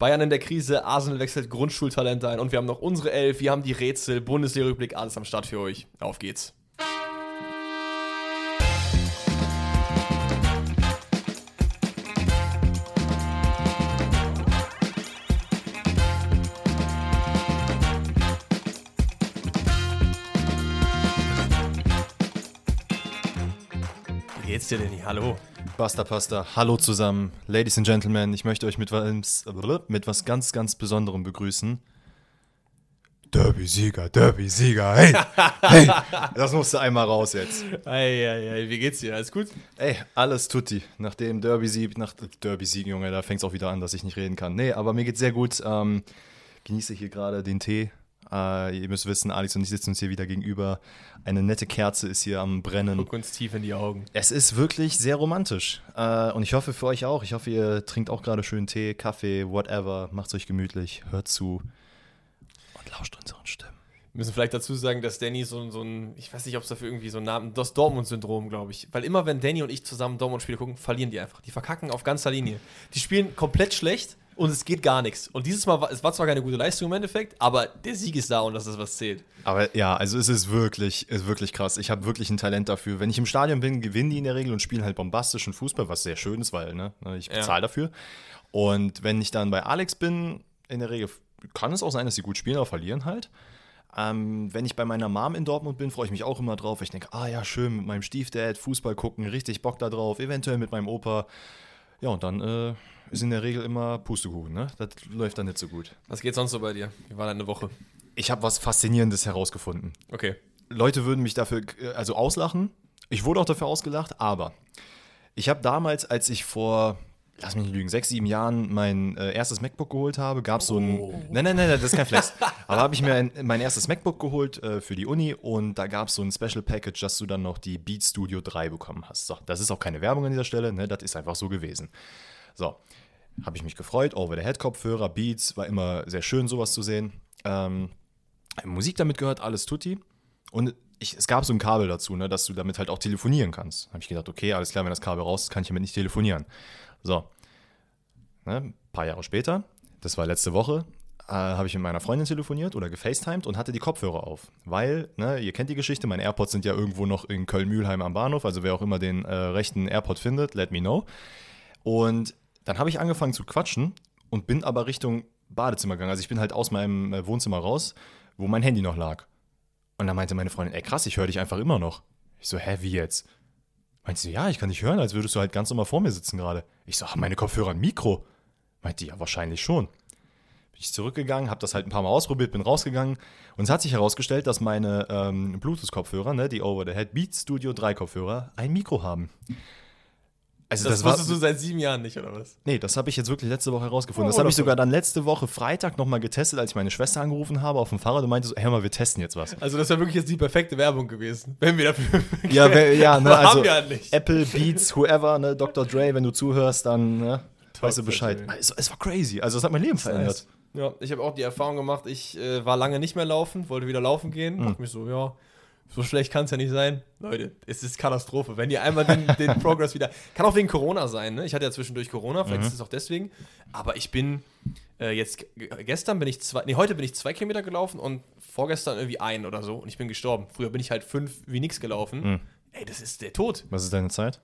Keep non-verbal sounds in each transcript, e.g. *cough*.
Bayern in der Krise, Arsenal wechselt Grundschultalente ein und wir haben noch unsere Elf, wir haben die Rätsel, Bundesliga-Rückblick, alles am Start für euch. Auf geht's. Dir, Danny? Hallo. Basta Pasta, hallo zusammen. Ladies and Gentlemen, ich möchte euch mit was, mit was ganz, ganz Besonderem begrüßen. Derby-Sieger, Derby-Sieger, hey, *laughs* hey. Das musste einmal raus jetzt. Eieiei, wie geht's dir? Alles gut? Ey, alles tutti. Nach dem Derby-Sieg, nach Derby-Sieg, Junge, da fängt es auch wieder an, dass ich nicht reden kann. Nee, aber mir geht's sehr gut. Ähm, genieße hier gerade den Tee. Äh, ihr müsst wissen, Alex und ich sitzen uns hier wieder gegenüber. Eine nette Kerze ist hier am Brennen. Guck uns tief in die Augen. Es ist wirklich sehr romantisch. Äh, und ich hoffe für euch auch. Ich hoffe, ihr trinkt auch gerade schön Tee, Kaffee, whatever. Macht euch gemütlich, hört zu und lauscht unseren Stimmen. Wir müssen vielleicht dazu sagen, dass Danny so, so ein, ich weiß nicht, ob es dafür irgendwie so einen Namen, das Dortmund-Syndrom, glaube ich. Weil immer, wenn Danny und ich zusammen Dortmund-Spiele gucken, verlieren die einfach. Die verkacken auf ganzer Linie. Die spielen komplett schlecht und es geht gar nichts. Und dieses Mal, war, es war zwar keine gute Leistung im Endeffekt, aber der Sieg ist da und das ist, was zählt. Aber ja, also es ist wirklich, ist wirklich krass. Ich habe wirklich ein Talent dafür. Wenn ich im Stadion bin, gewinnen die in der Regel und spielen halt bombastischen Fußball, was sehr schön ist, weil ne, ich bezahle Ja. dafür. Und wenn ich dann bei Alex bin, in der Regel kann es auch sein, dass sie gut spielen, aber verlieren halt. Ähm, wenn ich bei meiner Mom in Dortmund bin, freue ich mich auch immer drauf. Ich denke, ah ja, schön, mit meinem Stiefdad Fußball gucken, richtig Bock da drauf, eventuell mit meinem Opa. Ja, und dann äh, ist in der Regel immer Pustekuchen, ne? Das läuft dann nicht so gut. Was geht sonst so bei dir? Wie war deine Woche? Ich habe was Faszinierendes herausgefunden. Okay. Leute würden mich dafür also auslachen. Ich wurde auch dafür ausgelacht, aber ich habe damals, als ich vor, lass mich nicht lügen, sechs, sieben Jahren mein äh, erstes MacBook geholt habe, gab es so ein. Nein, nein, nein, das ist kein Flex. aber habe ich mir ein, mein erstes MacBook geholt äh, für die Uni und da gab es so ein Special Package, dass du dann noch die Beat Studio 3 bekommen hast. So, das ist auch keine Werbung an dieser Stelle, ne? Das ist einfach so gewesen. So, habe ich mich gefreut. Over-the-Head-Kopfhörer, Beats, war immer sehr schön, sowas zu sehen. Ähm, Musik damit gehört, alles tutti. Und ich, es gab so ein Kabel dazu, ne, dass du damit halt auch telefonieren kannst. Habe ich gedacht, okay, alles klar, wenn das Kabel raus ist, kann ich damit nicht telefonieren. So. Ne, ein paar Jahre später, das war letzte Woche, äh, habe ich mit meiner Freundin telefoniert oder gefacetimed und hatte die Kopfhörer auf. Weil, ne, ihr kennt die Geschichte, meine AirPods sind ja irgendwo noch in Köln-Mühlheim am Bahnhof, also wer auch immer den äh, rechten AirPod findet, let me know. Und dann habe ich angefangen zu quatschen und bin aber Richtung Badezimmer gegangen. Also ich bin halt aus meinem äh, Wohnzimmer raus, wo mein Handy noch lag. Und dann meinte meine Freundin, ey krass, ich höre dich einfach immer noch. Ich so, hä, wie jetzt? Meinte sie, ja, ich kann dich hören, als würdest du halt ganz normal vor mir sitzen gerade. Ich so, haben meine Kopfhörer ein Mikro? Meinte die, ja, wahrscheinlich schon. Bin ich zurückgegangen, habe das halt ein paar Mal ausprobiert, bin rausgegangen und es hat sich herausgestellt, dass meine ähm, Bluetooth-Kopfhörer, ne, die Over-the-Head Beat Studio 3 Kopfhörer, ein Mikro haben. Also Das, das, war, wusstest du seit sieben Jahren nicht, oder was? Nee, das habe ich jetzt wirklich letzte Woche herausgefunden. Oh, das habe ich sogar dann letzte Woche Freitag nochmal getestet, als ich meine Schwester angerufen habe auf dem Fahrrad und meinte so, hör mal, wir testen jetzt was. Also, das wäre wirklich jetzt die perfekte Werbung gewesen, wenn wir dafür. *laughs* Ja, wer- ja, ne, *laughs* also haben wir halt nicht. Apple, Beats, whoever, ne, Dr. Dre, wenn du zuhörst, dann ne, weißt du Bescheid. Es, es war crazy, also es hat mein Leben verändert. Ja, ich habe auch die Erfahrung gemacht, ich äh, war lange nicht mehr laufen, wollte wieder laufen gehen. Mhm. Dachte mich so, ja, so schlecht kann es ja nicht sein. Leute, es ist Katastrophe. Wenn ihr einmal den, den *laughs* Progress wieder. Kann auch wegen Corona sein, ne? Ich hatte ja zwischendurch Corona, vielleicht Mhm. ist es auch deswegen. Aber ich bin äh, jetzt, gestern bin ich zwei, nee, heute bin ich zwei Kilometer gelaufen und vorgestern irgendwie ein oder so und ich bin gestorben. Früher bin ich halt fünf wie nix gelaufen. Mhm. Ey, das ist der Tod. Was ist deine Zeit?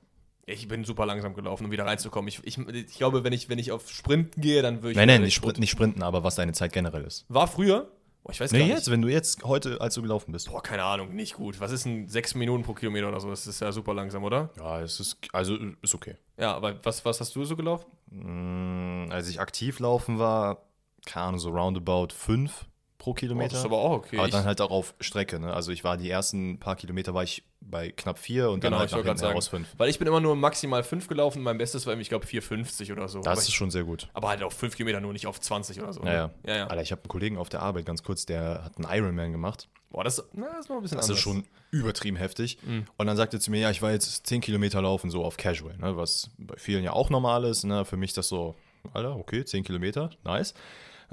Ich bin super langsam gelaufen, um wieder reinzukommen. Ich, ich, ich glaube, wenn ich, wenn ich auf Sprinten gehe, dann würde ich. Nein, nein, nicht, ich sprint, nicht sprinten, aber was deine Zeit generell ist. War früher. Boah, ich weiß Nee, gar jetzt, nicht. wenn du jetzt heute, als du gelaufen bist. Boah, keine Ahnung, nicht gut. Was ist denn sechs Minuten pro Kilometer oder so? Das ist ja super langsam, oder? Ja, es ist, also ist okay. Ja, aber was, was hast du so gelaufen? Mm, Als ich aktiv laufen war, keine Ahnung, so roundabout fünf pro Oh, Kilometer. das ist aber auch okay. Aber dann halt auch auf Strecke, ne? Also ich war die ersten paar Kilometer war ich bei knapp vier und dann Genau, halt ich nach hinten heraus fünf. Weil ich bin immer nur maximal fünf gelaufen. Mein Bestes war, ich glaube, 4,50 oder so. Das aber, ist ich, schon sehr gut. aber halt auf fünf Kilometer nur nicht auf 20 oder so. ne? Ja, ja. ja, ja. Alter, ich habe einen Kollegen auf der Arbeit, ganz kurz, der hat einen Ironman gemacht. Boah, das, na, das ist noch ein bisschen Das anders. ist schon übertrieben heftig. Mhm. Und dann sagte er zu mir, ja, ich war jetzt 10 Kilometer laufen, so auf Casual, ne? was bei vielen ja auch normal ist. Ne? Für mich das so, Alter, okay, 10 Kilometer, nice.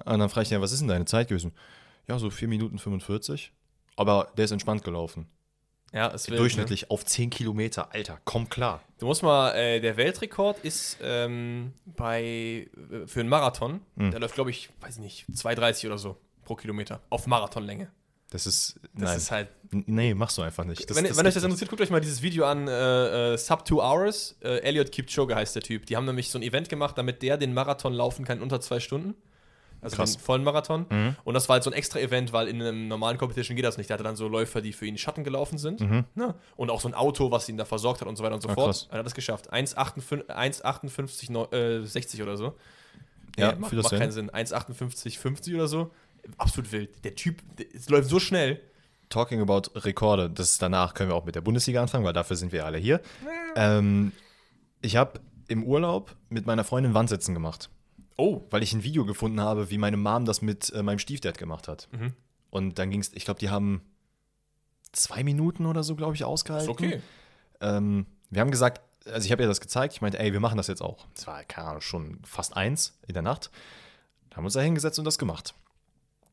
Und dann frage ich ihn, ja, was ist denn deine Zeit gewesen? Ja, so 4 Minuten 45. Aber der ist entspannt gelaufen. Ja, es will, Durchschnittlich auf 10 Kilometer. Alter, komm klar. Du musst mal, äh, der Weltrekord ist ähm, bei, äh, für einen Marathon, Hm. der läuft, glaube ich, weiß ich nicht, 2,30 oder so pro Kilometer. Auf Marathonlänge. Das ist. Das nein. ist halt. Nee, machst du einfach nicht. Das, wenn das wenn euch das interessiert, guckt euch mal dieses Video an, äh, äh, Sub 2 Hours. Äh, Elliot Kipchoge heißt der Typ. Die haben nämlich so ein Event gemacht, damit der den Marathon laufen kann unter zwei Stunden. Also Krass. den vollen Marathon. Und das war halt so ein extra Event, weil in einem normalen Competition geht das nicht. Der hatte dann so Läufer, die für ihn Schatten gelaufen sind. Ne? Und auch so ein Auto, was ihn da versorgt hat und so weiter und so Ah, fort. krass. Er hat das geschafft. 1,58 1,58, neu- äh, 60 oder so. Ja, Nee, macht, macht Sinn. keinen Sinn. 1,58, 50 oder so. Absolut wild. Der Typ, es läuft so schnell. Talking about Rekorde, das danach können wir auch mit der Bundesliga anfangen, weil dafür sind wir alle hier. Ähm, ich habe im Urlaub mit meiner Freundin Wandsitzen gemacht, Oh, weil ich ein Video gefunden habe, wie meine Mom das mit äh, meinem Stiefdad gemacht hat. Mhm. Und dann ging es, ich glaube, die haben zwei Minuten oder so, glaube ich, ist ausgehalten. okay. Ähm, wir haben gesagt, also ich habe ihr das gezeigt, ich meinte, ey, wir machen das jetzt auch. Es war, keine Ahnung, schon fast eins in der Nacht. Da haben wir uns da hingesetzt und das gemacht.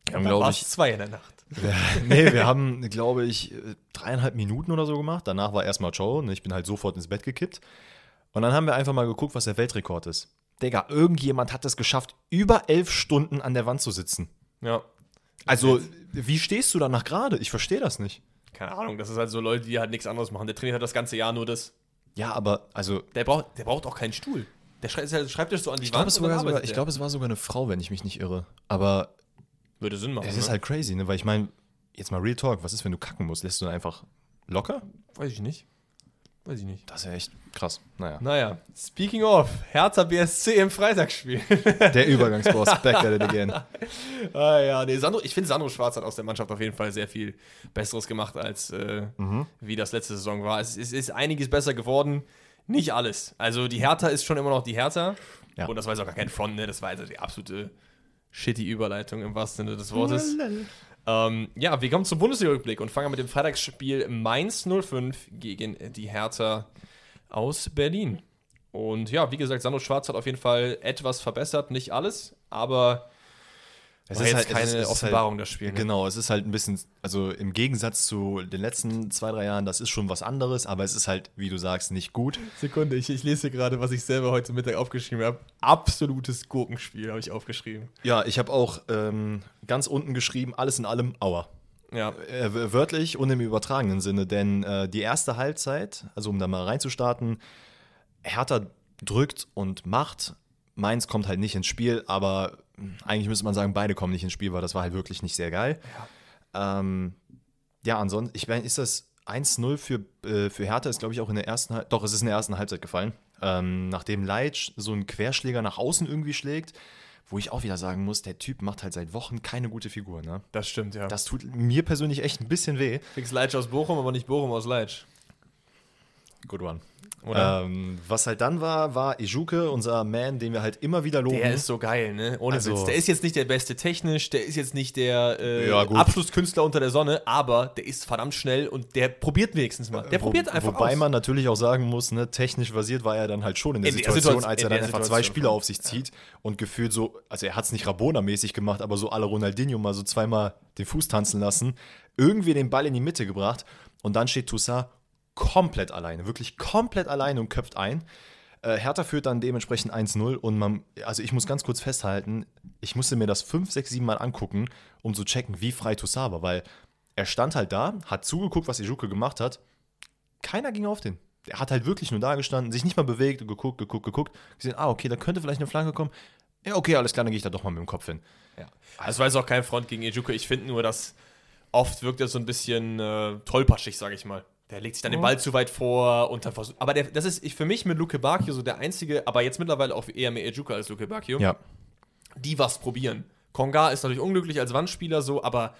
Wir haben, glaube war ich, zwei in der Nacht. *laughs* wir, nee, wir haben, glaube ich, dreieinhalb Minuten oder so gemacht. Danach war erstmal Show und ich bin halt sofort ins Bett gekippt. Und dann haben wir einfach mal geguckt, was der Weltrekord ist. Digga, irgendjemand hat es geschafft, über elf Stunden an der Wand zu sitzen. Ja. Also, wie stehst du danach gerade? Ich verstehe das nicht. Keine Ahnung, das ist halt so Leute, die halt nichts anderes machen. Der trainiert halt das ganze Jahr nur das. Ja, aber, also, Der braucht, der braucht auch keinen Stuhl. Der schrei- ist halt- schreibt dich so an die ich glaube, es, und dann sogar, ich der. glaub, es war sogar eine Frau, wenn ich mich nicht irre. Aber Würde Sinn machen. es ist ne? halt crazy, ne? Weil ich meine, jetzt mal Real Talk, was ist, wenn du kacken musst? Lässt du dann einfach locker? Weiß ich nicht. Weiß ich nicht. Das ist ja echt krass. Naja. Naja, speaking of, Hertha BSC im Freitagsspiel. *laughs* Der Übergangsboss, back at it again. *laughs* ah ja, nee, Sandro, ich finde, Sandro Schwarz hat aus der Mannschaft auf jeden Fall sehr viel Besseres gemacht, als äh, Mhm. wie das letzte Saison war. Es, es ist einiges besser geworden. Nicht alles. Also die Hertha ist schon immer noch die Hertha. Ja. Und das war jetzt auch gar kein Front, ne? Das war also die absolute shitty Überleitung im wahrsten Sinne des Wortes. Ähm, ja, wir kommen zum Bundesliga-Rückblick und fangen mit dem Freitagsspiel Mainz 05 gegen die Hertha aus Berlin. Und ja, wie gesagt, Sandro Schwarz hat auf jeden Fall etwas verbessert, nicht alles, aber Es war jetzt halt- keine ist- es ist Offenbarung, halt, das Spiel. Ne? Genau, es ist halt ein bisschen, also im Gegensatz zu den letzten zwei, drei Jahren, das ist schon was anderes, aber es ist halt, wie du sagst, nicht gut. Sekunde, ich, ich lese hier gerade, was ich selber heute Mittag aufgeschrieben habe. Absolutes Gurkenspiel habe ich aufgeschrieben. Ja, ich habe auch ähm, ganz unten geschrieben, alles in allem, aua. Ja, Äh, wörtlich und im übertragenen Sinne, denn äh, die erste Halbzeit, also um da mal reinzustarten, Hertha drückt und macht. Mainz kommt halt nicht ins Spiel, aber eigentlich müsste man sagen, beide kommen nicht ins Spiel, weil das war halt wirklich nicht sehr geil. Ja, ähm, ja ansonsten, ich meine, ist das 1-0 für, äh, für Hertha, ist glaube ich auch in der ersten Halbzeit, doch, es ist in der ersten Halbzeit gefallen, ähm, nachdem Leitsch so einen Querschläger nach außen irgendwie schlägt, wo ich auch wieder sagen muss, der Typ macht halt seit Wochen keine gute Figur, ne? das stimmt, ja. Das tut mir persönlich echt ein bisschen weh. Fix Leitsch aus Bochum, aber nicht Bochum aus Leitsch. Good one. Ähm, was halt dann war, war Ijuke, unser Man, den wir halt immer wieder loben. Der ist so geil, ne? Ohne Also- Witz. Der ist jetzt nicht der beste technisch, der ist jetzt nicht der äh, Ja. Abschlusskünstler unter der Sonne, aber der ist verdammt schnell und der probiert wenigstens mal. Der Wo- probiert einfach Wobei aus. man natürlich auch sagen muss, ne, technisch basiert war er dann halt schon in der In der Situation, Situation- als er dann einfach zwei Situation. Spieler auf sich zieht und gefühlt so, also er hat es nicht Rabona-mäßig gemacht, aber so alle Ronaldinho mal so zweimal den Fuß tanzen lassen, irgendwie den Ball in die Mitte gebracht und dann steht Toussaint komplett alleine, wirklich komplett alleine und köpft ein. Äh, Hertha führt dann dementsprechend 1-0 und man, also ich muss ganz kurz festhalten, ich musste mir das 5, 6, 7 Mal angucken, um zu checken, wie frei Toussaint war, weil er stand halt da, hat zugeguckt, was Ijuke gemacht hat, keiner ging auf den. Der hat halt wirklich nur da gestanden, sich nicht mal bewegt und geguckt, geguckt, geguckt, gesehen, ah, okay, da könnte vielleicht eine Flanke kommen. Ja, okay, alles klar, dann gehe ich da doch mal mit dem Kopf hin. Ja. Also, es war jetzt auch kein Front gegen Ejuke. Ich finde nur, dass oft wirkt er so ein bisschen äh, tollpatschig, sage ich mal. Der legt sich dann den Ball zu weit vor und dann versucht. Aber der, das ist ich, für mich mit Luke Bacchio so der einzige, aber jetzt mittlerweile auch eher mehr Ejuke als Luke Bacchio, Ja. die was probieren. Konga ist natürlich unglücklich als Wandspieler so, aber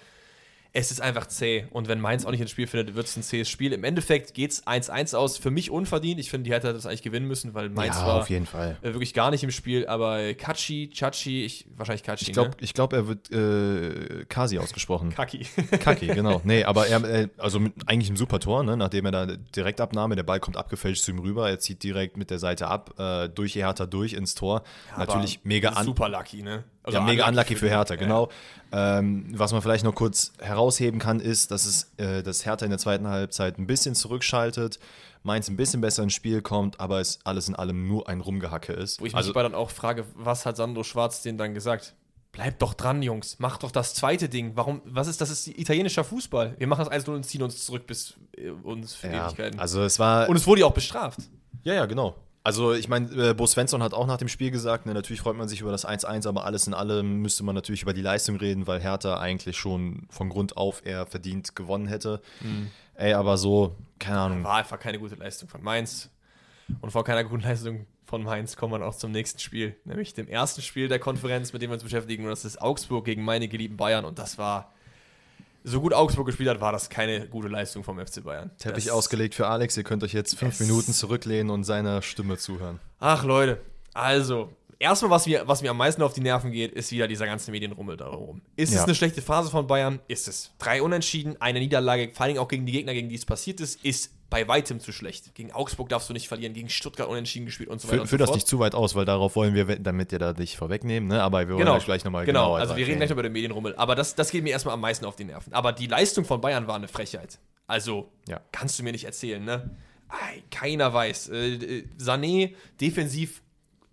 es ist einfach zäh. Und wenn Mainz auch nicht ins Spiel findet, wird es ein zähes Spiel. Im Endeffekt geht es 1-1 aus. Für mich unverdient. Ich finde, die hätte das eigentlich gewinnen müssen, weil Mainz ja, war auf jeden Fall. äh, wirklich gar nicht im Spiel. Aber Kachi, Chachi, ich, wahrscheinlich Kachi, Ich glaube, ne? ich glaub, er wird äh, Kasi ausgesprochen. Kaki. *laughs* Kaki, genau. Nee, aber er, äh, also mit eigentlich ein super Tor, ne? nachdem er da Direktabnahme, der Ball kommt abgefälscht zu ihm rüber, er zieht direkt mit der Seite ab, äh, durch Hertha durch ins Tor. Natürlich Aber mega an. Super lucky, ne? Also ja, mega unlucky für die- Hertha, ja. genau. Ähm, was man vielleicht noch kurz herausheben kann, ist, dass es äh, dass Hertha in der zweiten Halbzeit ein bisschen zurückschaltet, Mainz ein bisschen besser ins Spiel kommt, aber es alles in allem nur ein Rumgehacke ist. Wo ich mich also, aber dann auch frage, was hat Sandro Schwarz denen dann gesagt? Bleibt doch dran, Jungs. Macht doch das zweite Ding. Warum? Was ist das? Ist italienischer Fußball. Wir machen das 1-0 und ziehen uns zurück bis äh, uns für ja, Ewigkeiten. also es war und es wurde ja auch bestraft. Ja, ja, genau. Also ich meine, äh, Bo Svensson hat auch nach dem Spiel gesagt, ne, natürlich freut man sich über das 1-1, aber alles in allem müsste man natürlich über die Leistung reden, weil Hertha eigentlich schon von Grund auf eher verdient gewonnen hätte. Ey, aber so, keine Ahnung. War einfach keine gute Leistung von Mainz. Und vor keiner guten Leistung von Mainz kommen wir auch zum nächsten Spiel, nämlich dem ersten Spiel der Konferenz, mit dem wir uns beschäftigen. Und das ist Augsburg gegen meine geliebten Bayern. Und das war, so gut Augsburg gespielt hat, war das keine gute Leistung vom FC Bayern. Teppich das, ausgelegt für Alex, ihr könnt euch jetzt fünf Es- Minuten zurücklehnen und seiner Stimme zuhören. Ach Leute, also, erstmal, was mir, was mir am meisten auf die Nerven geht, ist wieder dieser ganze Medienrummel darum. Ist es Ja. eine schlechte Phase von Bayern? Ist es. Drei Unentschieden, eine Niederlage, vor allem auch gegen die Gegner, gegen die es passiert ist, ist bei weitem zu schlecht. Gegen Augsburg darfst du nicht verlieren, gegen Stuttgart unentschieden gespielt und so weiter Für, und so das fort. nicht zu weit aus, weil darauf wollen wir, wetten, damit ihr da nicht vorwegnehmen, ne? aber wir wollen Genau, euch gleich nochmal genau. genauer Also wir reden gleich noch über den Medienrummel, aber das, das geht mir erstmal am meisten auf die Nerven. Aber die Leistung von Bayern war eine Frechheit. Also Ja. kannst du mir nicht erzählen, ne? Ei, keiner weiß. Äh, äh, Sané defensiv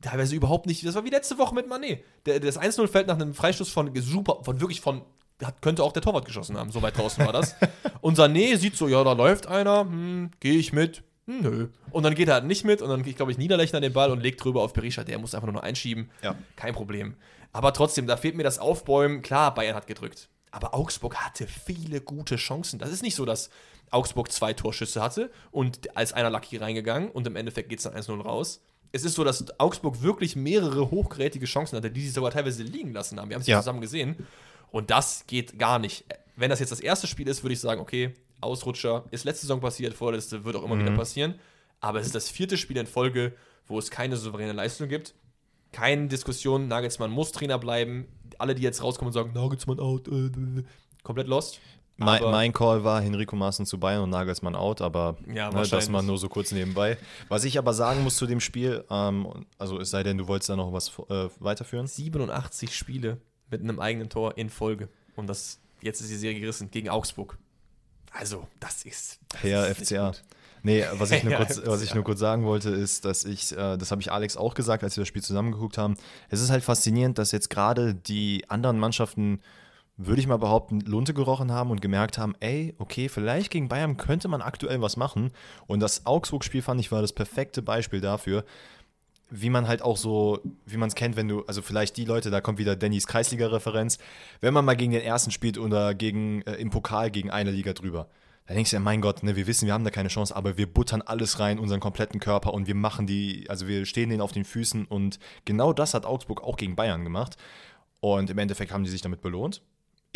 teilweise überhaupt nicht. Das war wie letzte Woche mit Mané. Das 1-0 fällt nach einem Freistoß von super, von wirklich von hat, könnte auch der Torwart geschossen haben, so weit draußen war das. Und Sané sieht so, ja, da läuft einer, hm, gehe ich mit. Hm, Nö. Und dann geht er halt nicht mit und dann kriegt, glaube ich, Niederlechner den Ball und legt drüber auf Berisha. Der muss einfach nur noch einschieben. Ja. Kein Problem. Aber trotzdem, da fehlt mir das Aufbäumen. Klar, Bayern hat gedrückt. Aber Augsburg hatte viele gute Chancen. Das ist nicht so, dass Augsburg zwei Torschüsse hatte und als einer Lucky reingegangen und im Endeffekt geht es dann 1-0 raus. Es ist so, dass Augsburg wirklich mehrere hochgerätige Chancen hatte, die sie sogar teilweise liegen lassen haben. Wir haben sie Ja. zusammen gesehen. Und das geht gar nicht. Wenn das jetzt das erste Spiel ist, würde ich sagen, okay, Ausrutscher ist letzte Saison passiert, vorletzte wird auch immer wieder passieren. Aber es ist das vierte Spiel in Folge, wo es keine souveräne Leistung gibt. Keine Diskussion, Nagelsmann muss Trainer bleiben. Alle, die jetzt rauskommen und sagen, Nagelsmann out, äh, komplett lost. Mein, mein Call war Henrico Maaßen zu Bayern und Nagelsmann out, aber Ja, ne, das mal nur so kurz nebenbei. Was ich aber sagen muss zu dem Spiel, ähm, also es sei denn, du wolltest da noch was äh, weiterführen. 87 Spiele mit einem eigenen Tor in Folge. Und das, jetzt ist die Serie gerissen gegen Augsburg. Also, das ist. Das Herr ist FCA. Nee, was ich, *laughs* nur Ja, kurz, was ich nur kurz sagen wollte, ist, dass ich, äh, das habe ich Alex auch gesagt, als wir das Spiel zusammengeguckt haben. Es ist halt faszinierend, dass jetzt gerade die anderen Mannschaften, würde ich mal behaupten, Lunte gerochen haben und gemerkt haben, ey, okay, vielleicht gegen Bayern könnte man aktuell was machen. Und das Augsburg-Spiel fand ich war das perfekte Beispiel dafür, wie man halt auch so, wie man es kennt, wenn du, also vielleicht die Leute, da kommt wieder Dannys Kreisliga-Referenz, wenn man mal gegen den ersten spielt oder gegen, äh, im Pokal gegen eine Liga drüber. Da denkst du ja, mein Gott, ne, wir wissen, wir haben da keine Chance, aber wir buttern alles rein, unseren kompletten Körper und wir machen die, also wir stehen denen auf den Füßen und genau das hat Augsburg auch gegen Bayern gemacht. Und im Endeffekt haben die sich damit belohnt.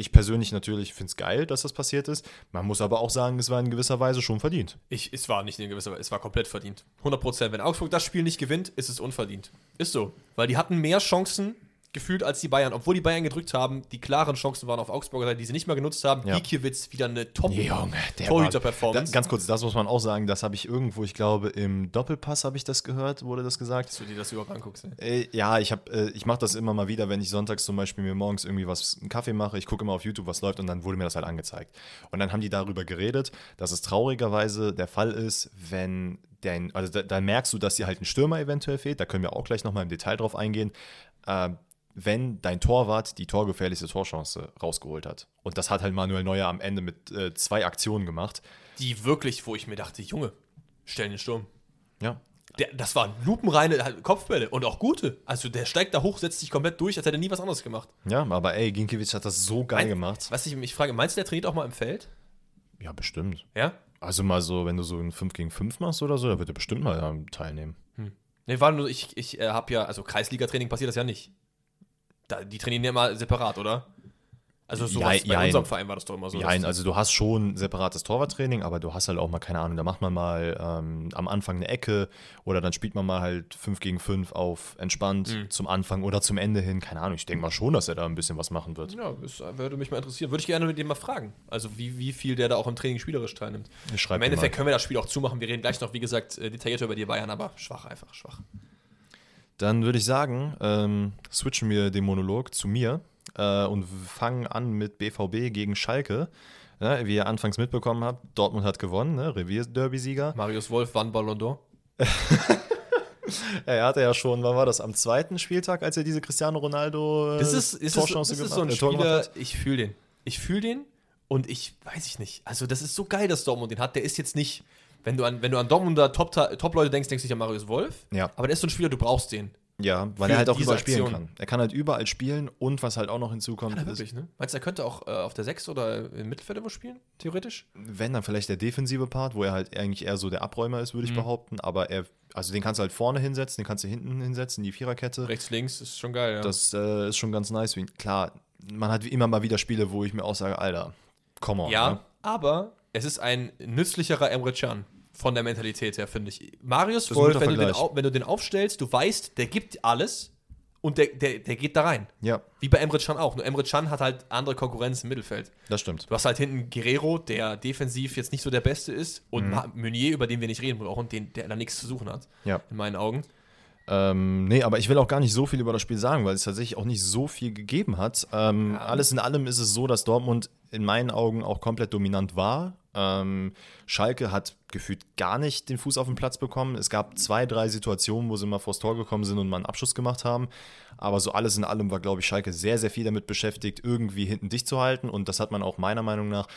Ich persönlich natürlich finde es geil, dass das passiert ist. Man muss aber auch sagen, es war in gewisser Weise schon verdient. Ich, es war nicht in gewisser Weise, es war komplett verdient. 100 Prozent. Wenn Augsburg das Spiel nicht gewinnt, ist es unverdient. Ist so. Weil die hatten mehr Chancen gefühlt als die Bayern. Obwohl die Bayern gedrückt haben, die klaren Chancen waren auf Augsburger Seite, die sie nicht mehr genutzt haben. Ja. Gikiewicz wieder eine top Junge, der Torhüter-Performance. Da, ganz kurz, das muss man auch sagen, das habe ich irgendwo, ich glaube, im Doppelpass habe ich das gehört, wurde das gesagt. Dass du dir das überhaupt anguckst. ey. Äh, ja, ich, hab, äh, ich mache das immer mal wieder, wenn ich sonntags zum Beispiel mir morgens irgendwie was, einen Kaffee mache. Ich gucke immer auf YouTube, was läuft und dann wurde mir das halt angezeigt. Und dann haben die darüber geredet, dass es traurigerweise der Fall ist, wenn dein, also da, da merkst du, dass dir halt ein Stürmer eventuell fehlt. Da können wir auch gleich nochmal im Detail drauf eingehen. Äh, wenn dein Torwart die torgefährlichste Torchance rausgeholt hat. Und das hat halt Manuel Neuer am Ende mit äh, zwei Aktionen gemacht. Die wirklich, wo ich mir dachte, Junge, stell den Sturm. Ja, Der, das waren lupenreine halt Kopfbälle und auch gute. Also der steigt da hoch, setzt sich komplett durch, als hätte er nie was anderes gemacht. Ja, aber ey, Ginkiewicz hat das so geil Mein- gemacht. Was ich mich frage, meinst du, der trainiert auch mal im Feld? Ja, bestimmt. Ja? Also mal so, wenn du so ein 5 gegen 5 machst oder so, da wird er bestimmt mal teilnehmen. Ne, war nur, ich, ich äh, habe ja, also Kreisliga-Training passiert das ja nicht. Da, die trainieren ja immer separat, oder? Also so Ja, bei unserem Verein war das doch immer so. Dass- also du hast schon separates Torwarttraining, aber du hast halt auch mal, keine Ahnung, da macht man mal ähm, am Anfang eine Ecke oder dann spielt man mal halt 5 gegen 5 auf entspannt Mhm. zum Anfang oder zum Ende hin. Keine Ahnung, ich denke mal schon, dass er da ein bisschen was machen wird. ja, das würde mich mal interessieren. Würde ich gerne mit dem mal fragen. Also wie, wie viel der da auch im Training spielerisch teilnimmt. Im Endeffekt mal. können wir das Spiel auch zumachen. Wir reden gleich noch, wie gesagt, äh, detaillierter über die Bayern, aber schwach einfach, schwach. Dann würde ich sagen, ähm, switchen wir den Monolog zu mir äh, und fangen an mit BVB gegen Schalke. Ja, wie ihr anfangs mitbekommen habt, Dortmund hat gewonnen, ne? Revier-Derby-Sieger. Marius Wolf wann Ballon d'Or. *laughs* Er hatte ja schon, wann war das, am zweiten Spieltag, als er diese Cristiano Ronaldo äh, Das ist, ist, das, Torchance das ist gemacht- so ein äh, Spieler, hat? ich fühle den. Ich fühle den und ich weiß ich nicht. Also, das ist so geil, dass Dortmund den hat. Der ist jetzt nicht, wenn du an, wenn du an Dortmunder Top- Top-Leute denkst, denkst du nicht an Marius Wolf. Ja. Aber der ist so ein Spieler, du brauchst den. Ja, weil er halt auch überall spielen Aktion. kann. Er kann halt überall spielen und was halt auch noch hinzukommt, Ja, ist, wirklich, ne? Meinst du, er könnte auch äh, auf der 6 oder im Mittelfeld irgendwo spielen? Theoretisch? wenn dann vielleicht der defensive Part, wo er halt eigentlich eher so der Abräumer ist, würde ich behaupten, aber er, also den kannst du halt vorne hinsetzen, den kannst du hinten hinsetzen, die Viererkette. Rechts, links ist schon geil, ja. Das äh, ist schon ganz nice. Klar, man hat immer mal wieder Spiele, wo ich mir auch sage, Alter, come on. ja, Ne? aber es ist ein nützlicherer Emre Can. Von der Mentalität her, finde ich. Marius Wolf, wenn du, den, wenn du den aufstellst, du weißt, der gibt alles und der, der, der geht da rein. Ja, Wie bei Emre Can auch. Nur Emre Can hat halt andere Konkurrenz im Mittelfeld. das stimmt. Du hast halt hinten Guerrero, der defensiv jetzt nicht so der Beste ist, und Mhm. Meunier, über den wir nicht reden brauchen, den, der da nichts zu suchen hat, Ja. in meinen Augen. Ähm, nee, aber ich will auch gar nicht so viel über das Spiel sagen, weil es tatsächlich auch nicht so viel gegeben hat. Ähm, Alles in allem ist es so, dass Dortmund in meinen Augen auch komplett dominant war. Ähm, Schalke hat gefühlt gar nicht den Fuß auf den Platz bekommen. Es gab zwei, drei Situationen, wo sie mal vors Tor gekommen sind und mal einen Abschluss gemacht haben. Aber so alles in allem war, glaube ich, Schalke sehr, sehr viel damit beschäftigt, irgendwie hinten dicht zu halten. Und das hat man auch meiner Meinung nach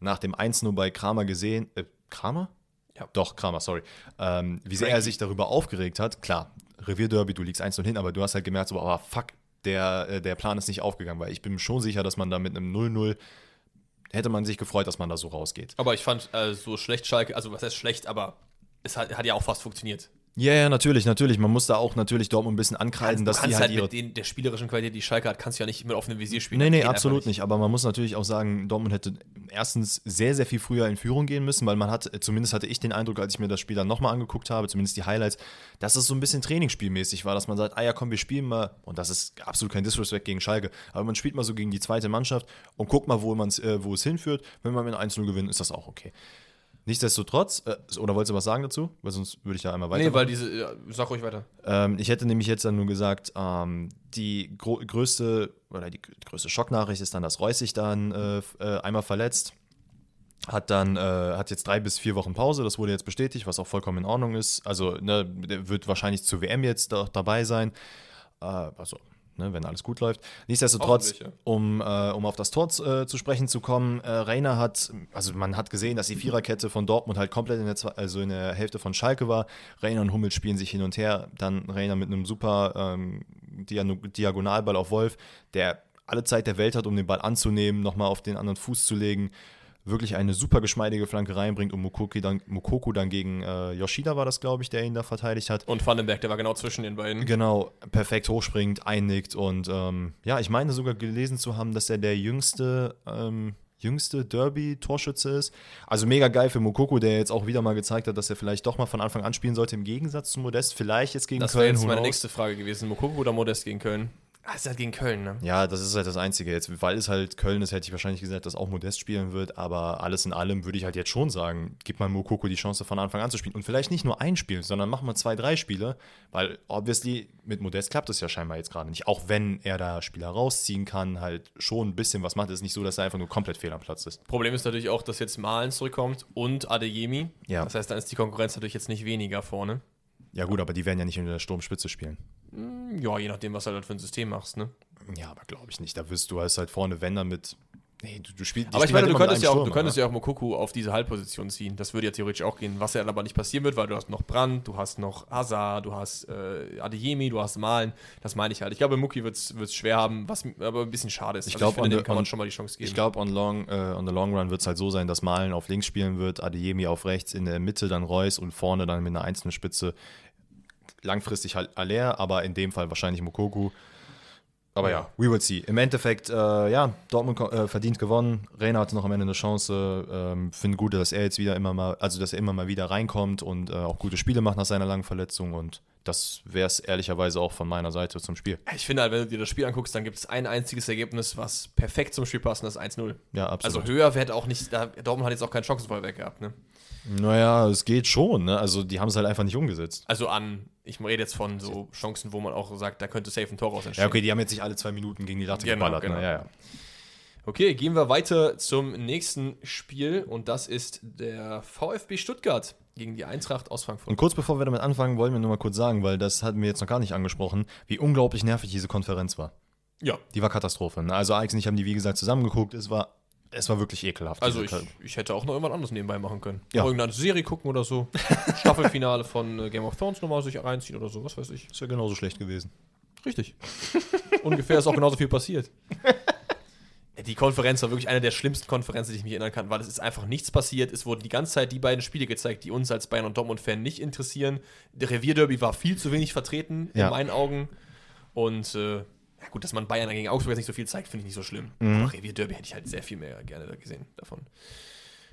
nach dem 1-0 bei Kramer gesehen. Äh, Kramer? Ja. Doch, Kramer, sorry. Ähm, wie sehr er sich darüber aufgeregt hat. Klar, Revierderby, du liegst 1-0 hin, aber du hast halt gemerkt, so, aber fuck, der, äh, der Plan ist nicht aufgegangen, weil ich bin schon sicher, dass man da mit einem 0-0 hätte man sich gefreut, dass man da so rausgeht. Aber ich fand äh, so schlecht Schalke, also was heißt schlecht, aber es hat, hat ja auch fast funktioniert. Ja, ja, natürlich, natürlich. Man muss da auch natürlich Dortmund ein bisschen ankreiden, dass die halt halt ihre mit den, der spielerischen Qualität, die Schalke hat, kannst du ja nicht mit offenem Visier spielen. Nee, nee, absolut nicht. Aber man muss natürlich auch sagen, Dortmund hätte erstens sehr, sehr viel früher in Führung gehen müssen, weil man hat, zumindest hatte ich den Eindruck, als ich mir das Spiel dann nochmal angeguckt habe, zumindest die Highlights, dass es so ein bisschen Trainingsspielmäßig war, dass man sagt, ah ja, komm, wir spielen mal, und das ist absolut kein Disrespect gegen Schalke, aber man spielt mal so gegen die zweite Mannschaft und guckt mal, wo, man's, äh, wo es hinführt. Wenn man mit 1-0 gewinnt, ist das auch okay. Nichtsdestotrotz, äh, oder wolltest du was sagen dazu? Weil sonst würde ich da einmal weiter. Nee, weil diese, ja, sag ruhig weiter. Ähm, ich hätte nämlich jetzt dann nur gesagt, ähm, die größte oder die, größte Schocknachricht ist dann, dass Reus sich dann äh, äh, einmal verletzt. Hat dann, äh, hat jetzt drei bis vier Wochen Pause, das wurde jetzt bestätigt, was auch vollkommen in Ordnung ist. Also, ne, der wird wahrscheinlich zur WM jetzt auch dabei sein. Äh, also, ne, wenn alles gut läuft. Nichtsdestotrotz, ja. um, äh, um auf das Tor äh, zu sprechen zu kommen, äh, Reiner hat, also man hat gesehen, dass die Viererkette von Dortmund halt komplett in der, Zwe- also in der Hälfte von Schalke war. Reiner und Hummel spielen sich hin und her. Dann Reiner mit einem super ähm, Diagonalball auf Wolf, der alle Zeit der Welt hat, um den Ball anzunehmen, nochmal auf den anderen Fuß zu legen. Wirklich eine super geschmeidige Flanke reinbringt und Mukoki dann, Mukoku dann gegen äh, Yoshida war das, glaube ich, der ihn da verteidigt hat. Und Vandenberg, der war genau zwischen den beiden. Genau, perfekt hochspringt, einnickt und ähm, ja, ich meine sogar gelesen zu haben, dass er der jüngste, ähm, jüngste Derby-Torschütze ist. Also mega geil für Mokoko, der jetzt auch wieder mal gezeigt hat, dass er vielleicht doch mal von Anfang an spielen sollte, im Gegensatz zu Modest. Vielleicht jetzt gegen Das wäre Köln. jetzt who meine knows? nächste Frage gewesen. Mokoko oder Modest gegen Köln? Ah, ist halt gegen Köln, ne? Ja, das ist halt das Einzige jetzt. Weil es halt Köln ist, hätte ich wahrscheinlich gesagt, dass auch Modest spielen wird. Aber alles in allem würde ich halt jetzt schon sagen, gib mal Mokoko die Chance von Anfang an zu spielen. Und vielleicht nicht nur ein Spiel, sondern mach mal zwei, drei Spiele. Weil obviously mit Modest klappt es ja scheinbar jetzt gerade nicht. Auch wenn er da Spieler rausziehen kann, halt schon ein bisschen was macht. Es ist nicht so, dass er einfach nur komplett fehl am Platz ist. Problem ist natürlich auch, dass jetzt Malen zurückkommt und Adeyemi. Ja. Das heißt, dann ist die Konkurrenz natürlich jetzt nicht weniger vorne. Ja gut, aber die werden ja nicht in der Sturmspitze spielen. Ja, je nachdem, was du halt für ein System machst, ne? Ja, aber glaube ich nicht. Da wirst du hast halt vorne, wenn dann mit. Nee, du, du spielst. Aber ich meine, du halt mit könntest, ja auch, du Stürmer, könntest ja auch Mokoku auf diese Halbposition ziehen. Das würde ja theoretisch auch gehen, was ja aber nicht passieren wird, weil du hast noch Brand, du hast noch Hazard, du hast äh, Adeyemi, du hast Malen. Das meine ich halt. Ich glaube, Muki wird es schwer haben, was aber ein bisschen schade ist. Ich Also glaub, finde, on dem kann man on- schon mal die Chance geben. Ich glaube, on, long, äh, on the long run wird es halt so sein, dass Malen auf links spielen wird, Adeyemi auf rechts, in der Mitte dann Reus und vorne dann mit einer einzelnen Spitze langfristig halt Aller, aber in dem Fall wahrscheinlich Mokoku. Aber ja, we will see. Im Endeffekt, äh, ja, Dortmund äh, verdient gewonnen. Reina hatte noch am Ende eine Chance. Ähm, Finde gut, dass er jetzt wieder immer mal, also dass er immer mal wieder reinkommt und äh, auch gute Spiele macht nach seiner langen Verletzung. Und das wäre es ehrlicherweise auch von meiner Seite zum Spiel. Ich finde halt, wenn du dir das Spiel anguckst, dann gibt es ein einziges Ergebnis, was perfekt zum Spiel passt, und das ist 1-0. Ja, absolut. Also höher wird auch nicht, da, Dortmund hat jetzt auch keinen Chancenfallwerk gehabt, ne? Naja, es geht schon, ne? Also die haben es halt einfach nicht umgesetzt. Also an, ich rede jetzt von so Chancen, wo man auch sagt, da könnte safe ein Tor raus entstehen. Ja, okay, die haben jetzt nicht alle zwei Minuten gegen die Latte Genau, geballert. genau. Ne? Ja, ja. Okay, gehen wir weiter zum nächsten Spiel und das ist der VfB Stuttgart gegen die Eintracht aus Frankfurt. Und kurz bevor wir damit anfangen, wollen wir nur mal kurz sagen, weil das hatten wir jetzt noch gar nicht angesprochen, wie unglaublich nervig diese Konferenz war. Ja, Die war Katastrophe. Ne? Also Alex und ich haben die, wie gesagt, zusammengeguckt. Es war, es war wirklich ekelhaft. also ich, ich hätte auch noch irgendwas anderes nebenbei machen können. Ja. Irgendeine Serie gucken oder so. *laughs* Staffelfinale von äh, Game of Thrones nochmal sich reinziehen oder so, was weiß ich. Ist ja genauso schlecht gewesen. Richtig. *laughs* Ungefähr ist auch genauso viel passiert. *laughs* Die Konferenz war wirklich eine der schlimmsten Konferenzen, die ich mich erinnern kann, weil es ist einfach nichts passiert. Es wurden die ganze Zeit die beiden Spiele gezeigt, die uns als Bayern- und Dortmund-Fan nicht interessieren. Der Revierderby war viel zu wenig vertreten, Ja. in meinen Augen. Und äh, ja gut, dass man Bayern gegen Augsburg jetzt nicht so viel zeigt, finde ich nicht so schlimm. Mhm. Aber Revierderby hätte ich halt sehr viel mehr gerne gesehen davon.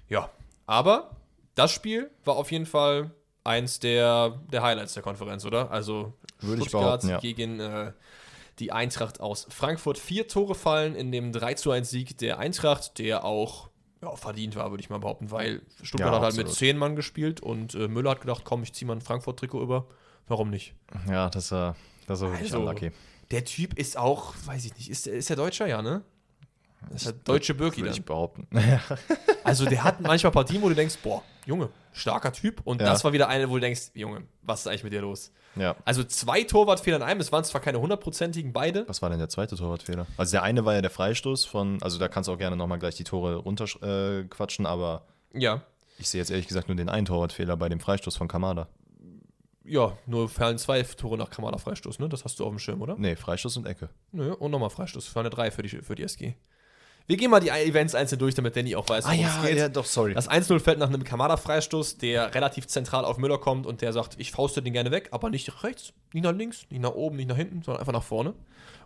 Ja, aber das Spiel war auf jeden Fall eins der, der Highlights der Konferenz, oder? Also Würde ich Stuttgart ja. gegen äh, die Eintracht aus Frankfurt. Vier Tore fallen in dem 3 zu 1 Sieg der Eintracht, der auch ja, verdient war, würde ich mal behaupten, weil Stuttgart Ja, hat halt mit zehn Mann gespielt und äh, Müller hat gedacht, komm, ich ziehe mal ein Frankfurt-Trikot über. Warum nicht? Ja, das war, das war wirklich Also, unlucky. Der Typ ist auch, weiß ich nicht, ist, der- ist der Deutscher, ja, ne? Das ist der deutsche Birki Würde ich behaupten. *laughs* Also der hat manchmal Partien, wo du denkst, boah, Junge, starker Typ. Und Ja. das war wieder eine, wo du denkst, Junge, was ist eigentlich mit dir los? ja. Also zwei Torwartfehler in einem, es waren zwar keine hundertprozentigen beide. Was war denn der zweite Torwartfehler? Also der eine war ja der Freistoß von, also da kannst du auch gerne nochmal gleich die Tore runterquatschen, äh, quatschen, aber Ja. ich sehe jetzt ehrlich gesagt nur den einen Torwartfehler bei dem Freistoß von Kamada. Ja, nur fallen zwei Tore nach Kamada Freistoß, ne? Das hast du auf dem Schirm, oder? Nee, Freistoß und Ecke. Nö, und nochmal Freistoß. Fallen drei für die, für die SG. Wir gehen mal die Events einzeln durch, damit Danny auch weiß, worum es geht. doch, sorry. Das 1-0 fällt nach einem Kamada-Freistoß, der relativ zentral auf Müller kommt und der sagt, ich fauste den gerne weg, aber nicht rechts, nicht nach links, nicht nach oben, nicht nach hinten, sondern einfach nach vorne.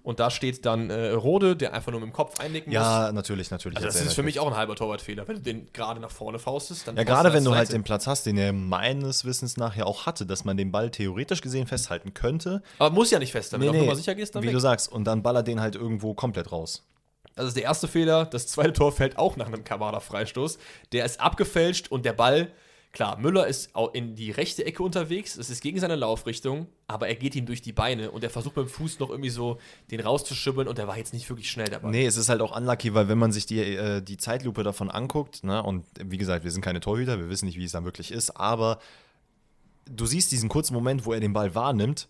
Und da steht dann äh, Rode, der einfach nur mit dem Kopf einnicken muss. ja, natürlich, natürlich. Also das ist für mich auch ein halber Torwartfehler. Wenn du den gerade nach vorne faustest, dann Ja, gerade wenn du halt den Platz hast, den er meines Wissens nach ja auch hatte, dass man den Ball theoretisch gesehen festhalten könnte. Aber muss ja nicht fest, wenn du auf Nummer sicher gehst, dann wie weg. du sagst, und dann ballert den halt irgendwo komplett raus. Das ist der erste Fehler. Das zweite Tor fällt auch nach einem Kamada-Freistoß. Der ist abgefälscht und der Ball, klar, Müller ist in die rechte Ecke unterwegs. Es ist gegen seine Laufrichtung, aber er geht ihm durch die Beine und er versucht dem Fuß noch irgendwie so den rauszuschibbeln und der war jetzt nicht wirklich schnell dabei. Nee, es ist halt auch unlucky, weil wenn man sich die, äh, die Zeitlupe davon anguckt, ne, und wie gesagt, wir sind keine Torhüter, wir wissen nicht, wie es dann wirklich ist, aber du siehst diesen kurzen Moment, wo er den Ball wahrnimmt,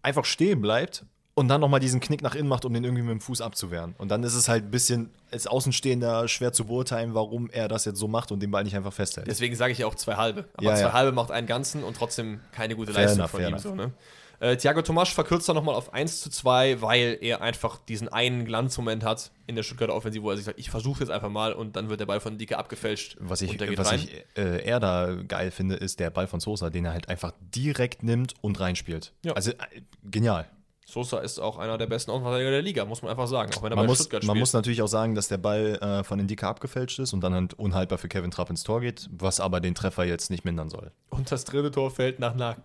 einfach stehen bleibt und dann nochmal diesen Knick nach innen macht, um den irgendwie mit dem Fuß abzuwehren. Und dann ist es halt ein bisschen als Außenstehender schwer zu beurteilen, warum er das jetzt so macht und den Ball nicht einfach festhält. Deswegen sage ich ja auch zwei halbe. Aber Ja, zwei ja. halbe macht einen ganzen und trotzdem keine gute Fair Leistung enough, von ihm. So, ne? äh, Thiago Tomasch verkürzt dann nochmal auf 1 zu 2, weil er einfach diesen einen Glanzmoment hat in der Stuttgarter Offensive, wo er sich sagt, ich versuche jetzt einfach mal und dann wird der Ball von Dicke abgefälscht Was ich, was rein. ich äh, eher da geil finde, ist der Ball von Sosa, den er halt einfach direkt nimmt und reinspielt. Ja. Also äh, genial. Sosa ist auch einer der besten Außenverteidiger der Liga, muss man einfach sagen. Auch wenn er Man bei muss, Stuttgart man spielt. muss natürlich auch sagen, dass der Ball äh, von Indika abgefälscht ist und dann halt unhaltbar für Kevin Trapp ins Tor geht, was aber den Treffer jetzt nicht mindern soll. und das dritte Tor fällt nach einer,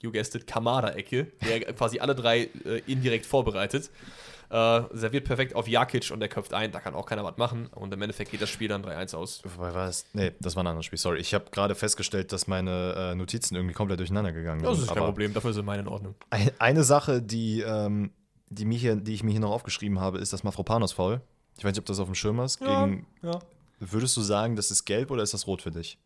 you guessed it, Kamada-Ecke, der quasi alle drei äh, indirekt vorbereitet. Äh, serviert perfekt auf Jakic und der köpft ein, da kann auch keiner was machen. Und im Endeffekt geht das Spiel dann 3-1 aus. Wobei war es? Nee, das war ein anderes Spiel. Sorry, ich habe gerade festgestellt, dass meine äh, Notizen irgendwie komplett durcheinander gegangen Das sind. ist kein Aber Problem, dafür sind meine in Ordnung. ein- Eine Sache, die, ähm, die, mich hier, die ich mir hier noch aufgeschrieben habe, ist das Mafropanos-Foul. Ich weiß nicht, ob das auf dem Schirm ist. Gegen, ja. Würdest du sagen, das ist gelb oder ist das rot für dich?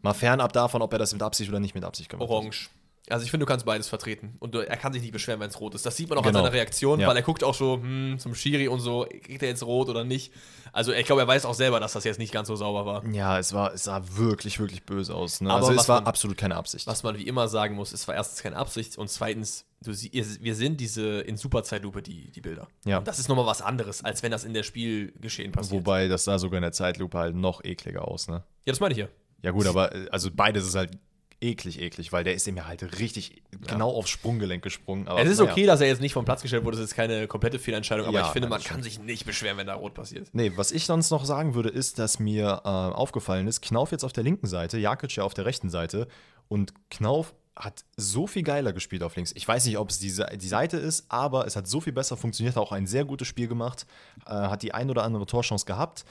Mal fernab davon, ob er das mit Absicht oder nicht mit Absicht gemacht hat. Orange. Also ich finde, du kannst beides vertreten. Und er kann sich nicht beschweren, wenn es rot ist. Das sieht man auch Genau. an seiner Reaktion, Ja. weil er guckt auch so hm, zum Schiri und so, kriegt er jetzt rot oder nicht. Also ich glaube, er weiß auch selber, dass das jetzt nicht ganz so sauber war. Ja, es, war, es sah wirklich, wirklich böse aus. Ne? Aber also es war man- absolut keine Absicht. Was man wie immer sagen muss, es war erstens keine Absicht und zweitens, du, wir sind diese in Superzeitlupe, die, die Bilder. Ja. Und das ist nochmal was anderes, als wenn das in der Spielgeschehen passiert. Wobei, das sah sogar in der Zeitlupe halt noch ekliger aus, ne? Ja, das meine ich ja. Ja gut, aber äh, also beides ist halt eklig, eklig, weil der ist ihm ja halt richtig genau aufs Sprunggelenk gesprungen. Aber, es ist naja. okay, dass er jetzt nicht vom Platz gestellt wurde, das ist keine komplette Fehlentscheidung, aber Ja, ich finde, man kann sich nicht beschweren, wenn da rot passiert. Nee, was ich sonst noch sagen würde, ist, dass mir äh, aufgefallen ist, Knauf jetzt auf der linken Seite, Jakic ja auf der rechten Seite und Knauf hat so viel geiler gespielt auf links. Ich weiß nicht, ob es die, die Seite ist, aber es hat so viel besser funktioniert, auch ein sehr gutes Spiel gemacht, äh, hat die ein oder andere Torchance gehabt.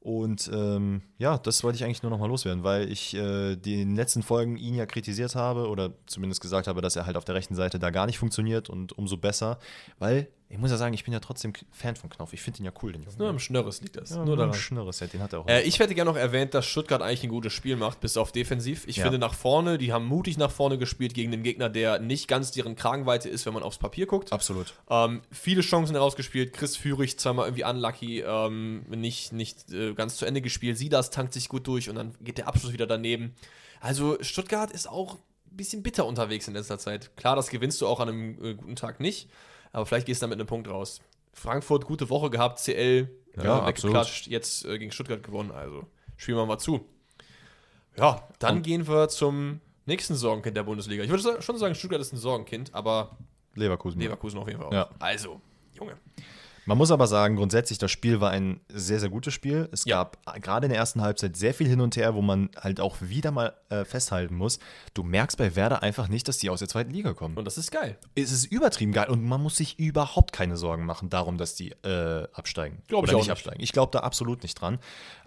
Und ähm, ja, das wollte ich eigentlich nur noch mal loswerden, weil ich äh, den letzten Folgen ihn ja kritisiert habe oder zumindest gesagt habe, dass er halt auf der rechten Seite da gar nicht funktioniert und umso besser, weil ich muss ja sagen, ich bin ja trotzdem Fan von Knopf. Ich finde ihn ja cool, den Jungen. Nur im Schnörres liegt das. ja, nur ein Schnörres, ja, den hat er auch. Äh, ich hätte gerne noch erwähnt, dass Stuttgart eigentlich ein gutes Spiel macht, bis auf defensiv. Ich Ja. finde nach vorne, die haben mutig nach vorne gespielt gegen den Gegner, der nicht ganz deren Kragenweite ist, wenn man aufs Papier guckt. Absolut. Ähm, viele Chancen herausgespielt. Chris Führig zweimal irgendwie unlucky, ähm, nicht, nicht äh, ganz zu Ende gespielt. Sidas tankt sich gut durch und dann geht der Abschluss wieder daneben. Also Stuttgart ist auch ein bisschen bitter unterwegs in letzter Zeit. Klar, das gewinnst du auch an einem äh, guten Tag nicht, aber vielleicht gehst du da mit einem Punkt raus. Frankfurt, gute Woche gehabt, CL Ja, weggeklatscht, jetzt äh, gegen Stuttgart gewonnen. Also spielen wir mal zu. Ja, dann Und- gehen wir zum nächsten Sorgenkind der Bundesliga. Ich würde schon sagen, Stuttgart ist ein Sorgenkind, aber Leverkusen. Leverkusen auf jeden Fall auch. Ja. Also, Junge. Man muss aber sagen, grundsätzlich, das Spiel war ein sehr, sehr gutes Spiel. Es Ja. gab gerade in der ersten Halbzeit sehr viel hin und her, wo man halt auch wieder mal äh, festhalten muss. Du merkst bei Werder einfach nicht, dass die aus der zweiten Liga kommen. Und das ist geil. es ist übertrieben geil und man muss sich überhaupt keine Sorgen machen darum, dass die äh, absteigen. Glaub ich nicht. absteigen. Ich glaube da absolut nicht dran.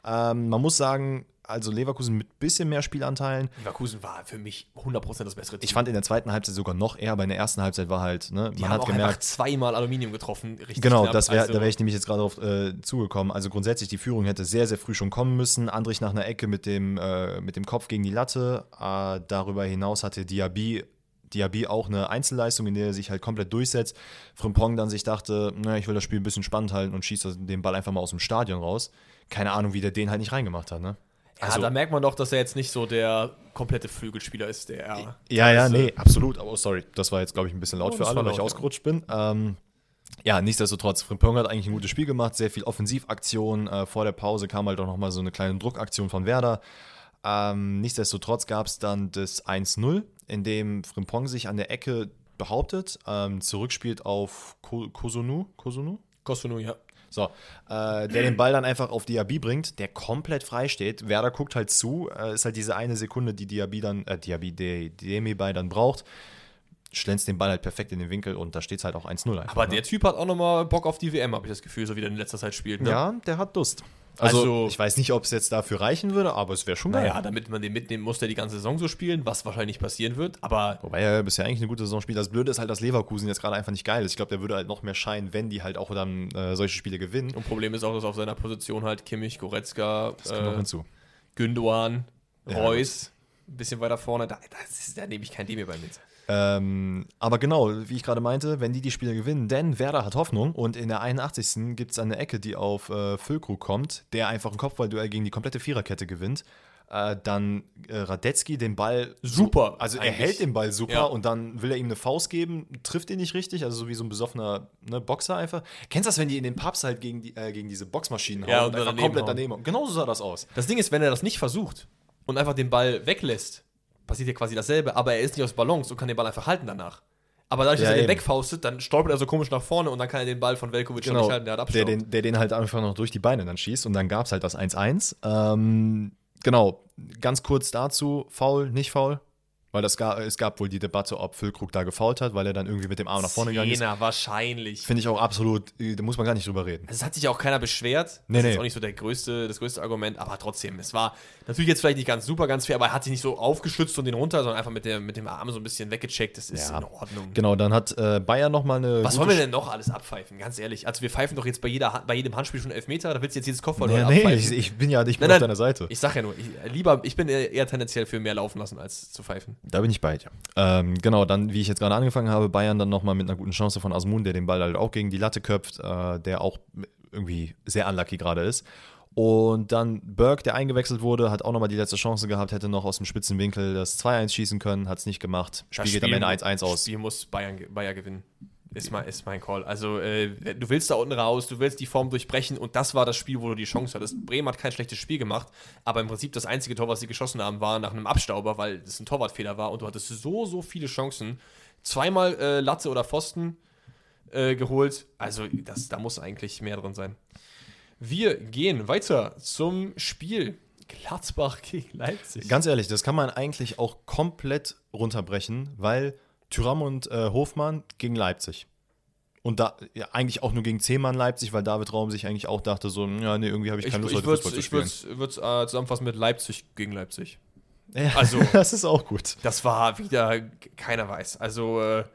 Ähm, man muss sagen, also Leverkusen mit bisschen mehr Spielanteilen. Leverkusen war für mich 100% das bessere Team. Ich fand in der zweiten Halbzeit sogar noch eher, aber in der ersten Halbzeit war halt, ne, die man haben hat gemerkt, zweimal Aluminium getroffen. Richtig Genau, knapp. das wär, Also, da wäre ich nämlich jetzt gerade drauf äh, zugekommen. Also grundsätzlich, die Führung hätte sehr, sehr früh schon kommen müssen. Andrich nach einer Ecke mit dem, äh, mit dem Kopf gegen die Latte. Äh, darüber hinaus hatte Diaby, Diaby auch eine Einzelleistung, in der er sich halt komplett durchsetzt. Frimpong dann sich dachte, na, ich will das Spiel ein bisschen spannend halten und schießt den Ball einfach mal aus dem Stadion raus. Keine Ahnung, wie der den halt nicht reingemacht hat, ne? Ja, da merkt man doch, dass er jetzt nicht so der komplette Flügelspieler ist, der er. Ja, ja, nee, absolut. Aber oh, sorry, das war jetzt, glaube ich, ein bisschen laut Oh, für alle, war weil ich laut, ja. ausgerutscht bin. Ähm, ja, nichtsdestotrotz, Frimpong hat eigentlich ein gutes Spiel gemacht, sehr viel Offensivaktion. Äh, vor der Pause kam halt auch nochmal so eine kleine Druckaktion von Werder. Ähm, nichtsdestotrotz gab es dann das 1-0, in dem Frimpong sich an der Ecke behauptet, ähm, zurückspielt auf Ko Kosunu. Kosunu? Kosunu, ja. So, äh, der den Ball dann einfach auf Diaby bringt, der komplett frei steht. Werder guckt halt zu, äh, ist halt diese eine Sekunde, die Diaby dann, äh, Diaby, De, Demirbay dann braucht, schlänzt den Ball halt perfekt in den Winkel und da steht es halt auch 1-0 einfach. Aber ne? der Typ hat auch nochmal Bock auf die WM, habe ich das Gefühl, so wie der in letzter Zeit spielt. Ne? Ja, der hat Durst. Also, Also- ich weiß nicht, ob es jetzt dafür reichen würde, aber es wäre schon geil. Naja, damit man den mitnehmen muss, der die ganze Saison so spielen, was wahrscheinlich passieren wird. Aber Wobei er bisher eigentlich eine gute Saison spielt. Das Blöde ist halt, dass Leverkusen jetzt gerade einfach nicht geil ist. Ich glaube, der würde halt noch mehr scheinen, wenn die halt auch dann äh, solche Spiele gewinnen. ein Problem ist auch, dass auf seiner Position halt Kimmich, Goretzka, Das kommt noch äh, hinzu. Gündogan, Ja, Reus, ein bisschen weiter vorne. Da, das ist, da nehme ich kein Demi bei mit. Ähm, aber genau, wie ich gerade meinte, wenn die die Spiele gewinnen, denn Werder hat Hoffnung und in der 81. gibt es eine Ecke, die auf äh, Füllkrug kommt, der einfach ein Kopfballduell gegen die komplette Viererkette gewinnt. Äh, dann äh, Radetzky den Ball Super, So, also er eigentlich. hält den Ball super Ja. und dann will er ihm eine Faust geben, trifft ihn nicht richtig, also so wie so ein besoffener ne, Boxer einfach. Kennst du das, wenn die in den Pubs halt gegen, die, äh, gegen diese Boxmaschinen Ja, hauen und und einfach daneben komplett hauen. daneben hauen? Genauso sah das aus. Das Ding ist, wenn er das nicht versucht und einfach den Ball weglässt, passiert ja quasi dasselbe, aber er ist nicht aus Balance und kann den Ball einfach halten danach. Aber dadurch, dass Ja, er den eben. wegfaustet, dann stolpert er so komisch nach vorne und dann kann er den Ball von Velkovic schon Genau, nicht halten, der hat der, Abstand. den, der den halt einfach noch durch die Beine dann schießt und dann gab es halt das 1-1. Ähm, genau, ganz kurz dazu, faul, nicht faul, weil das ga, es gab wohl die Debatte, ob Füllkrug da gefault hat, weil er dann irgendwie mit dem Arm nach vorne gegangen ist. Zehner, wahrscheinlich. Finde ich auch absolut, äh, da muss man gar nicht drüber reden. Es hat sich auch keiner beschwert. Nee, das nee. ist auch nicht so der größte, das größte Argument, aber trotzdem, es war natürlich jetzt vielleicht nicht ganz super, ganz fair, aber er hat sich nicht so aufgeschützt und den runter, sondern einfach mit, der, mit dem Arm so ein bisschen weggecheckt. Das ist Ja. in Ordnung. Genau, dann hat äh, Bayern nochmal eine. Was wollen wir denn noch alles abpfeifen, ganz ehrlich? Also wir pfeifen doch jetzt bei, jeder, bei jedem Handspiel schon Elfmeter, da willst du jetzt jedes Kopfball Nee, nee, abpfeifen. ich, ich bin ja ich bin Nein, auf deiner Seite. Ich sag ja nur, ich, lieber, ich bin eher tendenziell für mehr laufen lassen, als zu pfeifen. Da bin ich bei dir. Ähm, genau, dann, wie ich jetzt gerade angefangen habe, Bayern dann nochmal mit einer guten Chance von Asmun, der den Ball halt auch gegen die Latte köpft, äh, der auch irgendwie sehr unlucky gerade ist. Und dann Burke, der eingewechselt wurde, hat auch nochmal die letzte Chance gehabt, hätte noch aus dem spitzen Winkel das 2-1 schießen können, hat es nicht gemacht. Spiel Das geht am Ende 1-1 aus. Spiel muss Bayern, Bayern gewinnen. Ist, mein, ist mein Call. Also, äh, du willst da unten raus, du willst die Form durchbrechen und das war das Spiel, wo du die Chance hattest. Bremen hat kein schlechtes Spiel gemacht, aber im Prinzip das einzige Tor, was sie geschossen haben, war nach einem Abstauber, weil es ein Torwartfehler war und du hattest so, so viele Chancen. Zweimal äh, Latte oder Pfosten äh, geholt. Also, das, da muss eigentlich mehr drin sein. Wir gehen weiter zum Spiel. Gladbach gegen Leipzig. Ganz ehrlich, das kann man eigentlich auch komplett runterbrechen, weil Tyram und äh, Hofmann gegen Leipzig. Und da ja, eigentlich auch nur gegen Zehmann Leipzig, weil David Raum sich eigentlich auch dachte, so, ja, nee, irgendwie habe ich ich keine Lust, ich heute würde Fußball zu ich spielen. würd's, würd's, äh, zusammenfassen mit Leipzig gegen Leipzig. Ja, also- *laughs* das ist auch gut. Das war wieder, keiner weiß. Also äh,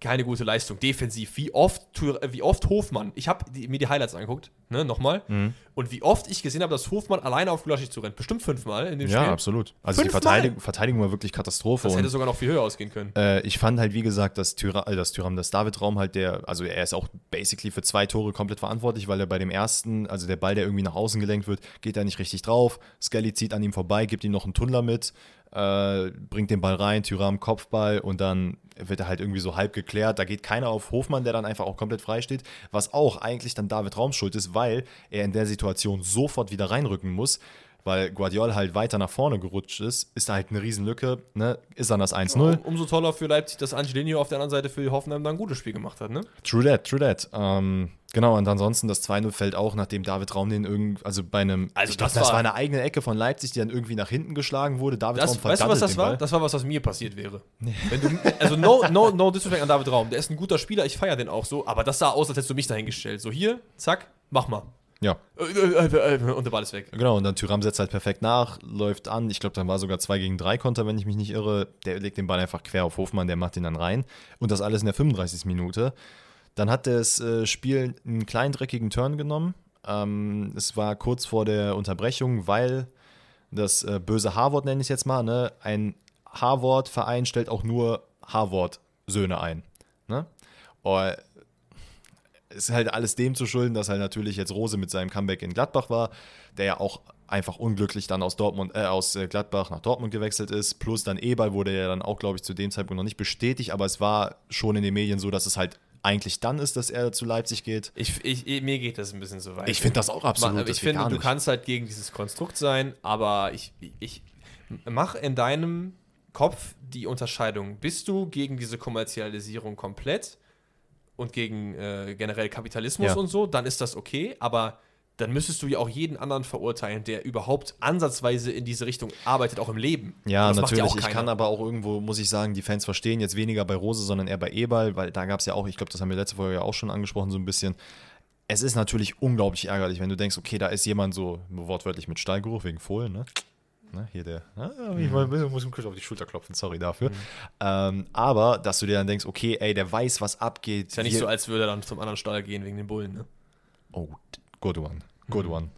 keine gute Leistung. Defensiv. Wie oft, äh, wie oft Hofmann, ich habe mir die Highlights angeguckt, ne, nochmal. Mhm. Und wie oft ich gesehen habe, dass Hofmann alleine auf Gulaschi zu rennt. Bestimmt fünfmal in dem Ja, Spiel. absolut. Also die Fünfmal? Verteidigung, Verteidigung war wirklich Katastrophe. Das hätte sogar noch viel höher ausgehen können. äh, ich fand halt, wie gesagt, dass Tyram, äh, das Tyram, das David Raum halt der, also er ist auch basically für zwei Tore komplett verantwortlich, weil er bei dem ersten, also der Ball, der irgendwie nach außen gelenkt wird, geht er nicht richtig drauf. Skelly zieht an ihm vorbei, gibt ihm noch einen Tunnler mit, äh, bringt den Ball rein, Tyram Kopfball und dann wird er halt irgendwie so halb geklärt. Da geht keiner auf Hofmann, der dann einfach auch komplett frei steht, was auch eigentlich dann David Raums Schuld ist, weil er in der Situation sofort wieder reinrücken muss. Weil Guardiol halt weiter nach vorne gerutscht ist, ist da halt eine Riesenlücke, ne? Ist dann das 1-0. Um, umso toller für Leipzig, dass Angelino auf der anderen Seite für Hoffenheim dann ein gutes Spiel gemacht hat, ne? True that, true that. Ähm, genau, und ansonsten das 2-0 fällt auch, nachdem David Raum den irgendwie, also bei einem, Also ich glaub, das das, war- war eine eigene Ecke von Leipzig, die dann irgendwie nach hinten geschlagen wurde. David Das, Raum weißt du, was das war? Ball. Das war was, was mir passiert wäre. Wenn du, also no, no, no disrespect an David Raum. Der ist ein guter Spieler, ich feiere den auch so, aber das sah aus, als hättest du mich dahingestellt. So hier, zack, mach mal. Ja, äh, äh, äh, Und der Ball ist weg. genau, und dann Tyram setzt halt perfekt nach, läuft an. Ich glaube, dann war sogar 2 gegen 3 Konter, wenn ich mich nicht irre. Der legt den Ball einfach quer auf Hofmann, der macht ihn dann rein. Und das alles in der 35. Minute. Dann hat das äh, Spiel einen kleinen dreckigen Turn genommen. Ähm, es war kurz vor der Unterbrechung, weil das äh, böse H-Wort nenne ich es jetzt mal, ne? Ein H-Wort-Verein stellt auch nur H-Wort-Söhne ein. Ne? Oh, ist halt alles dem zu schulden, dass halt natürlich jetzt Rose mit seinem Comeback in Gladbach war, der ja auch einfach unglücklich dann aus Dortmund, äh, aus äh, Gladbach nach Dortmund gewechselt ist. Plus dann Eberl wurde ja dann auch, glaube ich, zu dem Zeitpunkt noch nicht bestätigt, aber es war schon in den Medien so, dass es halt eigentlich dann ist, dass er zu Leipzig geht. Ich, ich, mir geht das ein bisschen so weit. Ich finde das auch absolut. Ma- das ich finde, du kannst halt gegen dieses Konstrukt sein, aber ich, ich mach in deinem Kopf die Unterscheidung. Bist du gegen diese Kommerzialisierung komplett und gegen äh, generell Kapitalismus Ja. und so, dann ist das okay, aber dann müsstest du ja auch jeden anderen verurteilen, der überhaupt ansatzweise in diese Richtung arbeitet, auch im Leben. Ja, natürlich. auch ich kann aber auch irgendwo, muss ich sagen, die Fans verstehen jetzt weniger bei Rose, sondern eher bei Eberl, weil da gab es ja auch, ich glaube, das haben wir letzte Folge ja auch schon angesprochen, so ein bisschen. Es ist natürlich unglaublich ärgerlich, wenn du denkst, okay, da ist jemand so wortwörtlich mit Stallgeruch wegen Fohlen, ne? Ne, hier der. Ah, ich Mhm. muss, ihm kurz auf die Schulter klopfen, sorry dafür. Ähm, aber, dass du dir dann denkst, okay, ey, der weiß, was abgeht. Ist ja nicht Wir- so, als würde er dann zum anderen Stall gehen wegen den Bullen, ne? Oh, good one. Good Mhm. one.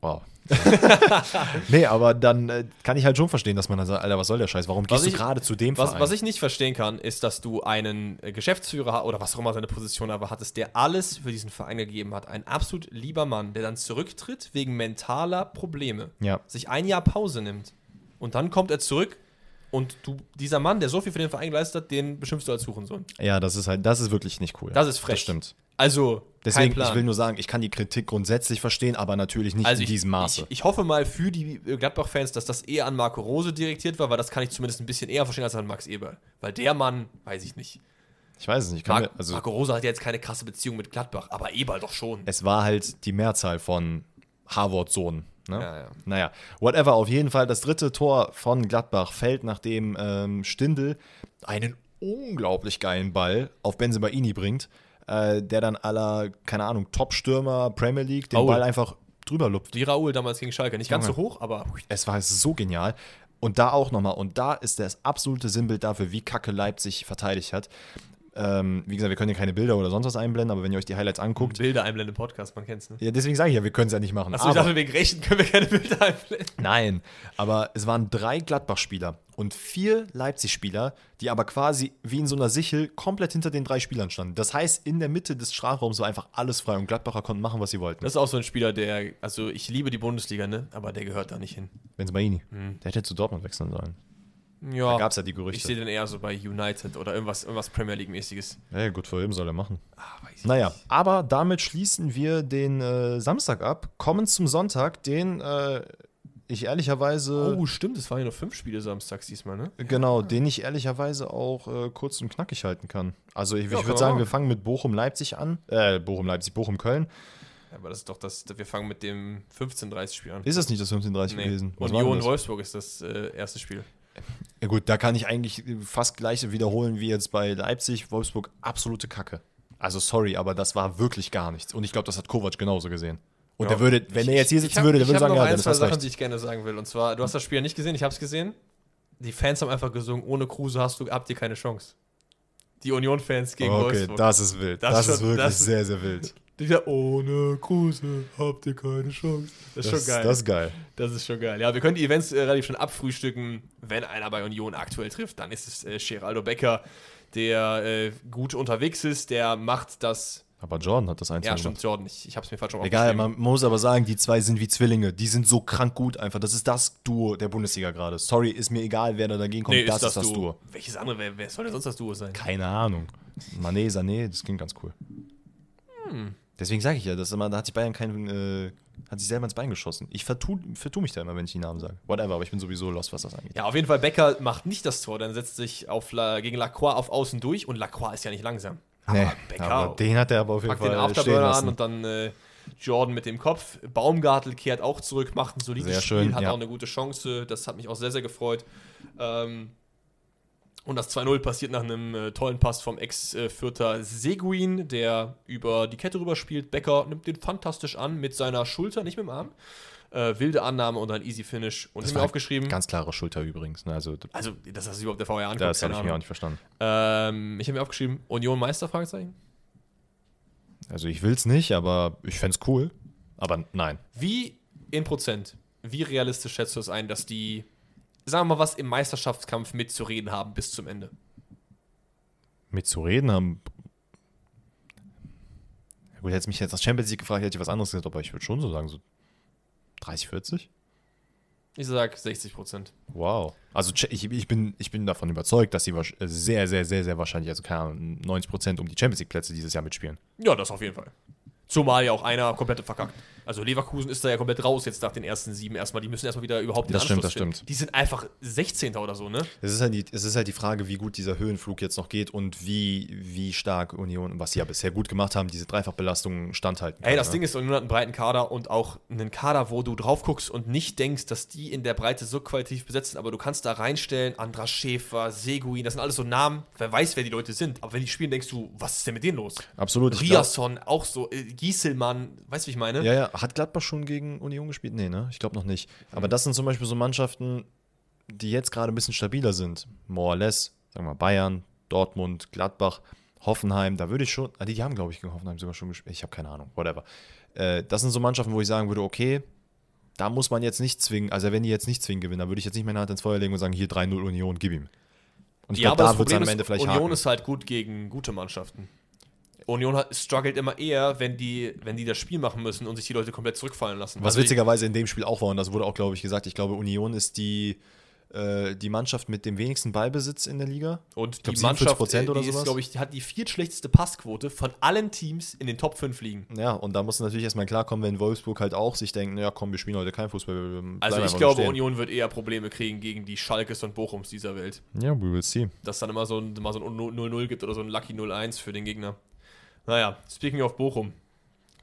Wow. *laughs* nee, aber dann äh, kann ich halt schon verstehen, dass man dann sagt, Alter, was soll der Scheiß? Warum Was gehst ich- du gerade zu dem Was, Verein? was ich nicht verstehen kann, ist, dass du einen äh, Geschäftsführer oder was auch immer seine Position aber hattest, der alles für diesen Verein gegeben hat. Ein absolut lieber Mann, der dann zurücktritt wegen mentaler Probleme. Ja. Sich ein Jahr Pause nimmt. Und dann kommt er zurück und du, dieser Mann, der so viel für den Verein geleistet hat, den beschimpfst du als Hurensohn. Ja, das ist halt, das ist wirklich nicht cool. Das ist frech. Das stimmt. Also, Deswegen, ich will nur sagen, ich kann die Kritik grundsätzlich verstehen, aber natürlich nicht also in ich, diesem Maße. Ich, ich hoffe mal für die äh, Gladbach-Fans, dass das eher an Marco Rose direktiert war, weil das kann ich zumindest ein bisschen eher verstehen als an Max Eberl. Weil der Mann, weiß ich nicht. Ich weiß es nicht. Mar mir, also, Marco Rose hat ja jetzt keine krasse Beziehung mit Gladbach, aber Eberl doch schon. es war halt die Mehrzahl von Harvard-Sohn. Ne? Ja, ja. Naja, whatever. Auf jeden Fall, das dritte Tor von Gladbach fällt, nachdem ähm, Stindl einen unglaublich geilen Ball auf Benzemaini bringt, äh, der dann aller, keine Ahnung, Top-Stürmer Premier League den Raul. Ball einfach drüber lupft. Wie Raoul damals gegen Schalke. Nicht ganz Junge. so hoch, aber Es war so genial. Und da auch nochmal, und da ist das absolute Sinnbild dafür, wie kacke Leipzig verteidigt hat. Ähm, wie gesagt, wir können hier keine Bilder oder sonst was einblenden, aber wenn ihr euch die Highlights anguckt, Bilder einblenden Podcast, man kennt's, ne? ja, deswegen sage ich ja, wir können es ja nicht machen. Achso, ich dachte, wegen Rechten können wir keine Bilder einblenden. nein, aber es waren drei Gladbach-Spieler und vier Leipzig-Spieler, die aber quasi wie in so einer Sichel komplett hinter den drei Spielern standen. Das heißt, in der Mitte des Strafraums war einfach alles frei und Gladbacher konnten machen, was sie wollten. Das ist auch so ein Spieler, der, also ich liebe die Bundesliga, ne? Aber der gehört da nicht hin. Benzemaini, der hätte zu Dortmund wechseln sollen. Ja. Da gab es ja die ich Gerüchte. sehe den eher so bei United oder irgendwas, irgendwas Premier League-mäßiges. Ja, gut, für ihn soll er machen. Ah, ich Naja, nicht. aber damit schließen wir den äh, Samstag ab, kommen zum Sonntag, den äh, ich ehrlicherweise, Oh, stimmt, es waren ja nur fünf Spiele samstags diesmal, ne? genau, den ich ehrlicherweise auch äh, kurz und knackig halten kann. Also ich, Ja, ich würde sagen, wir fangen mit Bochum-Leipzig an, äh, Bochum-Leipzig, Bochum-Köln. Aber das ist doch das, wir fangen mit dem 15:30-Spiel an. Ist das nicht das 15:30 Nee. gewesen? Was Union? Wolfsburg ist das äh, erste Spiel. Ja gut, da kann ich eigentlich fast gleich wiederholen wie jetzt bei Leipzig, Wolfsburg, absolute Kacke. Also sorry, aber das war wirklich gar nichts. Und ich glaube, das hat Kovac genauso gesehen. Und Ja. der würde, wenn er jetzt hier Ich sitzen hab- würde, der ich würde sagen, noch ja, ein, zwei Sachen, recht. die ich gerne sagen will. Und zwar, du hast das Spiel ja nicht gesehen, ich habe es gesehen. Die Fans haben einfach gesungen, ohne Kruse hast du, habt ihr keine Chance. Die Union-Fans gegen Okay, Wolfsburg. das ist wild. Das Das, ist schon- wirklich das sehr, sehr wild. Die sagen, ohne Kruse habt ihr keine Chance. Das ist Das, schon geil. das ist geil. Das ist schon geil. Ja, wir können die Events äh, relativ schon abfrühstücken. Wenn einer bei Union aktuell trifft, dann ist es äh, Geraldo Becker, der äh, gut unterwegs ist. Der macht das. Aber Jordan hat das Ja, einzige stimmt, Jordan. Ich, ich habe es mir falsch Egal, aufgeschrieben. man muss aber sagen, die zwei sind wie Zwillinge. Die sind so krank gut einfach. Das ist das Duo der Bundesliga gerade. Sorry, ist mir egal, wer da dagegen kommt. Nee, das ist das, ist das Duo. Duo. Welches andere? Wer, wer soll denn sonst das Duo sein? Keine Ahnung. Mané, Sané, das klingt ganz cool. Hm. Deswegen sage ich ja, das immer, da hat sich Bayern keinen, äh, hat sich selber ins Bein geschossen. Ich vertue vertu mich da immer, wenn ich die Namen sage. Whatever, aber ich bin sowieso lost, was das angeht. Ja, auf jeden Fall, Becker macht nicht das Tor, dann setzt sich auf La, gegen Lacroix auf Außen durch und Lacroix ist ja nicht langsam. Nee, Becker aber den hat er aber auf jeden Packt den Fall stehen Afterburner an und dann äh, Jordan mit dem Kopf. Baumgartel kehrt auch zurück, macht ein solides Sehr Spiel, schön, hat ja. auch eine gute Chance. Das hat mich auch sehr, sehr gefreut. Ähm, und das 2-0 passiert nach einem äh, tollen Pass vom Ex-Fürther Seguin, der über die Kette rüber spielt. Becker nimmt den fantastisch an mit seiner Schulter, nicht mit dem Arm. Äh, wilde Annahme und ein Easy Finish. Und ich habe mir aufgeschrieben. Ganz klare Schulter übrigens. Ne? Also, Also, dass das überhaupt der VR anguckt, das habe ich mir auch nicht verstanden. Ähm, ich habe mir aufgeschrieben, Union Meister, Fragezeichen. Also ich will es nicht, aber ich fände es cool. Aber nein. Wie in Prozent, wie realistisch schätzt du es ein, dass die, sagen wir mal, was im Meisterschaftskampf mitzureden haben bis zum Ende? Mit zu reden haben. Ja, Gut, hätte mich jetzt das Champions League gefragt, hätte ich was anderes gesagt, aber ich würde schon so sagen, so 30, 40? Ich sag 60 Prozent. Wow. Also ich, ich, bin, ich bin davon überzeugt, dass sie äh, sehr, sehr, sehr, sehr wahrscheinlich, also keine Ahnung, 90 Prozent um die Champions League-Plätze dieses Jahr mitspielen. Ja, das auf jeden Fall. Zumal ja auch einer komplett verkackt. Also Leverkusen ist da ja komplett raus jetzt nach den ersten sieben erstmal. Die müssen erstmal wieder überhaupt den Das stimmt, Anschluss das finden. stimmt. Die sind einfach 16. oder so, ne? Es ist, halt die, es ist halt die Frage, wie gut dieser Höhenflug jetzt noch geht und wie, wie stark Union, was sie ja bisher gut gemacht haben, diese Dreifachbelastung standhalten Ey, das ne? Ding ist, Union hat einen breiten Kader und auch einen Kader, wo du drauf guckst und nicht denkst, dass die in der Breite so qualitativ besetzt sind, aber du kannst da reinstellen, Andras Schäfer, Seguin, das sind alles so Namen, wer weiß, wer die Leute sind, aber wenn die spielen, denkst du, was ist denn mit denen los? Absolut. Riasson, auch so, äh, Gieselmann, weißt du, wie ich meine? Ja, ja. Hat Gladbach schon gegen Union gespielt? Nee, ne? Ich glaube noch nicht. Aber das sind zum Beispiel so Mannschaften, die jetzt gerade ein bisschen stabiler sind. More or less. Sagen wir Bayern, Dortmund, Gladbach, Hoffenheim. Da würde ich schon. Ah, die, haben, glaube ich, gegen Hoffenheim sogar schon gespielt. Ich habe keine Ahnung. Whatever. Äh, das sind so Mannschaften, wo ich sagen würde, okay, da muss man jetzt nicht zwingen. Also, wenn die jetzt nicht zwingen gewinnen, dann würde ich jetzt nicht meine Hand ins Feuer legen und sagen, hier 3-0 Union, gib ihm. Und ich Ja, glaube, aber da wird es am Ende vielleicht Union haken. ist halt gut gegen gute Mannschaften. Union hat, struggelt immer eher, wenn die, wenn die das Spiel machen müssen und sich die Leute komplett zurückfallen lassen. Was Also ich- witzigerweise in dem Spiel auch war, und das wurde auch, glaube ich, gesagt, ich glaube, Union ist die, äh, die Mannschaft mit dem wenigsten Ballbesitz in der Liga. Und glaub, die Mannschaft, 47% äh, oder die ist, sowas? glaube ich, hat die viertschlechteste Passquote von allen Teams in den Top 5 ligen. Ja, und da muss natürlich erstmal klarkommen, wenn Wolfsburg halt auch sich denkt, naja, komm, wir spielen heute kein Fußball. Also ich glaube, stehen. Union wird eher Probleme kriegen gegen die Schalkes und Bochums dieser Welt. Ja, we will see. Dass dann immer so ein, mal so ein 0-0 gibt oder so ein Lucky 0-1 für den Gegner. Naja, speaking of Bochum.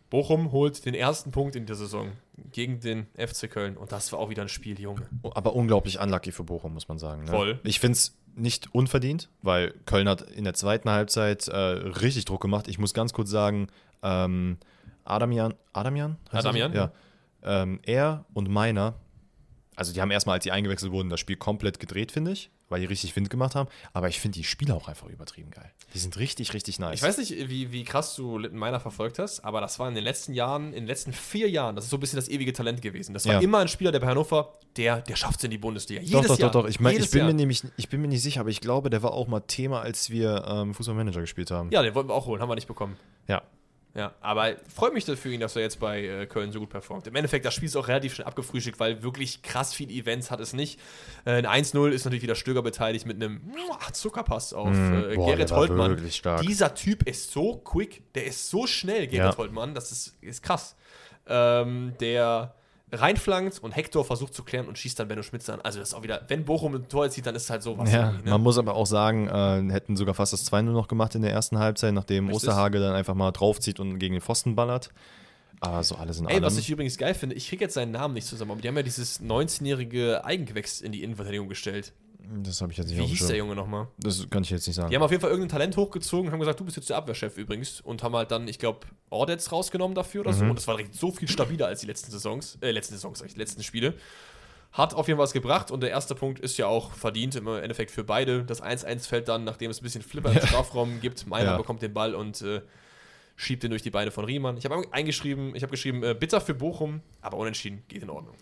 Bochum holt den ersten Punkt in der Saison gegen den FC Köln. Und das war auch wieder ein Spiel, Junge. Aber unglaublich unlucky für Bochum, muss man sagen. Ne? Voll. Ich finde es nicht unverdient, weil Köln hat in der zweiten Halbzeit äh, richtig Druck gemacht. Ich muss ganz kurz sagen, ähm, Adamian, Adamian? Adamian, Ja. Ähm, er und Meiner, also die haben erstmal, als sie eingewechselt wurden, das Spiel komplett gedreht, finde ich, weil die richtig Wind gemacht haben. Aber ich finde die Spieler auch einfach übertrieben geil. Die sind richtig, richtig nice. Ich weiß nicht, wie, wie krass du Litten Meiner verfolgt hast, aber das war in den letzten Jahren, in den letzten vier Jahren, das ist so ein bisschen das ewige Talent gewesen. Das war Ja. immer ein Spieler, der bei Hannover, der, der schafft es in die Bundesliga. Doch, Jedes doch, Jahr. doch, doch. Ich, mein, ich, bin Jahr. mir nämlich, ich bin mir nicht sicher, aber ich glaube, der war auch mal Thema, als wir ähm, Fußballmanager gespielt haben. Ja, den wollten wir auch holen, haben wir nicht bekommen. Ja. Ja, aber freut mich für ihn, dass er jetzt bei äh, Köln so gut performt. Im Endeffekt, das Spiel ist auch relativ schnell abgefrühstückt, weil wirklich krass viele Events hat es nicht. Äh, ein 1-0 ist natürlich wieder Stöger beteiligt mit einem Zuckerpass auf äh, boah, Gerrit Holtmann. Dieser Typ ist so quick, der ist so schnell, Gerrit Ja. Holtmann, das ist, ist krass. Ähm, der reinflankt und Hector versucht zu klären und schießt dann Benno Schmitz an. Also das ist auch wieder, wenn Bochum ein Tor zieht, dann ist es halt sowas. Ja, ne? man muss aber auch sagen, äh, hätten sogar fast das 2-0 noch gemacht in der ersten Halbzeit, nachdem Richtig. Osterhage dann einfach mal draufzieht und gegen den Pfosten ballert. Aber so alles in Ey, allem. was ich übrigens geil finde, ich kriege jetzt seinen Namen nicht zusammen, aber die haben ja dieses 19-jährige Eigengewächs in die Innenverteidigung gestellt. Das habe ich jetzt nicht Wie hieß der. Junge nochmal? Das kann ich jetzt nicht sagen. Die haben auf jeden Fall irgendein Talent hochgezogen und haben gesagt, du bist jetzt der Abwehrchef übrigens. Und haben halt dann, ich glaube, Ordets rausgenommen dafür oder so. Mhm. Und das war direkt so viel stabiler als die letzten Saisons, äh, letzten Saisons, sag ich, die letzten Spiele. Hat auf jeden Fall was gebracht und der erste Punkt ist ja auch verdient im Endeffekt für beide. Das 1-1 fällt dann, nachdem es ein bisschen Flipper im Strafraum gibt. Meiner Ja. bekommt den Ball und äh, schiebt den durch die Beine von Riemann. Ich habe eingeschrieben, ich habe geschrieben, äh, bitter für Bochum, aber unentschieden, geht in Ordnung.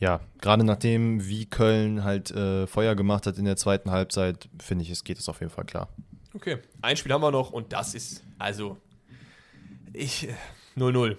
Ja, gerade nachdem, wie Köln halt äh, Feuer gemacht hat in der zweiten Halbzeit, finde ich, es geht es auf jeden Fall klar. Okay, ein Spiel haben wir noch und das ist, also, ich, äh, 0-0.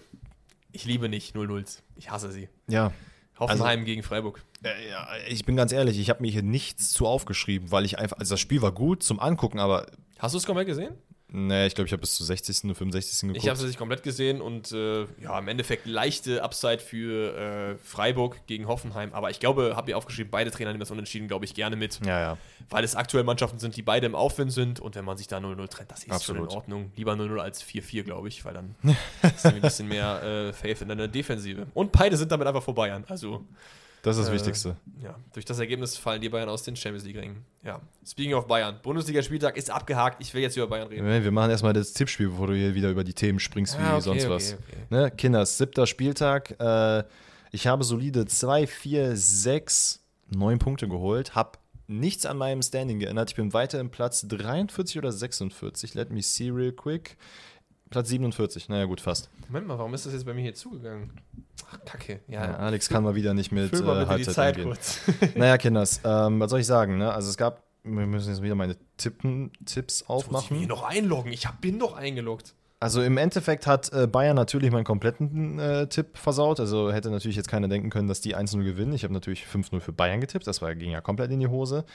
Ich liebe nicht 0-0s. Ich hasse sie. Ja, Hoffenheim gegen Freiburg. Äh, ja, ich bin ganz ehrlich, ich habe mir hier nichts zu aufgeschrieben, weil ich einfach, also das Spiel war gut zum Angucken, aber Hast du es komplett gesehen? Nee, ich glaube, ich habe bis zur 60. und 65. geguckt. Ich habe es nicht komplett gesehen und äh, ja, im Endeffekt leichte Upside für äh, Freiburg gegen Hoffenheim. Aber ich glaube, habe mir aufgeschrieben, beide Trainer nehmen das unentschieden, glaube ich, gerne mit. ja, ja. Weil es aktuell Mannschaften sind, die beide im Aufwind sind und wenn man sich da 0-0 trennt, das ist Absolut. schon in Ordnung. Lieber 0-0 als 4-4, glaube ich, weil dann *laughs* ist ein bisschen mehr äh, Faith in deiner Defensive. Und beide sind damit einfach vor Bayern. Also, Das ist das Äh, Wichtigste. ja, durch das Ergebnis fallen die Bayern aus den Champions League-Ringen. Ja, speaking of Bayern, Bundesliga-Spieltag ist abgehakt. Ich will jetzt über Bayern reden. Wir machen erstmal das Tippspiel, bevor du hier wieder über die Themen springst wie Ah, okay, sonst okay, was. okay. Ne? Kinders, siebter Spieltag. Äh, ich habe solide 2, 4, 6, 9 Punkte geholt. Habe nichts an meinem Standing geändert. Ich bin weiter im Platz 43 oder 46. Let me see real quick. Platz 47. Naja, gut, fast. Moment mal, warum ist das jetzt bei mir hier zugegangen? Ach, kacke. Ja, Ja, Alex kann mal wieder nicht mit äh, bitte die Halbzeit Zeit umgehen. kurz. *laughs* Naja, *laughs* Kinders, ähm, was soll ich sagen? Ne? Also es gab, wir müssen jetzt wieder meine Tippen, Tipps Muss ich mich aufmachen. hier noch einloggen? Ich hab, bin doch eingeloggt. Also im Endeffekt hat äh, Bayern natürlich meinen kompletten äh, Tipp versaut. Also hätte natürlich jetzt keiner denken können, dass die 1-0 gewinnen. Ich habe natürlich 5-0 für Bayern getippt. Das war, ging ja komplett in die Hose.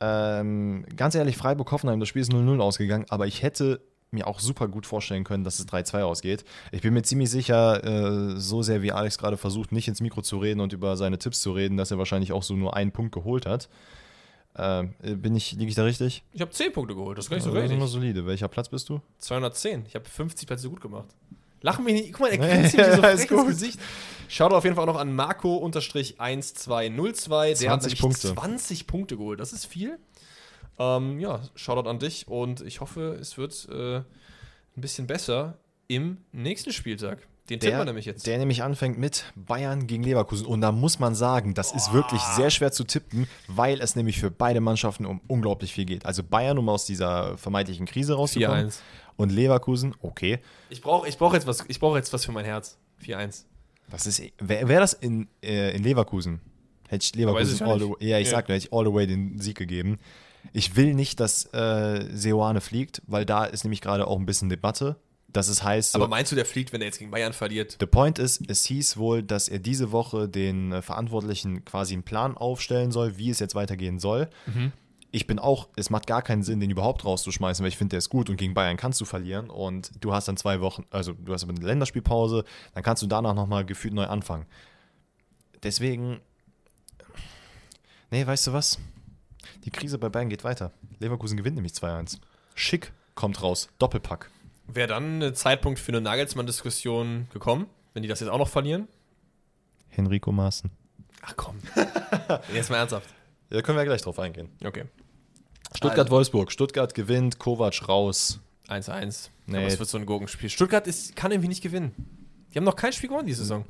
Ähm, ganz ehrlich, Freiburg-Hoffenheim, das Spiel ist 0-0 ausgegangen, aber ich hätte mir auch super gut vorstellen können, dass es 3-2 ausgeht. Ich bin mir ziemlich sicher, äh, so sehr wie Alex gerade versucht, nicht ins Mikro zu reden und über seine Tipps zu reden, dass er wahrscheinlich auch so nur einen Punkt geholt hat. Ähm, bin ich, liege ich da richtig? Ich habe 10 Punkte geholt, das ist gar nicht so Also, das ist immer solide. Welcher Platz bist du? 210. Ich habe 50 Plätze gut gemacht. Lachen mich nicht. Guck mal, er *laughs* grinst mir Ja, so frech ins. Gesicht. Schaut auf jeden Fall auch noch an Marco-1202. Der hat 20 nämlich Punkte. 20 Punkte geholt. Das ist viel. Ähm, ja, Shoutout an dich und ich hoffe, es wird äh, ein bisschen besser im nächsten Spieltag. Den tippen wir nämlich jetzt. der nämlich anfängt mit Bayern gegen Leverkusen. Und da muss man sagen, das ist wirklich sehr schwer zu tippen, weil es nämlich für beide Mannschaften um unglaublich viel geht. Also Bayern, um aus dieser vermeintlichen Krise rauszukommen. 4-1. Und Leverkusen, okay. Ich brauche ich brauch jetzt, was- ich brauch jetzt was für mein Herz. 4-1. Das ist, wäre wär das in, äh, in Leverkusen? Hätte ich Leverkusen all the, nicht. ja, ich Ja. sag nur, hätte ich all the way den Sieg gegeben. Ich will nicht, dass äh, Seoane fliegt, weil da ist nämlich gerade auch ein bisschen Debatte. Dass es heißt, so, Aber meinst du, der fliegt, wenn er jetzt gegen Bayern verliert? The point ist, es hieß wohl, dass er diese Woche den äh, Verantwortlichen quasi einen Plan aufstellen soll, wie es jetzt weitergehen soll. Ich bin auch, es macht gar keinen Sinn, den überhaupt rauszuschmeißen, weil ich finde, der ist gut und gegen Bayern kannst du verlieren und du hast dann zwei Wochen, also du hast aber eine Länderspielpause, dann kannst du danach nochmal gefühlt neu anfangen. Deswegen, nee, weißt du was? Die Krise bei Bayern geht weiter. Leverkusen gewinnt nämlich 2-1. Schick kommt raus, Doppelpack. Wäre dann ein Zeitpunkt für eine Nagelsmann-Diskussion gekommen, wenn die das jetzt auch noch verlieren? Henrico Maaßen. Ach komm. *laughs* jetzt mal ernsthaft. Da können wir gleich drauf eingehen. Okay. Stuttgart-Wolfsburg. Stuttgart gewinnt, Kovac raus. 1-1. Nee. Aber es wird so ein Gurkenspiel. Stuttgart ist, kann irgendwie nicht gewinnen. Die haben noch kein Spiel gewonnen diese Saison.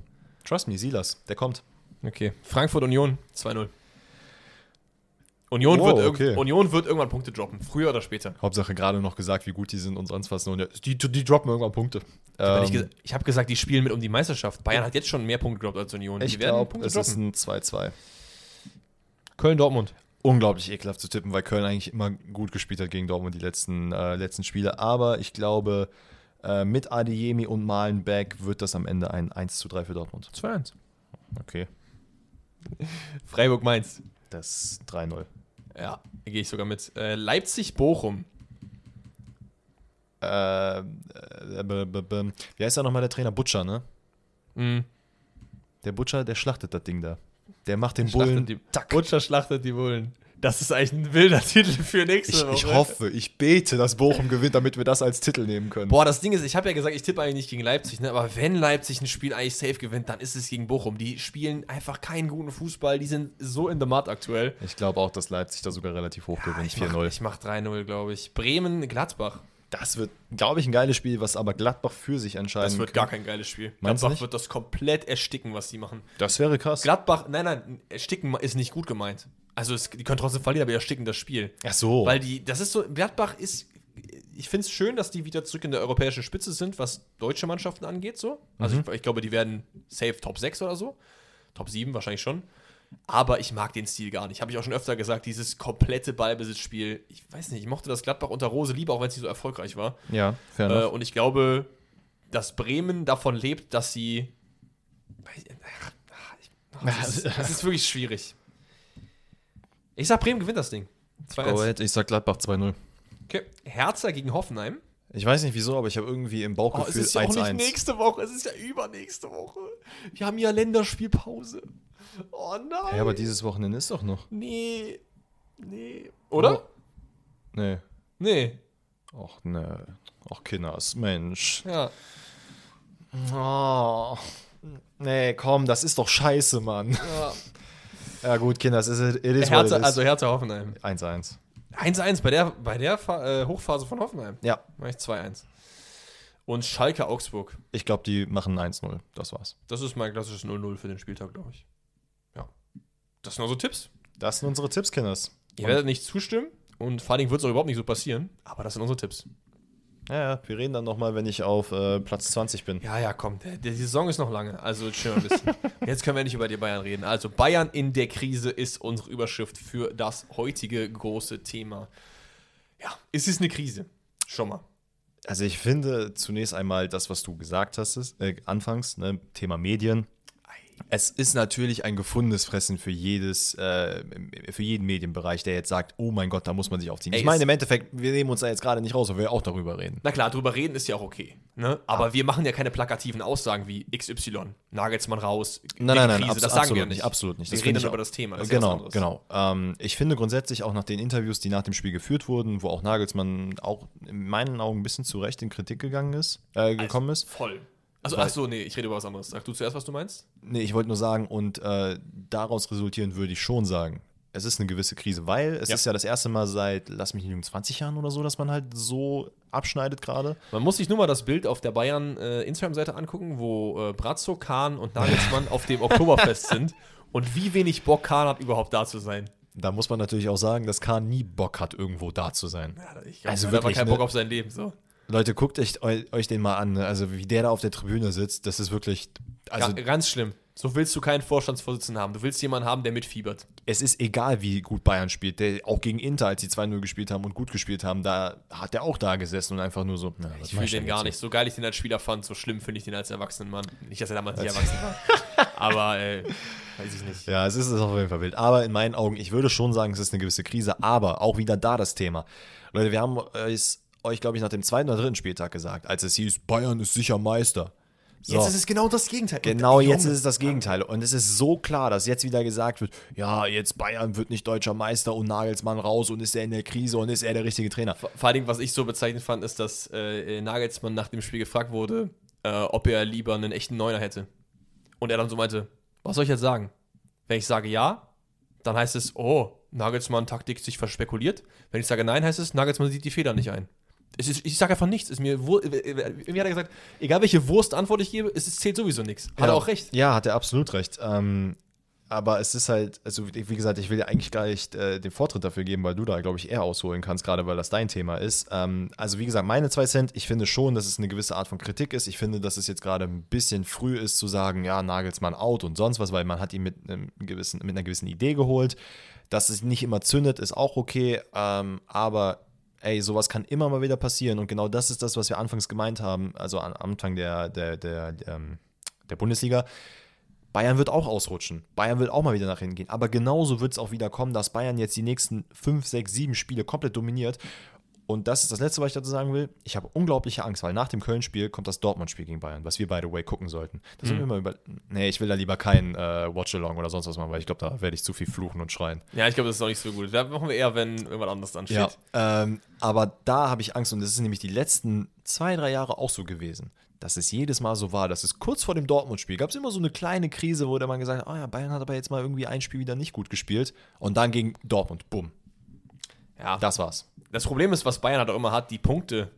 Trust me, Silas, der kommt. Okay. Frankfurt Union 2-0. Union, Wow, wird okay. Union wird irgendwann Punkte droppen. Früher oder später. Hauptsache gerade noch gesagt, wie gut die sind und sonst was. Und die, die droppen irgendwann Punkte. Ich Ähm, ges- ich habe gesagt, die spielen mit um die Meisterschaft. Bayern hat jetzt schon mehr Punkte gedroppt als Union. ich glaube, es ist droppen. ein 2-2. Köln-Dortmund. Unglaublich ekelhaft zu tippen, weil Köln eigentlich immer gut gespielt hat gegen Dortmund die letzten, äh, letzten Spiele. Aber ich glaube, äh, mit Adeyemi und Malenbeck wird das am Ende ein 1 zu 3 für Dortmund. 2-1. Okay. *laughs* Freiburg-Mainz. Das ist 3-0. Ja, gehe ich sogar mit. Äh, Leipzig-Bochum. Äh, äh, b- wie heißt da nochmal der Trainer? Butcher, ne? Mhm. Der Butcher, der schlachtet das Ding da. Der macht den Bullen. die, Tack. Butcher schlachtet die Bullen. Das ist eigentlich ein wilder *laughs* Titel für nächste Ich, Woche. ich hoffe, ich bete, dass Bochum gewinnt, damit wir das als Titel nehmen können. Boah, das Ding ist, ich habe ja gesagt, ich tippe eigentlich nicht gegen Leipzig, ne? aber wenn Leipzig ein Spiel eigentlich safe gewinnt, dann ist es gegen Bochum. Die spielen einfach keinen guten Fußball, die sind so in der Mud aktuell. Ich glaube auch, dass Leipzig da sogar relativ hoch gewinnt. ich mach, 4-0. ich mach 3-0, glaube ich. Bremen, Gladbach. Das wird, glaube ich, ein geiles Spiel, was aber Gladbach für sich entscheiden Das wird kann. gar kein geiles Spiel. Meinst Gladbach nicht? wird das komplett ersticken, was die machen. Das wäre krass. Gladbach, nein, nein, ersticken ist nicht gut gemeint. Also es, die können trotzdem verlieren, aber ersticken das Spiel. Ach so. Weil die, das ist so, Gladbach ist, ich finde es schön, dass die wieder zurück in der europäischen Spitze sind, was deutsche Mannschaften angeht, so. Also Mhm. ich, ich glaube, die werden safe Top 6 oder so. Top 7 wahrscheinlich schon. Aber ich mag den Stil gar nicht. Habe ich auch schon öfter gesagt, dieses komplette Ballbesitzspiel. Ich weiß nicht, ich mochte das Gladbach unter Rose lieber, auch wenn es nicht so erfolgreich war. ja, fair Äh, enough. und ich glaube, dass Bremen davon lebt, dass sie. Ach, ach, ich- ach, *laughs* Das ist, das ist wirklich schwierig. Ich sag, Bremen gewinnt das Ding. 2-1. Go ahead, ich sag Gladbach 2-0. Okay. Hertha gegen Hoffenheim. Ich weiß nicht wieso, aber ich habe irgendwie im Oh, es Bauchgefühl ist ja auch nicht 1-1. nächste Woche, es ist ja übernächste Woche. Wir haben ja Länderspielpause. Oh nein. ja, aber dieses Wochenende ist doch noch. Nee. Nee. Oder? Nee. Nee. Och, ne. Och, Kinders, Mensch. Ja. Oh. Nee, komm, das ist doch scheiße, Mann. ja. Ja, gut, Kinders, it is, it is it is. also Hertha Hoffenheim. 1-1. 1-1 bei der, bei der äh, Hochphase von Hoffenheim. Ja, Mach ich 2-1. Und Schalke Augsburg. ich glaube, die machen 1-0. Das war's. Das ist mein klassisches 0-0 für den Spieltag, glaube ich. Ja. Das sind unsere Tipps. Das sind unsere Tipps, Kinders. Ihr werdet nicht zustimmen und vor allen Dingen wird es auch überhaupt nicht so passieren, aber das sind unsere Tipps. Ja, ja, wir reden dann nochmal, wenn ich auf äh, Platz 20 bin. Ja, ja, komm, der, der, die Saison ist noch lange, also chill ein bisschen. *laughs* Jetzt können wir nicht über die Bayern reden. Also Bayern in der Krise ist unsere Überschrift für das heutige große Thema. Ja, es ist eine Krise. Schon mal. Also ich finde zunächst einmal das, was du gesagt hast, ist, äh, anfangs, ne, Thema Medien. Es ist natürlich ein gefundenes Fressen für jedes, äh, für jeden Medienbereich, der jetzt sagt, oh mein Gott, da muss man sich aufziehen. Ey, ich meine, im Endeffekt, wir nehmen uns da jetzt gerade nicht raus, weil wir auch darüber reden. Na klar, drüber reden ist ja auch okay. Ne? Aber wir machen ja keine plakativen Aussagen wie XY, Nagelsmann raus, Nein, nein, nein, Krise, das sagen wir nicht, nicht. absolut nicht. Wir Das reden über das Thema. Das ist ja genau, genau. Ähm, ich finde grundsätzlich auch nach den Interviews, die nach dem Spiel geführt wurden, wo auch Nagelsmann auch in meinen Augen ein bisschen zu Recht in Kritik gegangen ist, äh, gekommen ist. Voll. Also, ach so, nee, ich rede über was anderes. Sag du zuerst, was du meinst? Nee, ich wollte nur sagen, und äh, daraus resultierend würde ich schon sagen, es ist eine gewisse Krise, weil es Ja. ist ja das erste Mal seit, lass mich nicht lügen, 20 Jahren oder so, dass man halt so abschneidet gerade. Man muss sich nur mal das Bild auf der Bayern äh, Instagram-Seite angucken, wo äh, Brazzo, Kahn und Nagelsmann *laughs* auf dem Oktoberfest sind und wie wenig Bock Kahn hat, überhaupt da zu sein. Da muss man natürlich auch sagen, dass Kahn nie Bock hat, irgendwo da zu sein. Ja, ich glaub, Also der hat wirklich, keinen ne? Bock auf sein Leben. So. Leute, guckt euch, eu- euch den mal an. ne? Also, wie der da auf der Tribüne sitzt, das ist wirklich. Also, Ga ganz schlimm. So willst du keinen Vorstandsvorsitzenden haben. Du willst jemanden haben, der mitfiebert. es ist egal, wie gut Bayern spielt. Der, auch gegen Inter, als sie 2-0 gespielt haben und gut gespielt haben, da hat der auch da gesessen und einfach nur so. Na, Ich fühle den gar nicht. So geil ich den als Spieler fand, so schlimm finde ich den als erwachsenen Mann. Nicht, dass er damals nicht erwachsen war. *laughs* Aber, äh, weiß ich nicht. Ja, es ist auf jeden Fall wild. Aber in meinen Augen, ich würde schon sagen, es ist eine gewisse Krise. Aber auch wieder da das Thema. Leute, wir haben es euch, glaube ich, nach dem zweiten oder dritten Spieltag gesagt, als es hieß, Bayern ist sicher Meister. So. Jetzt ist es genau das Gegenteil. Genau, jetzt ist es das Gegenteil. Und es ist so klar, dass jetzt wieder gesagt wird, ja, jetzt Bayern wird nicht deutscher Meister und Nagelsmann raus und ist er in der Krise und ist er der richtige Trainer. Vor allen Dingen, was ich so bezeichnend fand, ist, dass äh, Nagelsmann nach dem Spiel gefragt wurde, äh, ob er lieber einen echten Neuner hätte. Und er dann so meinte, was soll ich jetzt sagen? Wenn ich sage ja, dann heißt es, oh, Nagelsmann Taktik sich verspekuliert. Wenn ich sage nein, heißt es, Nagelsmann sieht die Fehler nicht ein. Ist, ich sage einfach nichts. Ist mir wur- äh, äh, irgendwie hat er gesagt, egal welche Wurstantwort ich gebe, es ist- zählt sowieso nichts. Hat er auch recht. Ja, hat er absolut recht. Ähm, aber es ist halt, also wie wie gesagt, ich will dir eigentlich gar nicht äh, den Vortritt dafür geben, weil du da, glaube ich, eher ausholen kannst, gerade weil das dein Thema ist. Ähm, also wie gesagt, meine zwei Cent, ich finde schon, dass es eine gewisse Art von Kritik ist. Ich finde, dass es jetzt gerade ein bisschen früh ist zu sagen, ja, Nagelsmann out und sonst was, weil man hat ihn mit, einem gewissen, mit einer gewissen Idee geholt. Dass es nicht immer zündet, ist auch okay, ähm, aber ey, sowas kann immer mal wieder passieren und genau das ist das, was wir anfangs gemeint haben, also am Anfang der, der, der, ähm, der Bundesliga. Bayern wird auch ausrutschen. Bayern wird auch mal wieder nach hinten gehen. Aber genauso wird es auch wieder kommen, dass Bayern jetzt die nächsten 5, 6, 7 Spiele komplett dominiert Und das ist das Letzte, was ich dazu sagen will. Ich habe unglaubliche Angst, weil nach dem Köln-Spiel kommt das Dortmund-Spiel gegen Bayern, was wir, by the way, gucken sollten. Da sind wir immer über. Nee, ich will da lieber kein äh, Watch-Along oder sonst was machen, weil ich glaube, da werde ich zu viel fluchen und schreien. Ja, ich glaube, das ist auch nicht so gut. Da machen wir eher, wenn irgendwas anderes ansteht. Ja, ähm, aber da habe ich Angst und das ist nämlich die letzten zwei, drei Jahre auch so gewesen, dass es jedes Mal so war, dass es kurz vor dem Dortmund-Spiel gab es immer so eine kleine Krise, wo der man gesagt hat, ah ja, Bayern hat aber jetzt mal irgendwie ein Spiel wieder nicht gut gespielt und dann gegen Dortmund, bumm, Ja, das war's. Das Problem ist, was Bayern halt auch immer hat, die Punkte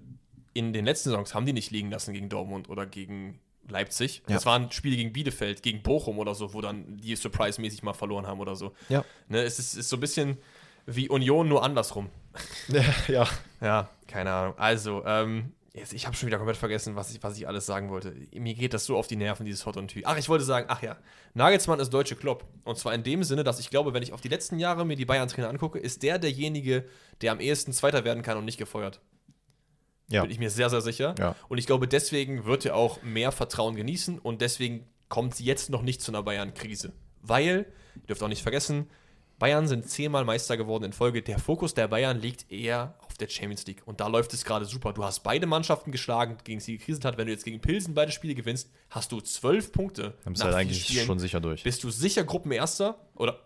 in den letzten Saisons haben die nicht liegen lassen gegen Dortmund oder gegen Leipzig. Ja. Das waren Spiele gegen Bielefeld, gegen Bochum oder so, wo dann die surprise-mäßig mal verloren haben oder so. Ja. Ne, es ist, ist so ein bisschen wie Union, nur andersrum. ja. Ja, keine Ahnung. Also, ähm, jetzt, ich habe schon wieder komplett vergessen, was ich, was ich alles sagen wollte. Mir geht das so auf die Nerven, dieses Hot und Tü. Ach, ich wollte sagen, ach ja, Nagelsmann ist deutsche Klopp. Und zwar in dem Sinne, dass ich glaube, wenn ich auf die letzten Jahre mir die Bayern-Trainer angucke, ist der derjenige, der am ehesten Zweiter werden kann und nicht gefeuert. Ja. Bin ich mir sehr, sehr sicher. Ja. Und ich glaube, deswegen wird er auch mehr Vertrauen genießen und deswegen kommt es jetzt noch nicht zu einer Bayern-Krise. Weil, ihr dürft auch nicht vergessen, Bayern sind zehnmal Meister geworden in Folge. Der Fokus der Bayern liegt eher auf der Champions League. Und da läuft es gerade super. Du hast beide Mannschaften geschlagen, gegen sie gekriselt hat. Wenn du jetzt gegen Pilsen beide Spiele gewinnst, hast du zwölf Punkte. Dann bist du halt eigentlich Spielen. schon sicher durch. Bist du sicher Gruppenerster? Oder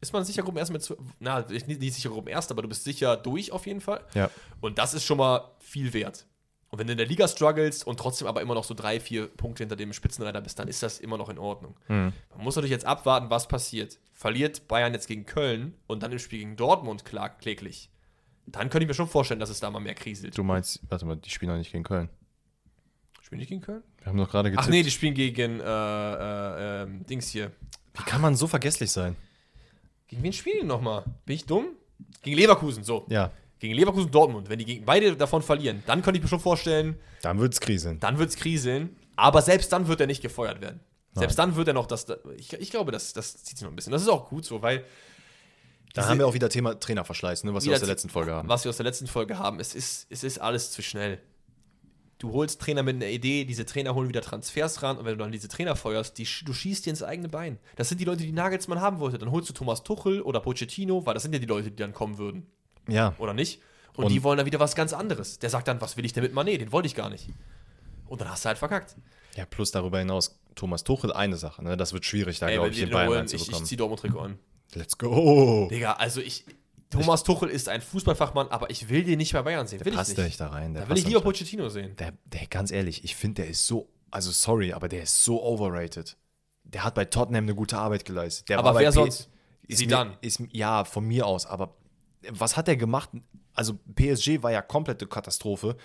ist man sicher Gruppenerster mit. Na, nicht, nicht sicher Gruppenerster, aber du bist sicher durch auf jeden Fall. Ja. Und das ist schon mal viel wert. Und wenn du in der Liga struggles und trotzdem aber immer noch so drei, vier Punkte hinter dem Spitzenreiter bist, dann ist das immer noch in Ordnung. Mhm. Man muss natürlich jetzt abwarten, was passiert. Verliert Bayern jetzt gegen Köln und dann im Spiel gegen Dortmund klar, kläglich. Dann könnte ich mir schon vorstellen, dass es da mal mehr kriselt. Du meinst, warte mal, die spielen noch nicht gegen Köln. Spielen die gegen Köln? Wir haben doch gerade Ach getippt. nee, die spielen gegen äh, äh, ähm, Dings hier. Wie kann man so vergesslich sein? Gegen wen spielen die nochmal? Bin ich dumm? Gegen Leverkusen, so. Ja, Gegen Leverkusen und Dortmund. Wenn die gegen beide davon verlieren, dann könnte ich mir schon vorstellen, dann wird's kriseln. dann wird es kriseln. Aber selbst dann wird er nicht gefeuert werden. Selbst dann wird er noch das. Ich, ich glaube, das, das zieht sich noch ein bisschen. Das ist auch gut so, weil. Da haben wir auch wieder Thema Trainerverschleiß, ne, was wir aus der letzten Folge haben. Was wir aus der letzten Folge haben. Es ist, es ist alles zu schnell. Du holst Trainer mit einer Idee, diese Trainer holen wieder Transfers ran und wenn du dann diese Trainer feuerst, die, du schießt dir ins eigene Bein. Das sind die Leute, die Nagelsmann haben wollte. Dann holst du Thomas Tuchel oder Pochettino, weil das sind ja die Leute, die dann kommen würden. Ja, Oder nicht? Und, Und- die wollen dann wieder was ganz anderes. Der sagt dann, was will ich denn mit Mané? Den wollte ich gar nicht. Und dann hast du halt verkackt. ja, plus darüber hinaus, Thomas Tuchel eine Sache, ne? Das wird schwierig, da glaube ich, den den Bayern holen, ich, ich reinzubekommen. zieh Dortmund-Trikot an. Let's go! Digga, also ich. Thomas Tuchel ist ein Fußballfachmann, aber ich will den nicht bei Bayern sehen. Der Will ich passt ja nicht da rein. Da will ich lieber. Pochettino sehen. der, der, ganz ehrlich, ich finde, der ist so, also sorry, aber der ist so overrated. Der hat bei Tottenham eine gute Arbeit geleistet. Der Aber wer P- sonst? Ist Zidane. Mir, ist, ja, von mir aus, aber was hat er gemacht? Also PSG war ja komplette Katastrophe.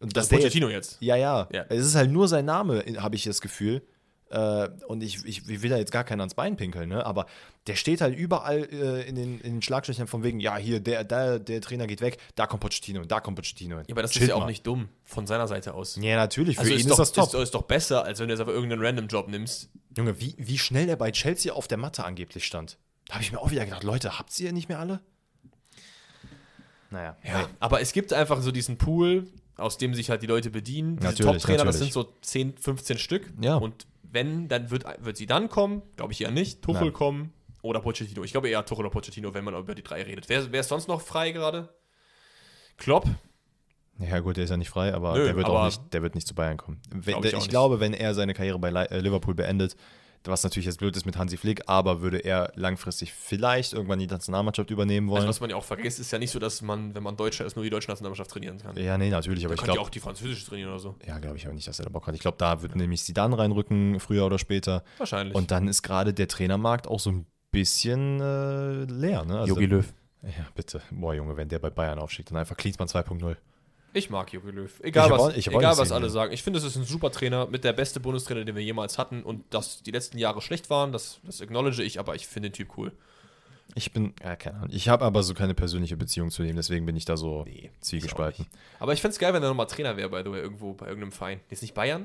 Und dass Also Pochettino jetzt. Ja, ja, Ja. Es ist halt nur sein Name, habe ich das Gefühl. Äh, und ich, ich, ich will da jetzt gar keinen ans Bein pinkeln, ne? aber der steht halt überall äh, in, den, in den Schlagzeilen von wegen, ja, hier, der, der, der Trainer geht weg, da kommt Pochettino, da kommt Pochettino. Ja, aber das Chill ist ja auch nicht dumm von seiner Seite aus. Ja, natürlich, für Also ihn ist, ist, doch, das top. Ist, ist doch besser, als wenn du jetzt einfach irgendeinen Random-Job nimmst. Junge, wie, wie schnell er bei Chelsea auf der Matte angeblich stand. Da habe ich mir auch wieder gedacht, Leute, habt ihr nicht mehr alle? Naja, Ja, nee. aber es gibt einfach so diesen Pool, aus dem sich halt die Leute bedienen. Diese Top-Trainer, das sind so 10, 15 Stück. Ja. Und wenn, dann wird, wird sie dann kommen, glaube ich eher nicht, Tuchel Nein. kommen oder Pochettino. Ich glaube eher Tuchel oder Pochettino, wenn man über die drei redet. Wer, wer ist sonst noch frei gerade? Klopp? Ja gut, der ist ja nicht frei, aber Nö, der wird aber- auch nicht, der wird nicht zu Bayern kommen. Wenn, Glaub ich ich glaube, wenn er seine Karriere bei äh, Liverpool beendet, was natürlich jetzt blöd ist mit Hansi Flick, aber würde er langfristig vielleicht irgendwann die Nationalmannschaft übernehmen wollen. Also was man ja auch vergisst, ist ja nicht so, dass man, wenn man Deutscher ist, nur die deutsche Nationalmannschaft trainieren kann. ja, nee, natürlich, aber Man ich kann ja glaube, auch die französische trainieren oder so. ja, glaube ich aber nicht, dass er da Bock hat. Ich glaube, da wird nämlich Zidane reinrücken, früher oder später. Wahrscheinlich. Und dann ist gerade der Trainermarkt auch so ein bisschen äh, leer, ne? Also, Löw. Ja, bitte. Boah, Junge, wenn der bei Bayern aufsteigt, dann einfach Klinsmann 2.0. Ich mag Jogi Löw. Egal, Ich was, ich auch egal was sehen, alle ja. sagen. Ich finde, es ist ein super Trainer mit der beste Bundestrainer, den wir jemals hatten. Und dass die letzten Jahre schlecht waren, das, das acknowledge ich, aber ich finde den Typ cool. Ich bin, ja, keine Ahnung. Ich habe aber so keine persönliche Beziehung zu dem, deswegen bin ich da so Nee, zwiegespalten. Aber ich fände es geil, wenn er nochmal Trainer wäre, way, irgendwo bei irgendeinem Verein. Jetzt nicht Bayern,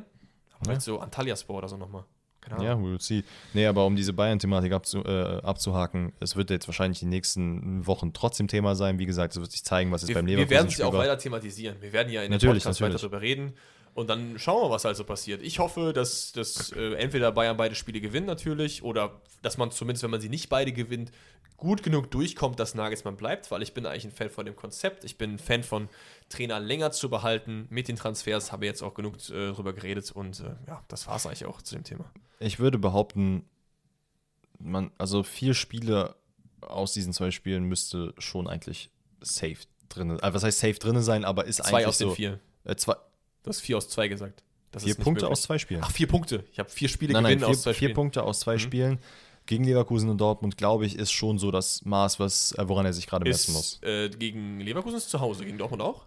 aber Ja. vielleicht so Antalyaspor oder so nochmal. Ahnung. Ja, we'll see. Nee, aber um diese Bayern-Thematik abzu, äh, abzuhaken, es wird jetzt wahrscheinlich die nächsten Wochen trotzdem Thema sein. Wie gesagt, es wird sich zeigen, was es Wir, beim wir werden es ja auch weiter thematisieren. Wir werden ja in Natürlich, dem Podcast natürlich. weiter darüber reden. Und dann schauen wir, was halt so passiert. Ich hoffe, dass, dass äh, entweder Bayern beide Spiele gewinnt natürlich oder dass man zumindest, wenn man sie nicht beide gewinnt, gut genug durchkommt, dass Nagelsmann bleibt, weil ich bin eigentlich ein Fan von dem Konzept. Ich bin ein Fan von Trainer länger zu behalten mit den Transfers. Habe jetzt auch genug äh, drüber geredet und äh, ja, das war es eigentlich auch zu dem Thema. Ich würde behaupten, man, also vier Spiele aus diesen zwei Spielen müsste schon eigentlich safe drin. Also was heißt safe drin sein, aber ist Zwei eigentlich aus den vier. Äh, zwei, Du hast vier aus zwei gesagt. Das vier Punkte möglich. aus zwei Spielen. Ach, vier Punkte. Ich habe vier Spiele nein, nein, gewinnen vier, aus zwei vier Spielen. Mhm. Punkte aus zwei Spielen gegen Leverkusen und Dortmund, glaube ich, ist schon so das Maß, was, äh, woran er sich gerade messen muss. Äh, gegen Leverkusen ist zu Hause, gegen Dortmund auch?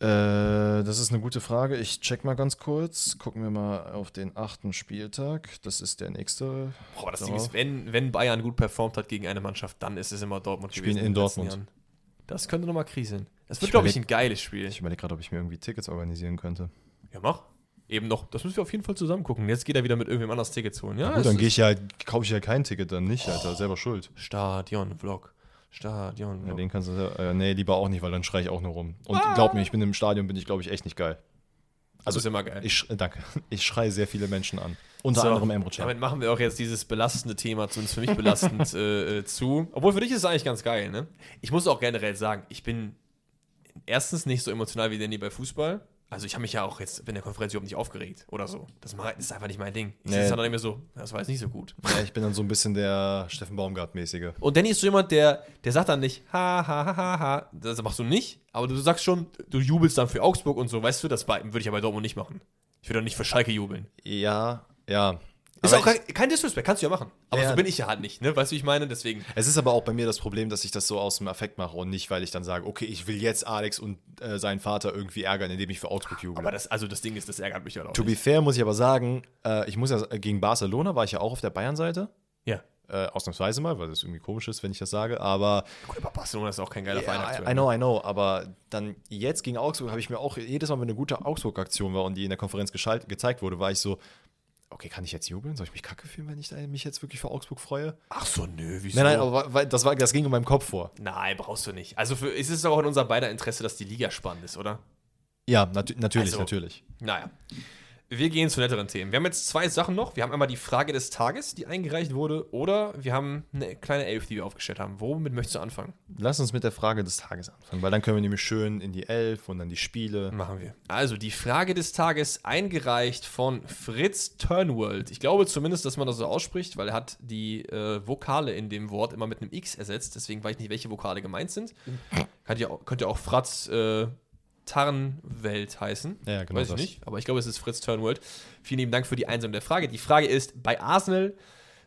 Äh, das ist eine gute Frage. Ich check mal ganz kurz. Gucken wir mal auf den achten Spieltag. Das ist der nächste. Boah, aber das Darauf. Ding ist, wenn, wenn Bayern gut performt hat gegen eine Mannschaft, dann ist es immer Dortmund Spielen gewesen in den letzten Dortmund. Das könnte nochmal kriseln. Das wird, glaube ich, ein geiles Spiel. Ich überlege gerade, ob ich mir irgendwie Tickets organisieren könnte. Ja, mach. Eben noch. Das müssen wir auf jeden Fall zusammen gucken. Jetzt geht er wieder mit irgendwem anders Tickets holen. Ja, Gut, es dann gehe ich ja, kaufe ich ja kein Ticket, dann nicht, Alter. Selber schuld. Stadion-Vlog. Stadion-Vlog. Ja, den kannst du. Äh, nee, lieber auch nicht, weil dann schrei ich auch nur rum. Und glaub mir, ich bin im Stadion, bin ich, glaube ich, echt nicht geil. also ist immer geil. Ich, danke. Ich schreie sehr viele Menschen an. Unter So, anderem Emre Can. Damit machen wir auch jetzt dieses belastende Thema, zumindest für mich belastend, *laughs* äh, äh, zu. Obwohl für dich ist es eigentlich ganz geil, ne? Ich muss auch generell sagen, ich bin erstens nicht so emotional wie Danny bei Fußball. Also ich habe mich ja auch jetzt in der Konferenz überhaupt nicht aufgeregt oder so. Das ist einfach nicht mein Ding. Ich Nee. sitze dann immer so, das war jetzt nicht so gut. Ja, ich bin dann so ein bisschen der Steffen Baumgart-mäßige. Und Danny ist so jemand, der, der sagt dann nicht, ha, ha, ha, ha, ha. Das machst du nicht, aber du sagst schon, du jubelst dann für Augsburg und so, weißt du, das würde ich ja bei Dortmund nicht machen. Ich würde doch nicht für Schalke jubeln. Ja, ja. Ist Aber auch kein, kein Disrespect, kannst du ja machen. Aber Ja. so bin ich ja halt nicht, ne? Weißt du, wie ich meine? Deswegen. Es ist aber auch bei mir das Problem, dass ich das so aus dem Affekt mache und nicht, weil ich dann sage, okay, ich will jetzt Alex und äh, seinen Vater irgendwie ärgern, indem ich für Augsburg juble. Aber das, also das Ding ist, das ärgert mich halt auch. to be nicht. fair muss ich aber sagen, äh, ich muss ja gegen Barcelona war ich ja auch auf der Bayern-Seite. Ja. Äh, ausnahmsweise mal, weil das irgendwie komisch ist, wenn ich das sage. Aber Gut, aber Barcelona ist auch kein geiler Verein ja, aktuell. I, I know, I know. Aber dann jetzt gegen Augsburg habe ich mir auch jedes Mal, wenn eine gute Augsburg-Aktion war und die in der Konferenz gezeigt wurde, war ich so, okay, kann ich jetzt jubeln? Soll ich mich kacke fühlen, wenn ich mich jetzt wirklich für Augsburg freue? Ach so, nö, wieso? Nein, nein, aber weil, das, war, das ging in meinem Kopf vor. Nein, brauchst du nicht. Also für, es ist doch auch in unser beider Interesse, dass die Liga spannend ist, oder? Ja, nat natürlich, Also- natürlich. Naja. Wir gehen zu netteren Themen. Wir haben jetzt zwei Sachen noch. Wir haben einmal die Frage des Tages, die eingereicht wurde, oder wir haben eine kleine Elf, die wir aufgestellt haben. Womit möchtest du anfangen? Lass uns mit der Frage des Tages anfangen, weil dann können wir nämlich schön in die Elf und dann die Spiele. Machen wir. Also die Frage des Tages eingereicht von Fritz Turnworld. Ich glaube zumindest, dass man das so ausspricht, weil er hat die äh, Vokale in dem Wort immer mit einem X ersetzt. Deswegen weiß ich nicht, welche Vokale gemeint sind. Könnte ja auch, könnte auch Fratz äh, Tarnwelt heißen. Ja, genau Weiß ich das. nicht, aber ich glaube, es ist Fritz Turnworld. Vielen lieben Dank für die Einsendung der Frage. Die Frage ist, bei Arsenal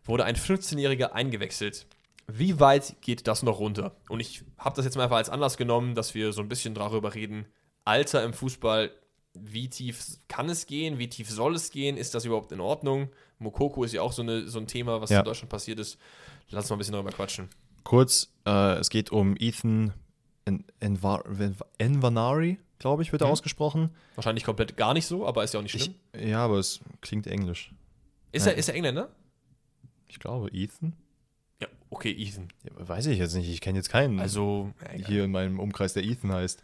wurde ein 15-Jähriger eingewechselt. Wie weit geht das noch runter? Und ich habe das jetzt mal einfach als Anlass genommen, dass wir so ein bisschen darüber reden. Alter im Fußball, wie tief kann es gehen? Wie tief soll es gehen? Ist das überhaupt in Ordnung? Mokoko ist ja auch so, eine, so ein Thema, was Ja. in Deutschland passiert ist. Lass uns mal ein bisschen darüber quatschen. Kurz, äh, es geht um Ethan En- Enva- Envanari, glaube ich, wird er Mhm. ausgesprochen. Wahrscheinlich komplett gar nicht so, aber ist ja auch nicht Ich, schlimm. ja, aber es klingt englisch. ist, er, ist er Engländer? Ich glaube, Ethan? Ja, okay, Ethan. Ja, weiß ich jetzt nicht. Ich kenne jetzt keinen Also, ja, hier in meinem Umkreis, der Ethan heißt.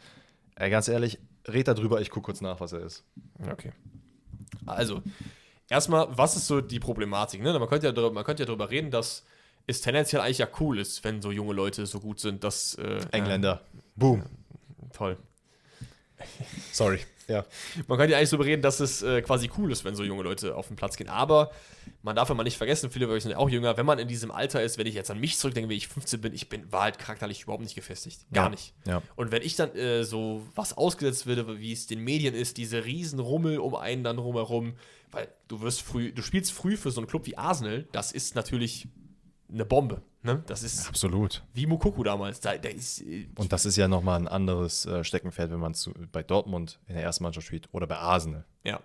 Ey, ganz ehrlich, red da drüber, ich gucke kurz nach, was er ist. Okay. Also, erstmal, was ist so die Problematik? Ne? Man, könnte ja darüber, man könnte ja darüber reden, dass es tendenziell eigentlich ja cool ist, wenn so junge Leute so gut sind, dass. Äh, Engländer. Boom. Ja, toll. *laughs* Sorry. Ja. Man könnte ja eigentlich so reden, dass es äh, quasi cool ist, wenn so junge Leute auf den Platz gehen. Aber man darf ja mal nicht vergessen, viele von euch sind ja auch jünger, wenn man in diesem Alter ist, wenn ich jetzt an mich zurückdenke, wenn ich 15 bin, ich bin, war halt charakterlich überhaupt nicht gefestigt. Gar Ja. nicht. Ja. Und wenn ich dann äh, so was ausgesetzt würde, wie es den Medien ist, diese riesen Rummel um einen dann rumherum, weil du wirst früh, du spielst früh für so einen Club wie Arsenal, das ist natürlich eine Bombe. Ne? Das ist Absolut. wie Mukoko damals. Da, da ist, äh, Und das ist ja nochmal ein anderes äh, Steckenpferd, wenn man zu, bei Dortmund in der ersten Mannschaft spielt oder bei Arsenal. ja.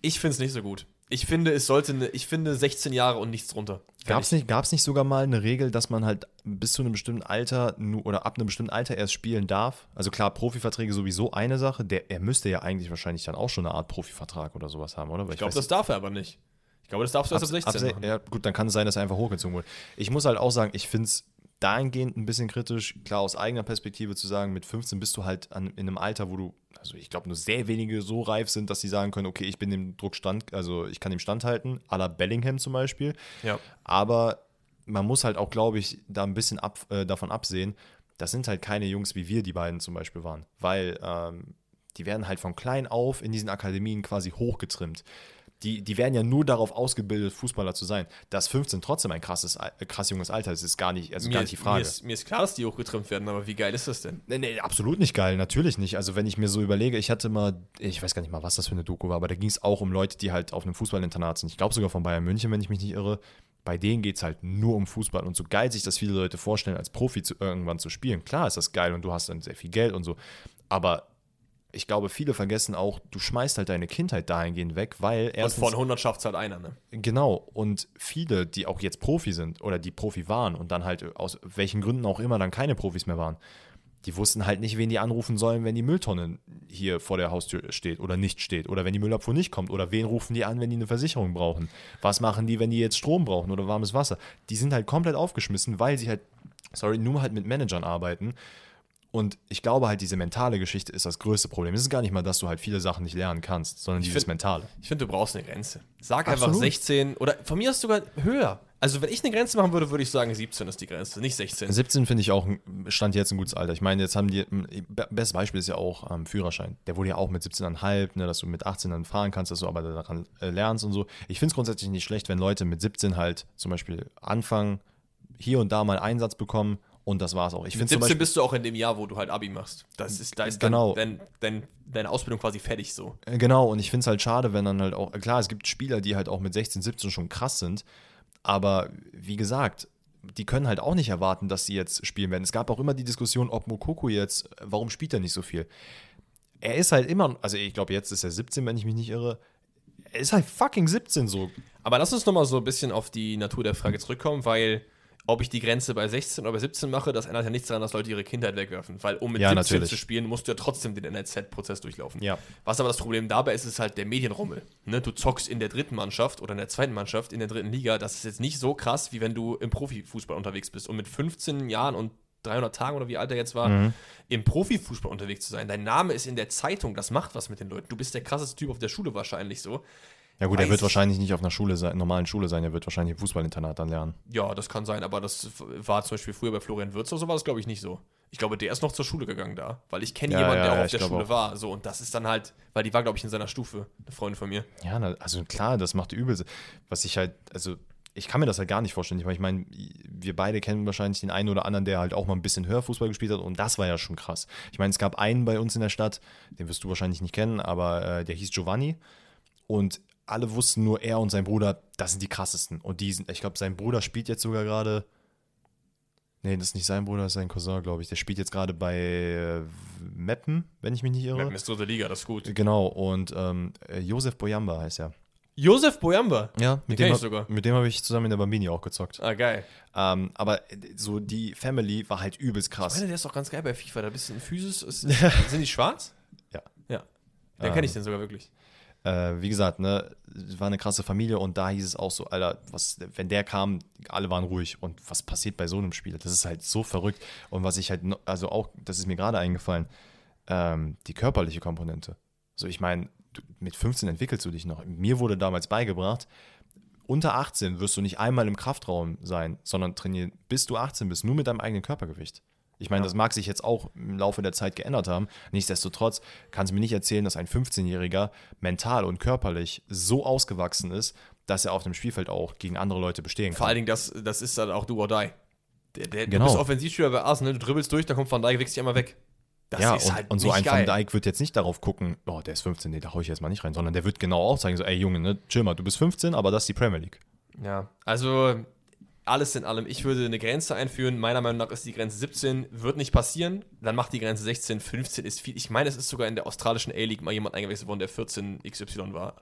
Ich finde es nicht so gut. Ich finde, es sollte, eine, ich finde 16 Jahre und nichts drunter. Gab es nicht, gab's nicht sogar mal eine Regel, dass man halt bis zu einem bestimmten Alter oder ab einem bestimmten Alter erst spielen darf? Also klar, Profiverträge sowieso eine Sache. Der, er müsste ja eigentlich wahrscheinlich dann auch schon eine Art Profivertrag oder sowas haben, oder? Weil Ich glaube, weiß das darf er aber nicht. Ich glaube, das darfst du erst ab 16 Ab- machen. Ja, gut, dann kann es sein, dass er einfach hochgezogen wurde. Ich muss halt auch sagen, ich finde es dahingehend ein bisschen kritisch. Klar, aus eigener Perspektive zu sagen, mit 15 bist du halt an, in einem Alter, wo du, also ich glaube, nur sehr wenige so reif sind, dass sie sagen können, okay, ich bin dem Druck stand, also ich kann dem standhalten, à la Bellingham zum Beispiel. Ja. Aber man muss halt auch, glaube ich, da ein bisschen ab, äh, davon absehen, das sind halt keine Jungs, wie wir die beiden zum Beispiel waren. Weil ähm, die werden halt von klein auf in diesen Akademien quasi hochgetrimmt. Die, die werden ja nur darauf ausgebildet, Fußballer zu sein. Dass 15 trotzdem ein krasses, äh, krass junges Alter ist, ist gar nicht, also gar Mir, nicht die Frage. Mir, ist, mir ist klar, dass die hochgetrimmt werden, aber wie geil ist das denn? Nee, nee, absolut nicht geil, natürlich nicht. Also wenn ich mir so überlege, ich hatte mal, ich weiß gar nicht mal, was das für eine Doku war, aber da ging es auch um Leute, die halt auf einem Fußballinternat sind. Ich glaube sogar von Bayern München, wenn ich mich nicht irre. Bei denen geht es halt nur um Fußball. Und so geil sich das viele Leute vorstellen, als Profi zu, irgendwann zu spielen. Klar ist das geil und du hast dann sehr viel Geld und so. Aber ich glaube, viele vergessen auch, du schmeißt halt deine Kindheit dahingehend weg, weil Und erstens, von 100 schafft es halt einer, ne? Genau, und viele, die auch jetzt Profi sind oder die Profi waren und dann halt aus welchen Gründen auch immer dann keine Profis mehr waren, die wussten halt nicht, wen die anrufen sollen, wenn die Mülltonne hier vor der Haustür steht oder nicht steht oder wenn die Müllabfuhr nicht kommt oder wen rufen die an, wenn die eine Versicherung brauchen. Was machen die, wenn die jetzt Strom brauchen oder warmes Wasser? Die sind halt komplett aufgeschmissen, weil sie halt, sorry, nur halt mit Managern arbeiten. Und ich glaube halt, diese mentale Geschichte ist das größte Problem. Es ist gar nicht mal, dass du halt viele Sachen nicht lernen kannst, sondern dieses find- Mentale. Ich finde, du brauchst eine Grenze. Sag Absolut. einfach 16 oder von mir aus sogar höher. Also, wenn ich eine Grenze machen würde, würde ich sagen, 17 ist die Grenze, nicht 16. 17 finde ich auch, ein- stand jetzt ein gutes Alter. Ich meine, jetzt haben die, bestes Beispiel ist ja auch ähm, Führerschein. Der wurde ja auch mit 17,5, ne, dass du mit 18 dann fahren kannst, dass du aber daran äh, lernst und so. Ich finde es grundsätzlich nicht schlecht, wenn Leute mit 17 halt zum Beispiel anfangen, hier und da mal Einsatz bekommen und das war's auch. Ich finde Mit zum 17 Beispiel, bist du auch in dem Jahr, wo du halt Abi machst. Das ist, da ist dann Genau. dein, dein, deine Ausbildung quasi fertig so. Äh, Genau, und ich finde es halt schade, wenn dann halt auch, klar, es gibt Spieler, die halt auch mit 16, 17 schon krass sind, aber wie gesagt, die können halt auch nicht erwarten, dass sie jetzt spielen werden. Es gab auch immer die Diskussion, ob Mokoko jetzt, äh, warum spielt er nicht so viel? Er ist halt immer, also ich glaube, jetzt ist er 17, wenn ich mich nicht irre. Er ist halt fucking 17 so. Aber lass uns nochmal so ein bisschen auf die Natur der Frage zurückkommen, weil ob ich die Grenze bei 16 oder bei 17 mache, das ändert ja nichts daran, dass Leute ihre Kindheit wegwerfen. Weil um mit Ja, 17 natürlich. zu spielen, musst du ja trotzdem den NLZ-Prozess durchlaufen. Ja. Was aber das Problem dabei ist, ist halt der Medienrummel. Ne? Du zockst in der dritten Mannschaft oder in der zweiten Mannschaft in der dritten Liga. Das ist jetzt nicht so krass, wie wenn du im Profifußball unterwegs bist. Und mit 15 Jahren und 300 Tagen oder wie alt er jetzt war, Mhm. im Profifußball unterwegs zu sein. Dein Name ist in der Zeitung, das macht was mit den Leuten. Du bist der krasseste Typ auf der Schule wahrscheinlich so. Ja gut, er wird ich. wahrscheinlich nicht auf einer Schule sein, normalen Schule sein, er wird wahrscheinlich im Fußballinternat dann lernen. Ja, das kann sein, aber das war zum Beispiel früher bei Florian Wirtz oder so war das, glaube ich, nicht so. Ich glaube, der ist noch zur Schule gegangen da, weil ich kenne Ja, jemanden, ja, der auch ja, auf der Schule auch. war. So, und das ist dann halt, weil die war, glaube ich, in seiner Stufe, eine Freundin von mir. Ja, na, also klar, das macht übel. Was ich halt, also ich kann mir das halt gar nicht vorstellen. Ich meine, ich meine, wir beide kennen wahrscheinlich den einen oder anderen, der halt auch mal ein bisschen höher Fußball gespielt hat und das war ja schon krass. Ich meine, es gab einen bei uns in der Stadt, den wirst du wahrscheinlich nicht kennen, aber äh, der hieß Giovanni und alle wussten nur, er und sein Bruder, das sind die krassesten. Und die sind, ich glaube, sein Bruder spielt jetzt sogar gerade. Nee, das ist nicht sein Bruder, das ist sein Cousin, glaube ich. Der spielt jetzt gerade bei äh, Meppen, wenn ich mich nicht irre. Meppen ist dritte Liga, das ist gut. Genau, und ähm, äh, Josef Boyamba heißt er. Josef Boyamba. Ja, Den mit kenn dem, ich sogar. mit dem habe ich zusammen in der Bambini auch gezockt. Ah, geil. Ähm, aber äh, so die Family war halt übelst Ich krass. meine, der ist doch ganz geil bei FIFA. Da bist du ein Physis. Ist, *laughs* sind die schwarz? Ja. Ja. Dann kenne ich den sogar wirklich. Äh, wie gesagt, ne, war eine krasse Familie und da hieß es auch so, Alter, was, wenn der kam, alle waren ruhig. Und was passiert bei so einem Spiel? Das ist halt so verrückt. Und was ich halt, also auch, das ist mir gerade eingefallen, ähm, die körperliche Komponente. So, ich meine, mit 15 entwickelst du dich noch. Mir wurde damals beigebracht, unter 18 wirst du nicht einmal im Kraftraum sein, sondern trainieren, bis du 18 bist, nur mit deinem eigenen Körpergewicht. Ich meine, das mag sich jetzt auch im Laufe der Zeit geändert haben. Nichtsdestotrotz kannst du mir nicht erzählen, dass ein 15-Jähriger mental und körperlich so ausgewachsen ist, dass er auf dem Spielfeld auch gegen andere Leute bestehen Vor kann. allen Dingen, das, das ist dann auch do or die. Der, der, Genau. Du bist Offensivspieler bei Arsenal, du dribbelst durch, dann kommt Van Dijk, wächst dich einmal weg. Das ja, ist und, halt und so ein geil. Van Dijk wird jetzt nicht darauf gucken, oh, der ist 15, nee, da hau ich jetzt mal nicht rein, sondern der wird genau auch sagen, so, ey Junge, ne, chill mal, du bist 15, aber das ist die Premier League. Ja, also alles in allem, ich würde eine Grenze einführen. Meiner Meinung nach ist die Grenze 17, wird nicht passieren. Dann macht die Grenze 16, 15 ist viel. Ich meine, es ist sogar in der australischen A-League mal jemand eingewechselt worden, der 14 XY war.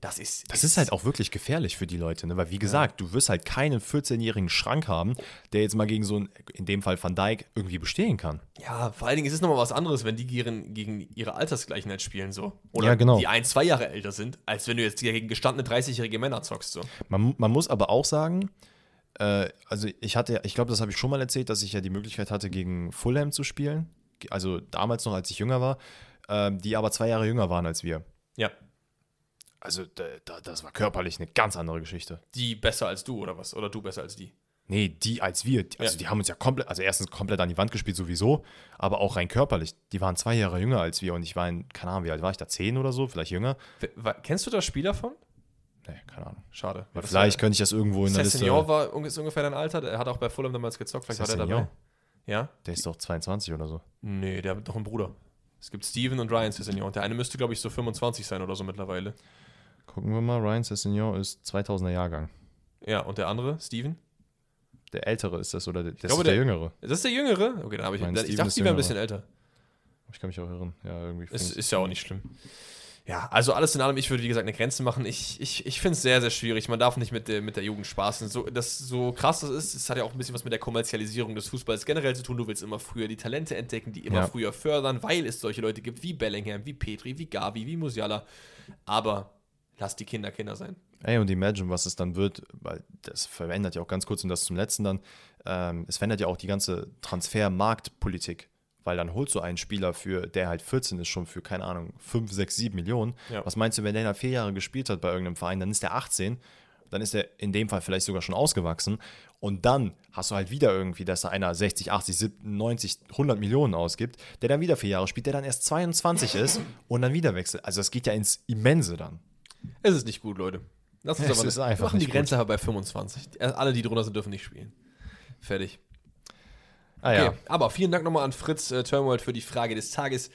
Das ist. Das ist halt auch wirklich gefährlich für die Leute, ne? weil wie gesagt, du wirst halt keinen 14-jährigen Schrank haben, der jetzt mal gegen so einen, in dem Fall Van Dijk, irgendwie bestehen kann. Ja, vor allen Dingen ist es nochmal was anderes, wenn die gegen, gegen ihre Altersgleichen halt spielen, so. Oder Ja, genau. die ein, zwei Jahre älter sind, als wenn du jetzt gegen gestandene 30-jährige Männer zockst, so. Man, man muss aber auch sagen, Äh, also ich hatte, ich glaube, das habe ich schon mal erzählt, dass ich ja die Möglichkeit hatte, gegen Fulham zu spielen. Also damals noch, als ich jünger war, äh, die aber zwei Jahre jünger waren als wir. Ja. Also da, da, das war körperlich eine ganz andere Geschichte. Die besser als du oder was? Oder du besser als die? Nee, die als wir. Also Ja. die haben uns ja komplett, also erstens komplett an die Wand gespielt sowieso, aber auch rein körperlich. Die waren zwei Jahre jünger als wir und ich war in, keine Ahnung, wie alt war ich da? Zehn oder so, vielleicht jünger? Kennst du da Spieler von? Nee, keine Ahnung. Schade. Das Vielleicht könnte ich das irgendwo in war, der Liste. war un- ist ungefähr dein Alter. Der hat auch bei Fulham damals gezockt. Vielleicht war der dabei. Ja? Der ist doch 22 oder so. Nee, der hat doch einen Bruder. Es gibt Steven und Ryan Sessignon. Der eine müsste, glaube ich, so 25 sein oder so mittlerweile. Gucken wir mal, Ryan Sessignon ist 2000er Jahrgang. Ja, und der andere, Steven? Der ältere ist das oder der, das glaube, ist der, der- jüngere? Das ist der Jüngere? Okay, dann habe ich. Mein Ich Steven dachte, die wäre ein bisschen älter. Ich kann mich auch irren. Ja, irgendwie. Es ist ja auch nicht schlimm. Ja, also alles in allem, ich würde, wie gesagt, eine Grenze machen. Ich, ich, ich finde es sehr, sehr schwierig. Man darf nicht mit der, mit der Jugend spaßen. So, das, so krass das ist, es hat ja auch ein bisschen was mit der Kommerzialisierung des Fußballs generell zu tun. Du willst immer früher die Talente entdecken, die immer Ja. früher fördern, weil es solche Leute gibt wie Bellingham, wie Petri, wie Gavi, wie Musiala. Aber lass die Kinder Kinder sein. Ey, und imagine, was es dann wird, weil das verändert ja auch ganz kurz und das zum letzten dann. Ähm, es verändert ja auch die ganze Transfermarktpolitik, weil dann holst du einen Spieler für, der halt 14 ist, schon für, keine Ahnung, 5, 6, 7 Millionen. Ja. Was meinst du, wenn der da vier Jahre gespielt hat bei irgendeinem Verein, dann ist der 18, dann ist er in dem Fall vielleicht sogar schon ausgewachsen und dann hast du halt wieder irgendwie, dass da einer 60, 80, 70, 90, 100 Millionen ausgibt, der dann wieder vier Jahre spielt, der dann erst 22 ist und dann wieder wechselt. Also das geht ja ins Immense dann. Es ist nicht gut, Leute. Lass uns Es aber ist einfach machen die nicht Grenze aber bei 25. Alle, die drunter sind, dürfen nicht spielen. Fertig. Ah Okay, aber vielen Dank nochmal an Fritz äh, Turmold für die Frage des Tages.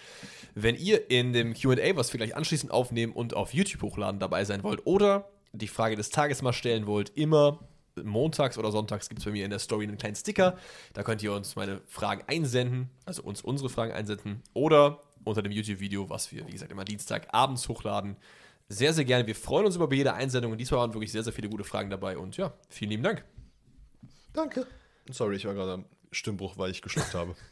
Wenn ihr in dem QA, was wir gleich anschließend aufnehmen und auf YouTube hochladen, dabei sein wollt oder die Frage des Tages mal stellen wollt, immer montags oder sonntags gibt es bei mir in der Story einen kleinen Sticker. Da könnt ihr uns meine Fragen einsenden, also uns unsere Fragen einsenden oder unter dem YouTube-Video, was wir, wie gesagt, immer Dienstagabends hochladen. Sehr, sehr gerne. Wir freuen uns über jede Einsendung und diesmal waren wirklich sehr, sehr viele gute Fragen dabei und ja, vielen lieben Dank. Danke. Sorry, ich war gerade am Stimmbruch, weil ich geschluckt habe. *laughs*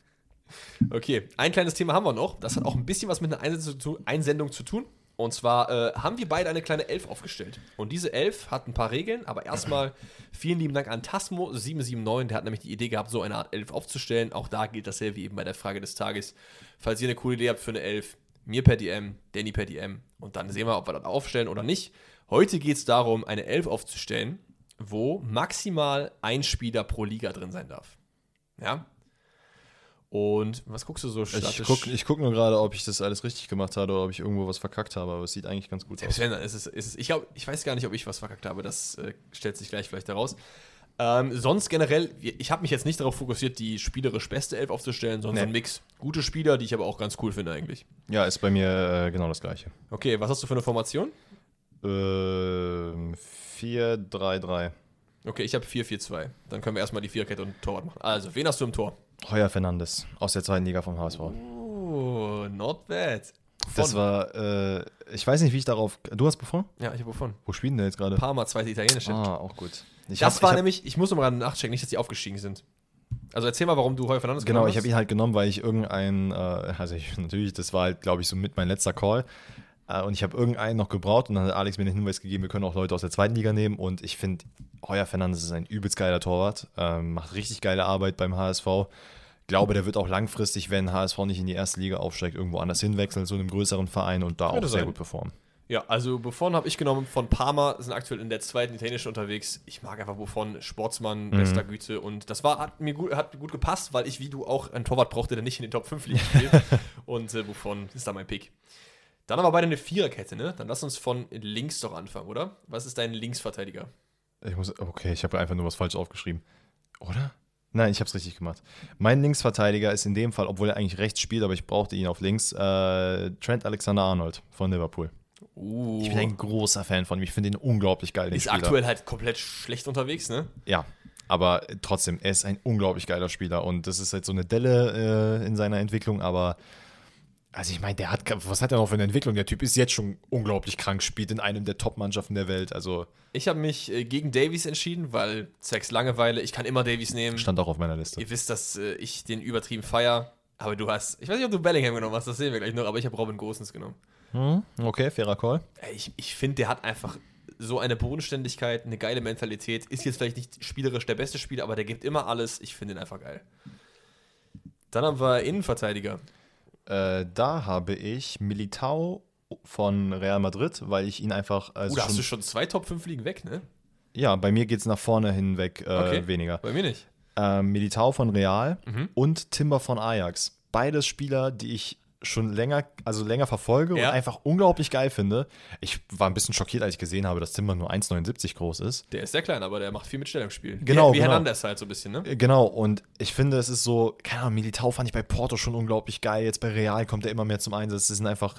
Okay, ein kleines Thema haben wir noch. Das hat auch ein bisschen was mit einer Einsendung zu, Einsendung zu tun. Und zwar äh, haben wir beide eine kleine Elf aufgestellt. Und diese Elf hat ein paar Regeln, aber erstmal *clears throat* vielen lieben Dank an Tasmo779. Der hat nämlich die Idee gehabt, so eine Art Elf aufzustellen. Auch da gilt dasselbe wie eben bei der Frage des Tages. Falls ihr eine coole Idee habt für eine Elf, mir per DM, Danny per DM. Und dann sehen wir, ob wir das aufstellen oder nicht. Heute geht es darum, eine Elf aufzustellen, wo maximal ein Spieler pro Liga drin sein darf. Ja? Und was guckst du so Ich statisch? gucke ich guck nur gerade, ob ich das alles richtig gemacht habe oder ob ich irgendwo was verkackt habe, aber es sieht eigentlich ganz gut Selbst aus. wenn, ist es, ist es, ich, glaub, ich weiß gar nicht, ob ich was verkackt habe. Das äh, stellt sich gleich vielleicht heraus. Ähm, sonst generell, ich habe mich jetzt nicht darauf fokussiert, die spielerisch beste Elf aufzustellen, sondern so Nee. ein Mix. Gute Spieler, die ich aber auch ganz cool finde eigentlich. Ja, ist bei mir äh, genau das gleiche. Okay, was hast du für eine Formation? Ähm, 4, 3, 3. Okay, ich habe 4-4-2. Dann können wir erstmal die Viererkette und Torwart machen. Also, wen hast du im Tor? Heuer Fernandes aus der zweiten Liga vom HSV. Oh, not bad. Das Von- war, äh, ich weiß nicht, wie ich darauf. Du hast bevor? Ja, ich habe wovon? Wo spielen der jetzt gerade? Parma, zweite italienische. Ah, auch gut. Ich das hab- war ich nämlich, ich muss noch mal nachchecken, nicht, dass die aufgestiegen sind. Also erzähl mal, warum du Heuer Fernandes Genau, ich habe ihn halt genommen, weil ich irgendeinen, äh, also ich, *laughs* natürlich, das war halt, glaube ich, so mit mein letzter Call. Äh, und ich habe irgendeinen noch gebraucht und dann hat Alex mir den Hinweis gegeben, wir können auch Leute aus der zweiten Liga nehmen. Und ich finde, Heuer Fernandes ist ein übelst geiler Torwart, ähm, macht richtig geile Arbeit beim HSV. Glaube, der wird auch langfristig, wenn HSV nicht in die erste Liga aufsteigt, irgendwo anders hinwechseln, zu einem größeren Verein und da auch sehr gut performen. Ja, also Buffon habe ich genommen von Parma, sind aktuell in der zweiten italienischen unterwegs. Ich mag einfach Buffon, Sportsmann, bester Güte und das war, hat mir gut, hat mir gut gepasst, weil ich wie du auch einen Torwart brauchte, der nicht in den Top 5 liegen spielt. *laughs* und äh, Buffon ist da mein Pick. Dann haben wir beide eine Viererkette, ne? Dann lass uns von links doch anfangen, oder? Was ist dein Linksverteidiger? Ich muss, okay, ich habe einfach nur was falsch aufgeschrieben. Oder? Nein, ich habe es richtig gemacht. Mein Linksverteidiger ist in dem Fall, obwohl er eigentlich rechts spielt, aber ich brauchte ihn auf links, äh, Trent Alexander-Arnold von Liverpool. Uh, Ich bin ein großer Fan von ihm. Ich finde ihn unglaublich geil. ist Spieler. aktuell halt komplett schlecht unterwegs, ne? Ja, aber trotzdem, er ist ein unglaublich geiler Spieler und das ist halt so eine Delle äh, in seiner Entwicklung, aber also ich meine, der hat, was hat er noch für eine Entwicklung? Der Typ ist jetzt schon unglaublich krank, spielt in einem der Top-Mannschaften der Welt, also Ich habe mich äh, gegen Davies entschieden, weil Sex Langeweile, ich kann immer Davies nehmen. stand auch auf meiner Liste. Ihr wisst, dass äh, ich den übertrieben feier. Aber du hast, ich weiß nicht, ob du Bellingham genommen hast, das sehen wir gleich noch, aber ich habe Robin Gosens genommen. Hm, okay, fairer Call. Ich, ich finde, der hat einfach so eine Bodenständigkeit, eine geile Mentalität. Ist jetzt vielleicht nicht spielerisch der beste Spieler, aber der gibt immer alles. Ich finde ihn einfach geil. Dann haben wir Innenverteidiger. Äh, da habe ich Militao von Real Madrid, weil ich ihn einfach. Also Uh, da hast du schon zwei Top 5 Ligen weg, ne? ja, bei mir geht es nach vorne hinweg äh, Okay. weniger. Bei mir nicht. Ähm, Militao von Real Mhm. und Timber von Ajax. Beides Spieler, die ich schon länger, also länger verfolge Ja. und einfach unglaublich geil finde. Ich war ein bisschen schockiert, als ich gesehen habe, dass Timber nur 1,79 groß ist. Der ist sehr klein, aber der macht viel mit Stellungsspiel. Genau, Wie, wie genau. Hernandez halt so ein bisschen, ne? Genau, und ich finde, es ist so, keine Ahnung, Militao fand ich bei Porto schon unglaublich geil. Jetzt bei Real kommt er immer mehr zum Einsatz. Das sind einfach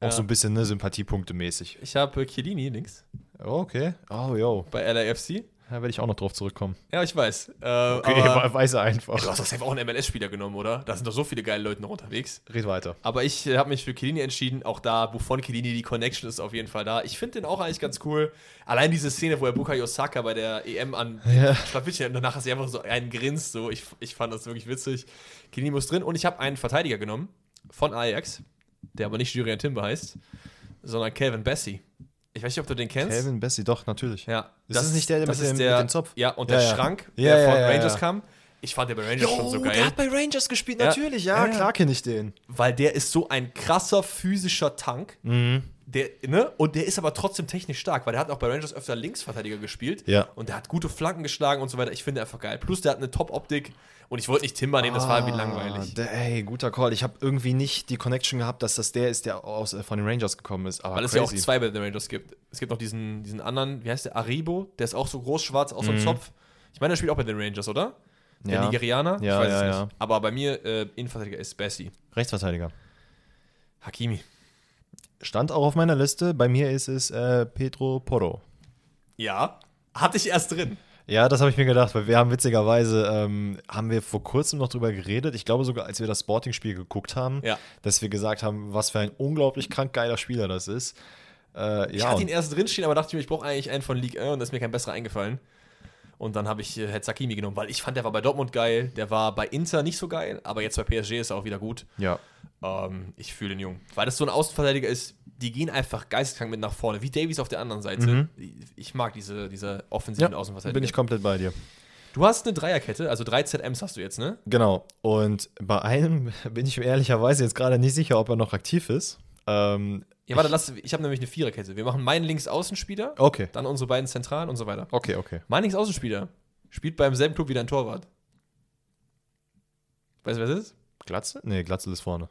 auch Ja. so ein bisschen ne, Sympathiepunkte mäßig. Ich habe Chiellini links Oh, okay. Oh, yo. bei LAFC. Da werde ich auch noch drauf zurückkommen. Ja, ich weiß. Äh, Okay, *laughs* weiß er einfach. du hast doch safe auch einen MLS-Spieler genommen, oder? Da sind doch so viele geile Leute noch unterwegs. Red weiter. Aber ich äh, habe mich für Chiellini entschieden. Auch da, Buffon Chiellini, die Connection ist auf jeden Fall da. Ich finde den auch eigentlich ganz cool. Allein diese Szene, wo er Bukayo Saka bei der EM an *laughs* Ja. Schlafittchen und danach hat sie einfach so einen grinst. So. Ich, ich fand das wirklich witzig. Chiellini muss drin. Und ich habe einen Verteidiger genommen von Ajax, der aber nicht Julian Timber heißt, sondern Calvin Bessie. Ich weiß nicht, ob du den kennst. Calvin Bessie, doch, natürlich. Ja, Ist das nicht der, der das mit dem- der, mit dem Zopf? Ja, und der ja. Schrank, Ja, der ja, von Rangers kam. Ich fand der bei Rangers schon so der geil, hat bei Rangers gespielt, natürlich. Ja, Ja, ja. klar kenne ich den. weil der ist so ein krasser physischer Tank. Mhm. Der, ne? Und der ist aber trotzdem technisch stark, weil der hat auch bei Rangers öfter Linksverteidiger gespielt. Ja. Und der hat gute Flanken geschlagen und so weiter. Ich finde einfach geil. Plus der hat eine Top-Optik. Und ich wollte nicht Timber nehmen, das war irgendwie langweilig. Ah, Der, ey, guter Call. Ich habe irgendwie nicht die Connection gehabt, dass das der ist, der aus, äh, von den Rangers gekommen ist. Aber Weil es ja auch zwei bei den Rangers gibt. Es gibt noch diesen, diesen anderen, wie heißt der? Aribo, der ist auch so groß schwarz, auch so ein Zopf. Ich meine, der spielt auch bei den Rangers, oder? Der Mhm. Ja. Nigerianer? Ja, ich weiß ja, es ja. nicht. Aber bei mir, äh, Innenverteidiger ist Bessie. Rechtsverteidiger. Hakimi. Stand auch auf meiner Liste. Bei mir ist es äh, Pedro Porro. Ja, hatte ich erst drin. Ja, das habe ich mir gedacht, weil wir haben witzigerweise, ähm, haben wir vor kurzem noch drüber geredet, ich glaube sogar, als wir das Sporting-Spiel geguckt haben, Ja. dass wir gesagt haben, was für ein unglaublich krank geiler Spieler das ist. Äh, Ich ja, hatte ihn erst drinstehen, aber dachte ich mir, ich brauche eigentlich einen von League 1 und da ist mir kein besserer eingefallen. Und dann habe ich äh, Hakimi genommen, weil ich fand, der war bei Dortmund geil, der war bei Inter nicht so geil, aber jetzt bei PSG ist er auch wieder gut. ja. Ähm, ich fühle den Jungen. Weil das so ein Außenverteidiger ist, die gehen einfach geisteskrank mit nach vorne, wie Davies auf der anderen Seite. Mhm. Ich mag diese, diese offensiven ja, Außenverteidiger. bin ich komplett bei dir. du hast eine Dreierkette, also drei ZMs hast du jetzt, ne? Genau. Und bei einem *laughs* bin ich mir ehrlicherweise jetzt gerade nicht sicher, ob er noch aktiv ist. Ähm, Ja, warte, lass, ich habe nämlich eine Viererkette. Wir machen meinen Linksaußenspieler, okay. dann unsere beiden Zentralen und so weiter. Okay, okay. Mein Linksaußenspieler spielt beim selben Club wie dein Torwart. Weißt du, wer das ist? Glatze? Nee, Glatze ist vorne.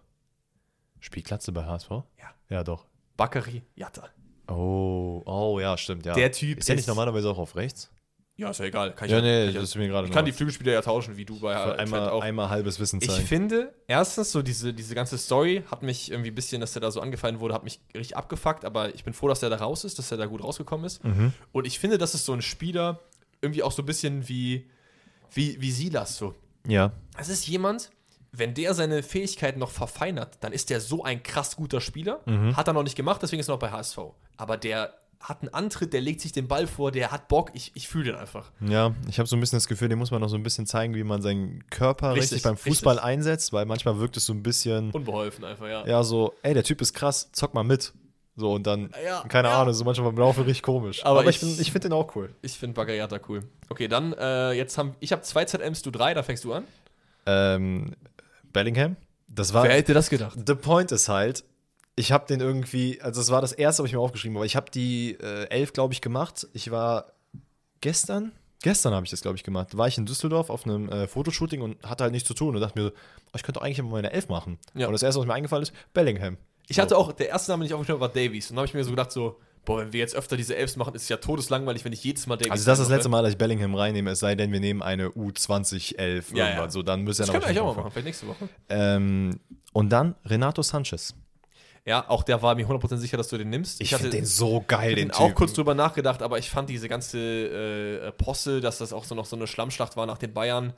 Spielt Glatze bei HSV? Ja. Ja, doch. Bakary Jatta. Oh, oh ja, stimmt, ja. Der Typ ist ja nicht ist- normalerweise auch auf rechts? Ja, ist ja egal. Kann ich Ja, nee, kann ich, mir gerade ich kann die Flügelspieler ja tauschen, wie du bei einmal, auch. einmal halbes Wissen Ich zeigen. finde, erstens, so diese, diese ganze Story hat mich irgendwie ein bisschen, dass der da so angefallen wurde, hat mich richtig abgefuckt, aber ich bin froh, dass der da raus ist, dass er da gut rausgekommen ist. Mhm. Und ich finde, das ist so ein Spieler, irgendwie auch so ein bisschen wie, wie, wie Silas so. Ja. Es ist jemand, wenn der seine Fähigkeiten noch verfeinert, dann ist der so ein krass guter Spieler. Mhm. Hat er noch nicht gemacht, deswegen ist er noch bei HSV. Aber der hat einen Antritt, der legt sich den Ball vor, der hat Bock, ich, ich fühle den einfach. Ja, ich habe so ein bisschen das Gefühl, dem muss man noch so ein bisschen zeigen, wie man seinen Körper richtig, Richtig, beim Fußball richtig. einsetzt, weil manchmal wirkt es so ein bisschen, Unbeholfen einfach, ja. ja, so, ey, der Typ ist krass, zock mal mit. So, und dann, Ja, keine ja. Ahnung, so manchmal beim Laufen richtig komisch. Aber Aber, ich, ich- ich finde den auch cool. Ich finde Bagayata cool. Okay, dann, äh, jetzt haben, ich habe zwei ZMs, du drei, da fängst du an. Ähm, Bellingham, das war, hätte das gedacht? the point ist halt, ich habe den irgendwie, also das war das erste, was ich mir aufgeschrieben habe, ich habe die äh, elf, glaube ich, gemacht. Ich war gestern, gestern habe ich das, glaube ich, gemacht. War ich in Düsseldorf auf einem äh, Fotoshooting und hatte halt nichts zu tun und dachte mir, so, oh, ich könnte eigentlich mal meine elf machen. Ja. Und das erste, was mir eingefallen ist, Bellingham. Ich hatte auch, der erste Name, den ich aufgeschrieben habe, war Davies. Und dann habe ich mir so gedacht, so, boah, wenn wir jetzt öfter diese Elfs machen, ist es ja todeslangweilig, wenn ich jedes Mal Davies Also das ist das letzte Mal, dass ich Bellingham reinnehme, es sei denn, wir nehmen eine U20, 11, Ja, irgendwas. ja. So, dann müsste Das er können wir eigentlich auch mal machen. machen, vielleicht nächste Woche. Ähm, und dann Renato Sanchez. Ja, auch der war mir 100% sicher, dass du den nimmst. Ich, finde den so geil, den den Typen. auch kurz drüber nachgedacht, aber ich fand diese ganze äh, Posse, dass das auch so noch so eine Schlammschlacht war nach den Bayern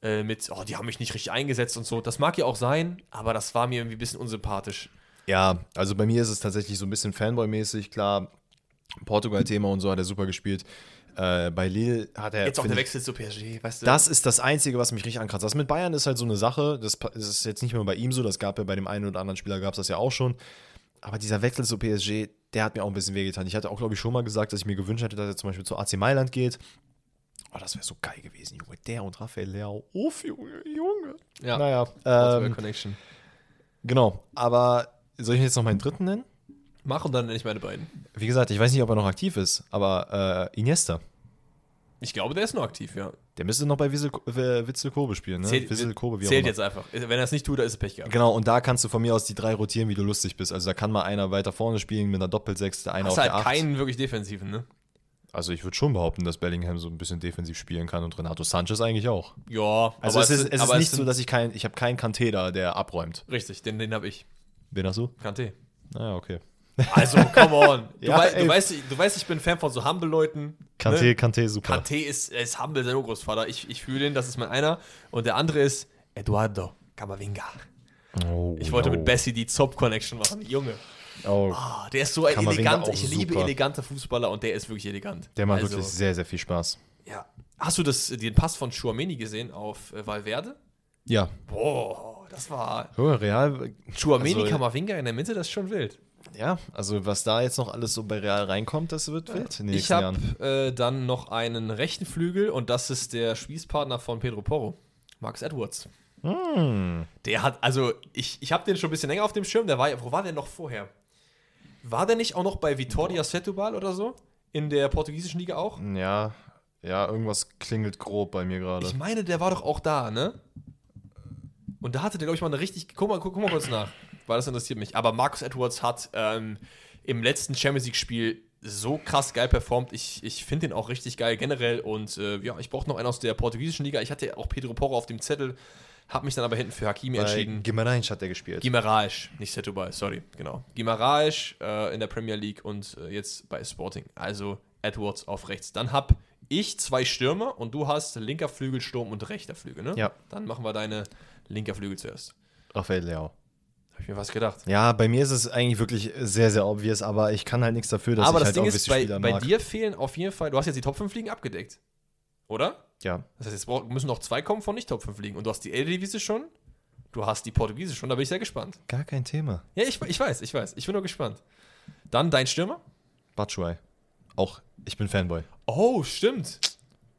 äh, mit, oh, die haben mich nicht richtig eingesetzt und so. Das mag ja auch sein, aber das war mir irgendwie ein bisschen unsympathisch. Ja, also bei mir ist es tatsächlich so ein bisschen Fanboy-mäßig, klar. Portugal-Thema und so hat er super gespielt. Äh, bei Lille hat er. Jetzt auch der ich- Wechsel zu PSG, weißt du? Das ist das Einzige, was mich richtig ankratzt. Das mit Bayern ist halt so eine Sache. Das ist jetzt nicht nur bei ihm so. Das gab ja bei dem einen oder anderen Spieler gab es das ja auch schon. aber dieser Wechsel zu PSG, der hat mir auch ein bisschen wehgetan. Ich hatte auch, glaube ich, schon mal gesagt, dass ich mir gewünscht hätte, dass er zum Beispiel zu AC Mailand geht. Oh, das wäre so geil gewesen, Junge. Der und Raphael Leao. Uff, Junge, Junge. Ja. Naja, ähm, Connection. genau. Aber soll ich jetzt noch meinen dritten nennen? Mach und dann nenne ich meine beiden. Wie gesagt, ich weiß nicht, ob er noch aktiv ist, aber äh, Iniesta. Ich glaube, der ist noch aktiv, ja. Der müsste noch bei Wissel, äh, Witzel Kobe spielen, ne? Zählt, Wissel Kobe, wie zählt jetzt einfach. Wenn er es nicht tut, dann ist es Pech gehabt. Genau, und da kannst du von mir aus die drei rotieren, wie du lustig bist. Also da kann mal einer weiter vorne spielen mit einer Doppelsechs, der einer Hast auf halt der Acht. keinen wirklich defensiven, ne? Also ich würde schon behaupten, dass Bellingham so ein bisschen defensiv spielen kann und Renato Sanchez eigentlich auch. Ja, Also es ist, es ist nicht so, sind- dass ich kein, ich habe keinen Kanté da, der abräumt. Richtig, den, den habe ich. Wen hast du? Kanté. Naja, okay. Also, come on. *laughs* Du, Ja, wei du, weißt, du weißt, ich bin Fan von so Humble-Leuten. Kanté, Ne? Kanté, super. Kanté ist, ist Humble, sein Urgroßvater. Ich, ich fühle ihn, das ist mein einer. Und der andere ist Eduardo Camavinga. Oh, Ich wollte oh. mit Bessie die Zop-Connection machen. Junge. Oh, Ah, der ist so elegant. Ich liebe super. elegante Fußballer und der ist wirklich elegant. der macht Also, wirklich sehr, sehr viel Spaß. Ja. Hast du das, den Pass von Chouameni gesehen auf äh, Valverde? Ja. Boah, das war. Oh, Real. Chouameni, Also- Camavinga in der Mitte, das ist schon wild. Ja, also was da jetzt noch alles so bei Real reinkommt, das wird wild den Ich habe äh, dann noch einen rechten Flügel und das ist der Spießpartner von Pedro Porro, Marcus Edwards. Hm. Der hat, also ich, ich habe den schon ein bisschen länger auf dem Schirm. Der war, ja- wo war der noch vorher? War der nicht auch noch bei Vitória Setúbal oder so? In der portugiesischen Liga auch? Ja, ja, irgendwas klingelt grob bei mir gerade. Ich meine, der war doch auch da, ne? Und da hatte der, glaube ich, mal eine richtig. Guck mal, guck, guck mal kurz nach, weil das interessiert mich. Aber Marcus Edwards hat ähm, im letzten Champions League-Spiel so krass geil performt. Ich, ich finde den auch richtig geil generell. Und äh, ja, ich brauche noch einen aus der portugiesischen Liga. Ich hatte auch Pedro Porro auf dem Zettel, habe mich dann aber hinten für Hakimi Bei entschieden. Guimarães hat er gespielt. Guimaraes, nicht Setúbal, sorry, genau. Guimaraes äh, in der Premier League und äh, jetzt bei Sporting. Also Edwards auf rechts. Dann hab ich zwei Stürmer und du hast linker Flügel, Sturm und rechter Flügel, ne? Ja. Dann machen wir deine linker Flügel zuerst. Raphael Leao. Hab ich mir was gedacht. Ja, bei mir ist es eigentlich wirklich sehr, sehr obvious, aber ich kann halt nichts dafür, dass aber ich das halt Ding auch ist, bei, Spieler bei mag. dir fehlen auf jeden Fall, du hast jetzt die Top 5 Ligen abgedeckt. Oder? Ja. Das heißt, jetzt müssen noch zwei kommen von nicht Top 5 Ligen. Und du hast die Eredivisie schon, du hast die Portugiesische schon, da bin ich sehr gespannt. Gar kein Thema. Ja, ich, ich weiß, ich weiß. Ich bin nur gespannt. Dann dein Stürmer? Batshuayi. Auch, ich bin Fanboy. Oh, stimmt.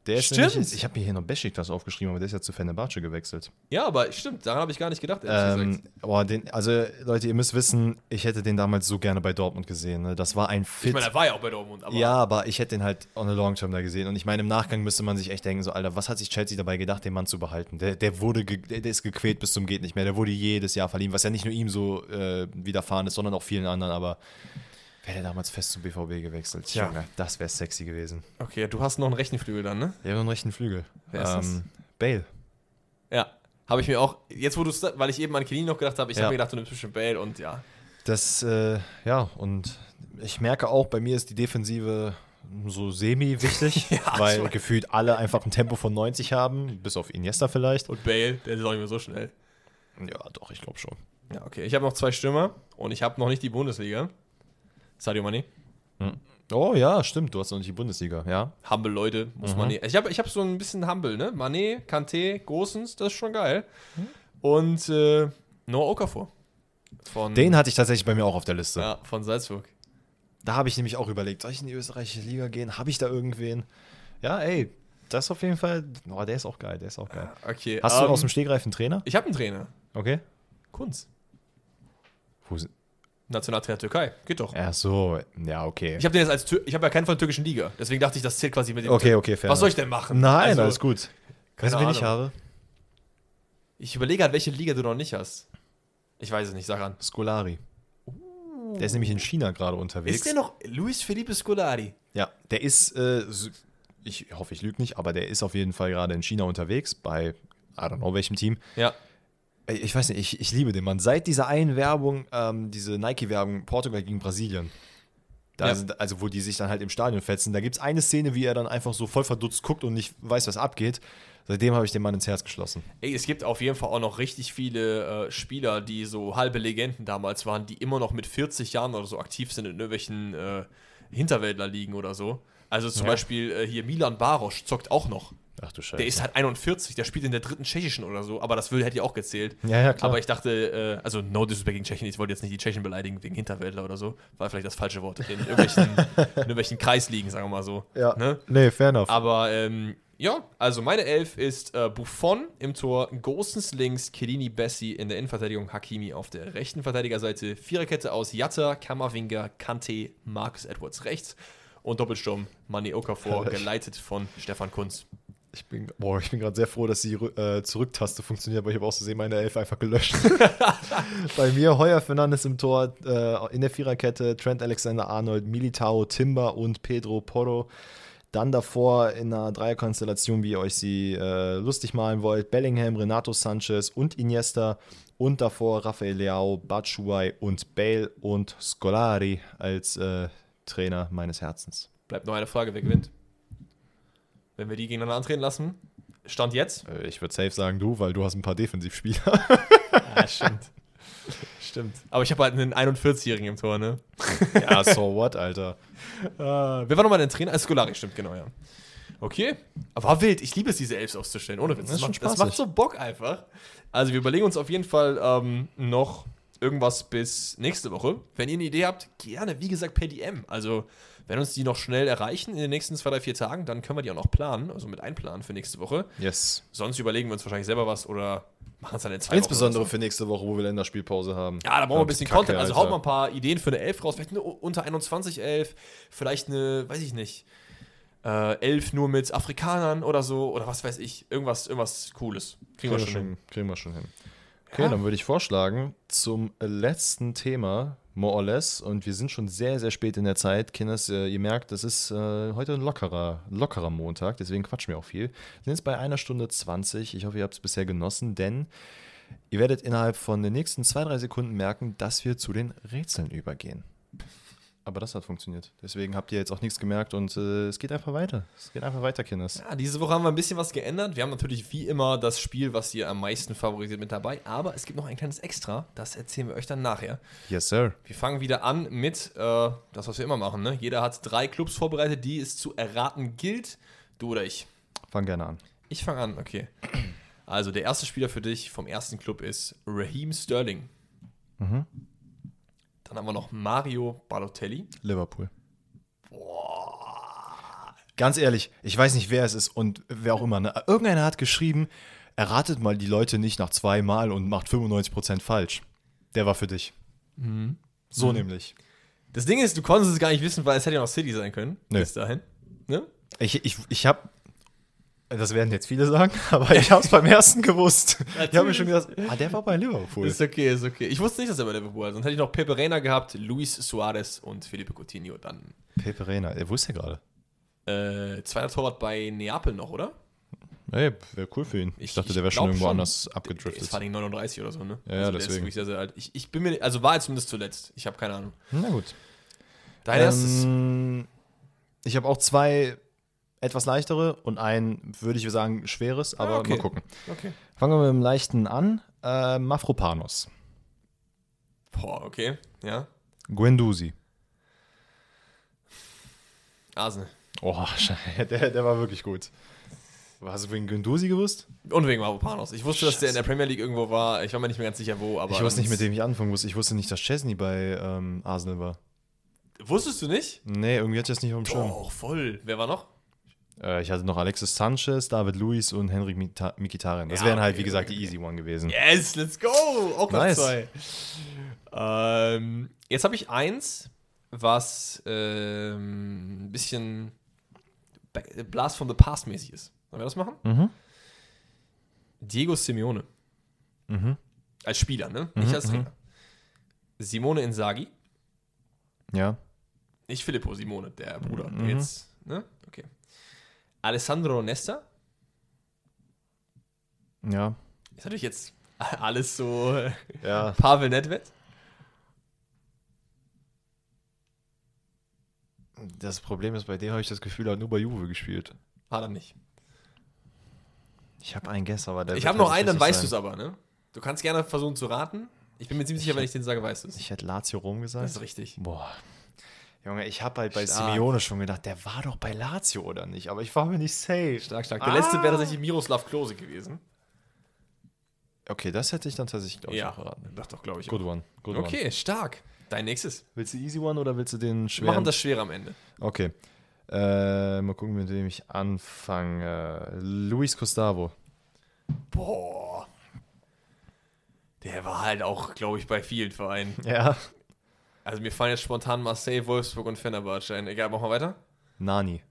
Der ist Stimmt. nämlich, ich habe mir hier noch Besiktas aufgeschrieben, aber der ist ja zu Fenerbahce gewechselt. Ja, aber stimmt, daran habe ich gar nicht gedacht, Ähm, boah, den, also Leute, ihr müsst wissen, ich hätte den damals so gerne bei Dortmund gesehen. Ne? Das war ein Ich Fit. meine, er war ja auch bei Dortmund, aber ja, aber ich hätte den halt on a long term da gesehen. Und ich meine, im Nachgang müsste man sich echt denken, so, Alter, was hat sich Chelsea dabei gedacht, den Mann zu behalten? Der, der wurde, ge der, der ist gequält bis zum geht nicht mehr. Der wurde jedes Jahr verliehen, was ja nicht nur ihm so äh, widerfahren ist, sondern auch vielen anderen. Aber der damals fest zum BVB gewechselt, Tja. Junge, das wäre sexy gewesen. Okay, du hast noch einen rechten Flügel dann, ne? Der hat einen rechten Flügel. Wer ist das? Bale. Ja. Habe ich mir auch, jetzt wo du es, weil ich eben an Kelly noch gedacht habe, ich Ja. habe mir gedacht, du nimmst bestimmt Bale und ja. Das, äh, ja, und ich merke auch, bei mir ist die Defensive so semi-wichtig, *laughs* Ja, weil weiß. gefühlt alle einfach ein Tempo von 90 haben, bis auf Iniesta vielleicht. Und Bale, der ist auch nicht mehr so schnell. Ja, doch, ich glaube schon. Ja, okay. Ich habe noch zwei Stürmer und ich habe noch nicht die Bundesliga. Sadio Mane. Oh ja, stimmt, du hast noch nicht die Bundesliga, ja. Humble Leute, muss man nicht. Ich habe ich hab so ein bisschen Humble, ne? Mané, Kanté, Gosens, das ist schon geil. Und äh, Noah Okafor. Von, Den hatte ich tatsächlich bei mir auch auf der Liste. ja, von Salzburg. Da habe ich nämlich auch überlegt, soll ich in die österreichische Liga gehen? Habe ich da irgendwen? Ja, ey, das ist auf jeden Fall, oh, der ist auch geil, der ist auch geil. Okay. Hast du ähm, aus dem Stegreif einen Trainer? Ich habe einen Trainer. Okay. Kunz. Wo sind, Nationaltrainer Türkei. Geht doch. ach so, ja, okay. Ich habe den jetzt als Tür ich habe ja keinen von der türkischen Liga. Deswegen dachte ich, das zählt quasi mit dem. Okay, okay, fair Was soll ich denn machen? Nein, Also, alles gut. Weißt du, wen ich Ahnung. habe? Ich überlege halt, welche Liga du noch nicht hast. Ich weiß es nicht, sag an. Scolari. Der ist nämlich in China gerade unterwegs. Ist der noch Luis Felipe Scolari? Ja, der ist, äh, so- ich hoffe, ich lüge nicht, aber der ist auf jeden Fall gerade in China unterwegs, bei, I don't know welchem Team. Ja. Ich weiß nicht, ich, ich liebe den Mann. Seit dieser einen Werbung, ähm, diese Nike-Werbung, Portugal gegen Brasilien, da Ja. sind, also wo die sich dann halt im Stadion fetzen, da gibt es eine Szene, wie er dann einfach so voll verdutzt guckt und nicht weiß, was abgeht. Seitdem habe ich den Mann ins Herz geschlossen. Ey, es gibt auf jeden Fall auch noch richtig viele äh, Spieler, die so halbe Legenden damals waren, die immer noch mit 40 Jahren oder so aktiv sind in irgendwelchen äh, Hinterwäldler liegen oder so. Also zum Ja. Beispiel äh, hier Milan Barosch zockt auch noch. Ach du Scheiße. Der ist halt 41, der spielt in der dritten tschechischen oder so, aber das will, hätte ja auch gezählt. Ja, ja, klar. Aber ich dachte, äh, also no disrespect gegen Tschechien, ich wollte jetzt nicht die Tschechen beleidigen wegen Hinterwäldler oder so, war vielleicht das falsche Wort, in irgendwelchen, *laughs* in irgendwelchen Kreisligen, sagen wir mal so. ja. Ne? Nee, fair enough. Aber ähm, ja, also meine Elf ist äh, Buffon im Tor, Gosens links, Chiellini, Bessi in der Innenverteidigung, Hakimi auf der rechten Verteidigerseite, Viererkette aus Jatta, Kammerwinger, Kante, Marcus Edwards rechts und Doppelsturm Mani Okafor, Herrlich. geleitet von Stefan Kunz. Ich bin, boah, ich bin gerade sehr froh, dass die äh, Zurücktaste funktioniert, aber ich habe auch so sehen meine Elf einfach gelöscht. *laughs* Bei mir Heuer Fernandes im Tor, äh, in der Viererkette Trent Alexander-Arnold, Militao, Timber und Pedro Porro. Dann davor in einer Dreierkonstellation, wie ihr euch sie äh, lustig malen wollt, Bellingham, Renato Sanchez und Iniesta. Und davor Rafael Leao, Batshuayi und Bale und Scolari als äh, Trainer meines Herzens. Bleibt nur eine Frage, wer gewinnt? Wenn wir die gegeneinander antreten lassen, Stand jetzt? Äh, ich würde safe sagen du, weil du hast ein paar Defensivspieler. Ja, stimmt. stimmt. Aber ich habe halt einen 41-Jährigen im Tor, ne? ja, so what, Alter. Äh, *laughs* wer war nochmal dein Trainer? Ah, Scolari, stimmt, genau, ja. Okay. Aber war wild. Ich liebe es, diese Elfs auszustellen. Ohne Witz. Das schon macht, das macht so Bock einfach. Also, wir überlegen uns auf jeden Fall ähm, noch irgendwas bis nächste Woche. Wenn ihr eine Idee habt, gerne, wie gesagt, per DM. Also, wenn uns die noch schnell erreichen in den nächsten zwei, drei, vier Tagen, dann können wir die auch noch planen, also mit einplanen für nächste Woche. Yes. Sonst überlegen wir uns wahrscheinlich selber was oder machen es dann in zwei Insbesondere Wochen. für nächste Woche, wo wir Länderspielpause haben. Ja, da brauchen wir ein bisschen Kacke, Content. Also Alter. haut mal ein paar Ideen für eine Elf raus. Vielleicht eine unter 21 Elf. Vielleicht eine, weiß ich nicht, äh, Elf nur mit Afrikanern oder so. Oder was weiß ich. Irgendwas, irgendwas Cooles. Kriegen, wir schon hin. kriegen wir schon hin. Okay, dann würde ich vorschlagen, zum letzten Thema, more or less, und wir sind schon sehr, sehr spät in der Zeit. Kinders, äh, ihr merkt, das ist äh, heute ein lockerer, lockerer Montag, deswegen quatschen wir auch viel. Wir sind jetzt bei einer Stunde 20. Ich hoffe, ihr habt es bisher genossen, denn ihr werdet innerhalb von den nächsten zwei, drei Sekunden merken, dass wir zu den Rätseln übergehen. Aber das hat funktioniert. Deswegen habt ihr jetzt auch nichts gemerkt und äh, es geht einfach weiter. Es geht einfach weiter, Kinders. Ja, diese Woche haben wir ein bisschen was geändert. Wir haben natürlich wie immer das Spiel, was ihr am meisten favorisiert, mit dabei. Aber es gibt noch ein kleines Extra. Das erzählen wir euch dann nachher. Yes, sir. Wir fangen wieder an mit äh, das, was wir immer machen. Ne? Jeder hat drei Clubs vorbereitet, die es zu erraten gilt. Du oder ich. Fang gerne an. Ich fange an, okay. Also der erste Spieler für dich vom ersten Club ist Raheem Sterling. Mhm. Dann haben wir noch Mario Balotelli. Liverpool. Ganz ehrlich, ich weiß nicht, wer es ist und wer auch immer. Ne? Irgendeiner hat geschrieben, erratet mal die Leute nicht nach zweimal und macht 95% falsch. Der war für dich. So nämlich. Das Ding ist, du konntest es gar nicht wissen, weil es hätte ja noch City sein können. Nö. Bis dahin. Ne? Ich, ich, ich habe, das werden jetzt viele sagen, *laughs* aber ich habe es beim ersten gewusst. Ich habe mir schon gedacht, ah, der war bei Liverpool. Ist okay, ist okay. Ich wusste nicht, dass er bei Liverpool war. Sonst hätte ich noch Pepe Reina gehabt, Luis Suarez und Felipe Coutinho. Dann Pepe Reina, er wusste ja gerade. äh, zweiter Torwart bei Neapel noch, oder? Ey, wäre cool für ihn. Ich, dachte, der wäre schon irgendwo anders Der abgedriftet. ist vor allem 39 oder so, ne? Ja, ja, also Der ist deswegen. wirklich sehr, sehr alt. Ich, ich bin mir, also war er zumindest zuletzt. Ich habe keine Ahnung. Na gut. Dein erstes. Ähm, ich habe auch zwei etwas leichtere und ein, würde ich sagen, schweres, aber Ah, okay. mal gucken. Okay. Fangen wir mit dem leichten an. Äh, Mafropanos. Boah, okay. Ja. Guendouzi. Arsenal. Oh, *laughs* der, der war wirklich gut. Hast du wegen Guendouzi gewusst? Und wegen Mavropanos. Ich wusste, dass der in der Premier League irgendwo war. Ich war mir nicht mehr ganz sicher, wo. Aber ich wusste nicht, mit dem ich anfangen muss. Ich wusste nicht, dass Chesney bei ähm, Arsenal war. Wusstest du nicht? Nee, irgendwie hatte ich das nicht auf dem Schirm. Doch, voll. Wer war noch? Äh, ich hatte noch Alexis Sanchez, David Luiz und Henrik Mkhitaryan. Das Ja, wären halt, okay, wie gesagt, okay, die easy one gewesen. Yes, let's go. Auch noch Nice. zwei. Ähm, jetzt habe ich eins, was ähm, ein bisschen Blast from the Past mäßig ist. Sollen wir das machen? Mhm. Diego Simeone. Mhm. Als Spieler, ne? Nicht als Trainer. Simone Inzaghi. Ja. Nicht Filippo Simone, der Bruder. Mhm. Jetzt, ne? Okay. Alessandro Nesta. Ja. Ist natürlich jetzt *laughs* alles so. *laughs* Ja. Pavel Nedved. Das Problem ist, bei dem habe ich das Gefühl, er hat nur bei Juve gespielt. Hat er nicht. Ich habe einen Guess, aber der Ich habe noch nicht einen, dann weißt du es aber, ne? Du kannst gerne versuchen zu raten. Ich bin mir ziemlich sicher, wenn ich den sage, weißt du es. Ich hätte Lazio Rom gesagt. Das ist richtig. Boah. Junge, ich habe halt bei Stark. Simeone schon gedacht, der war doch bei Lazio oder nicht, aber ich war mir nicht safe. Stark, stark. Der letzte wäre tatsächlich Miroslav Klose gewesen. Okay, das hätte ich dann tatsächlich, glaube ich, auch verraten. Doch, doch, glaube ich. Good one. Good one. Okay, stark. Dein nächstes. Willst du easy one oder willst du den Wir schweren? machen das schwer am Ende. Okay. Äh, mal gucken, mit wem ich anfange. Luis Gustavo. Boah. Der war halt auch, glaube ich, bei vielen Vereinen. Ja. Also mir fallen jetzt spontan Marseille, Wolfsburg und Fenerbahce ein. Egal, machen wir weiter. Nani.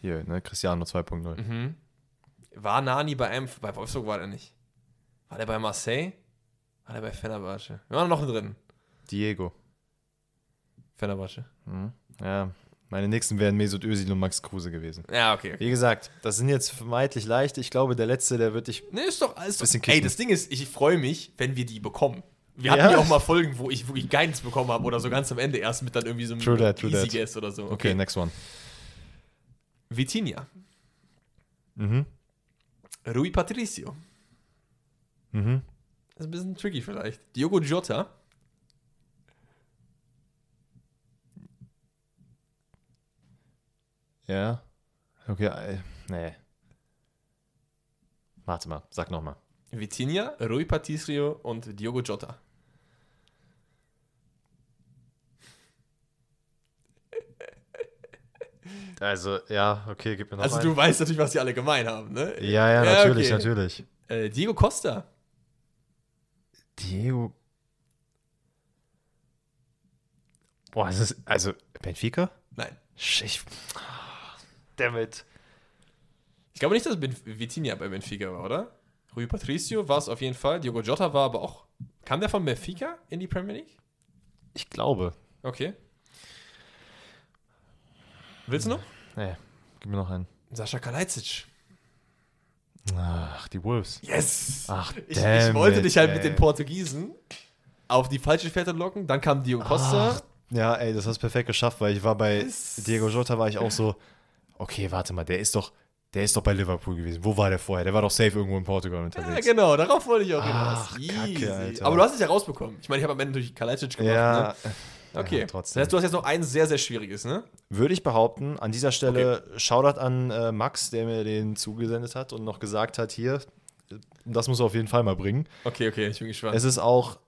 Hier, ne? Cristiano 2.0. Mhm. War Nani bei einem, bei Wolfsburg war der nicht. War der bei Marseille? War der bei Fenerbahce? Wir waren noch drin. Diego. Fenerbahce. Mhm. Ja. Meine nächsten wären Mesut Özil und Max Kruse gewesen. Ja, okay. okay. Wie gesagt, das sind jetzt vermeintlich leicht. Ich glaube, der letzte, der wird dich. Nee, ist doch alles. Bisschen Ey, kicken. das Ding ist, ich freue mich, wenn wir die bekommen. Wir hatten ja auch mal Folgen, wo ich wirklich keins bekommen habe oder so ganz am Ende erst mit dann irgendwie so einem True that, true Easy that. Guess oder so. Okay, next one. Vitinha. Mhm. Rui Patricio. Mhm. Das ist ein bisschen tricky vielleicht. Diogo Jota. Ja. Okay, äh, nee. Warte mal, sag nochmal. Vitinha, Rui Patricio und Diogo Jota. Also, ja, okay, gib mir noch Also einen. du weißt natürlich, was die alle gemein haben, ne? Ja, ja, natürlich, okay. natürlich. Äh, Diego Costa. Diego. Boah, es ist. Also, Benfica? Nein. Ich. Damit. Ich glaube nicht, dass Ben Vitinha bei Benfica war, oder? Rui Patricio war es auf jeden Fall. Diogo Jota war aber auch. Kam der von Benfica in die Premier League? Ich glaube. Okay. Willst du noch? Nee, gib mir noch einen. Sascha Kalajdzic. Ach, die Wolves. Yes! Ach, Ich, ich wollte it, dich halt ey. mit den Portugiesen auf die falsche Fährte locken. Dann kam Diogo Costa. Ach, ja, ey, das hast du perfekt geschafft, weil ich war bei Yes. Diego Jota war ich auch so, okay, warte mal, der ist doch, der ist doch bei Liverpool gewesen. Wo war der vorher? Der war doch safe irgendwo in Portugal Ja, unterwegs. genau, darauf wollte ich auch Ach, hinaus. Kacke, Easy. Alter. Aber du hast es ja rausbekommen. Ich meine, ich habe am Ende durch Kalajdzic gemacht. Ja, Ne? Okay. ja, trotzdem. Das heißt, du hast jetzt noch eins sehr, sehr schwieriges, ne? Würde ich behaupten, an dieser Stelle Shoutout an äh, Max, der mir den zugesendet hat und noch gesagt hat, hier, das muss er auf jeden Fall mal bringen. Okay, okay, ich bin gespannt. Es ist auch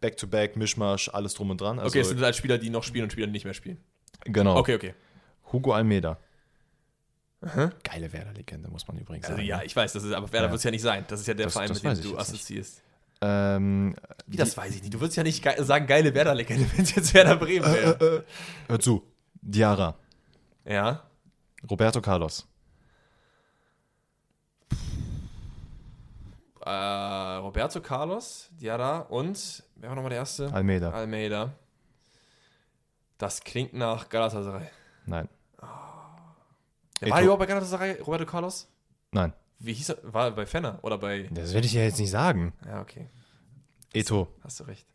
Back-to-Back, Mischmasch, alles drum und dran. Also, okay, es sind halt Spieler, die noch spielen und Spieler, die nicht mehr spielen. genau. Okay, okay. Hugo Almeida. Aha. Geile Werder-Legende, muss man übrigens Also sagen. ja, ich weiß, das ist, aber Werder Ja. wird es ja nicht sein. Das ist ja der Das- Verein, das mit dem du jetzt nicht. Ähm, Wie, das weiß ich nicht. Du würdest ja nicht ge sagen, geile Werder-Legende, wenn es jetzt Werder Bremen wäre. hör zu. Diarra. ja. Roberto Carlos. Äh, Roberto Carlos, Diarra und, wer war nochmal der erste? Almeida. Almeida. Das klingt nach Galatasaray. Nein. Der war überhaupt bei Galatasaray, Roberto Carlos? Nein. Wie hieß er? War er bei Fenner oder bei. Das werde ich ja jetzt nicht sagen. Ja, okay. Eto. Hast du recht.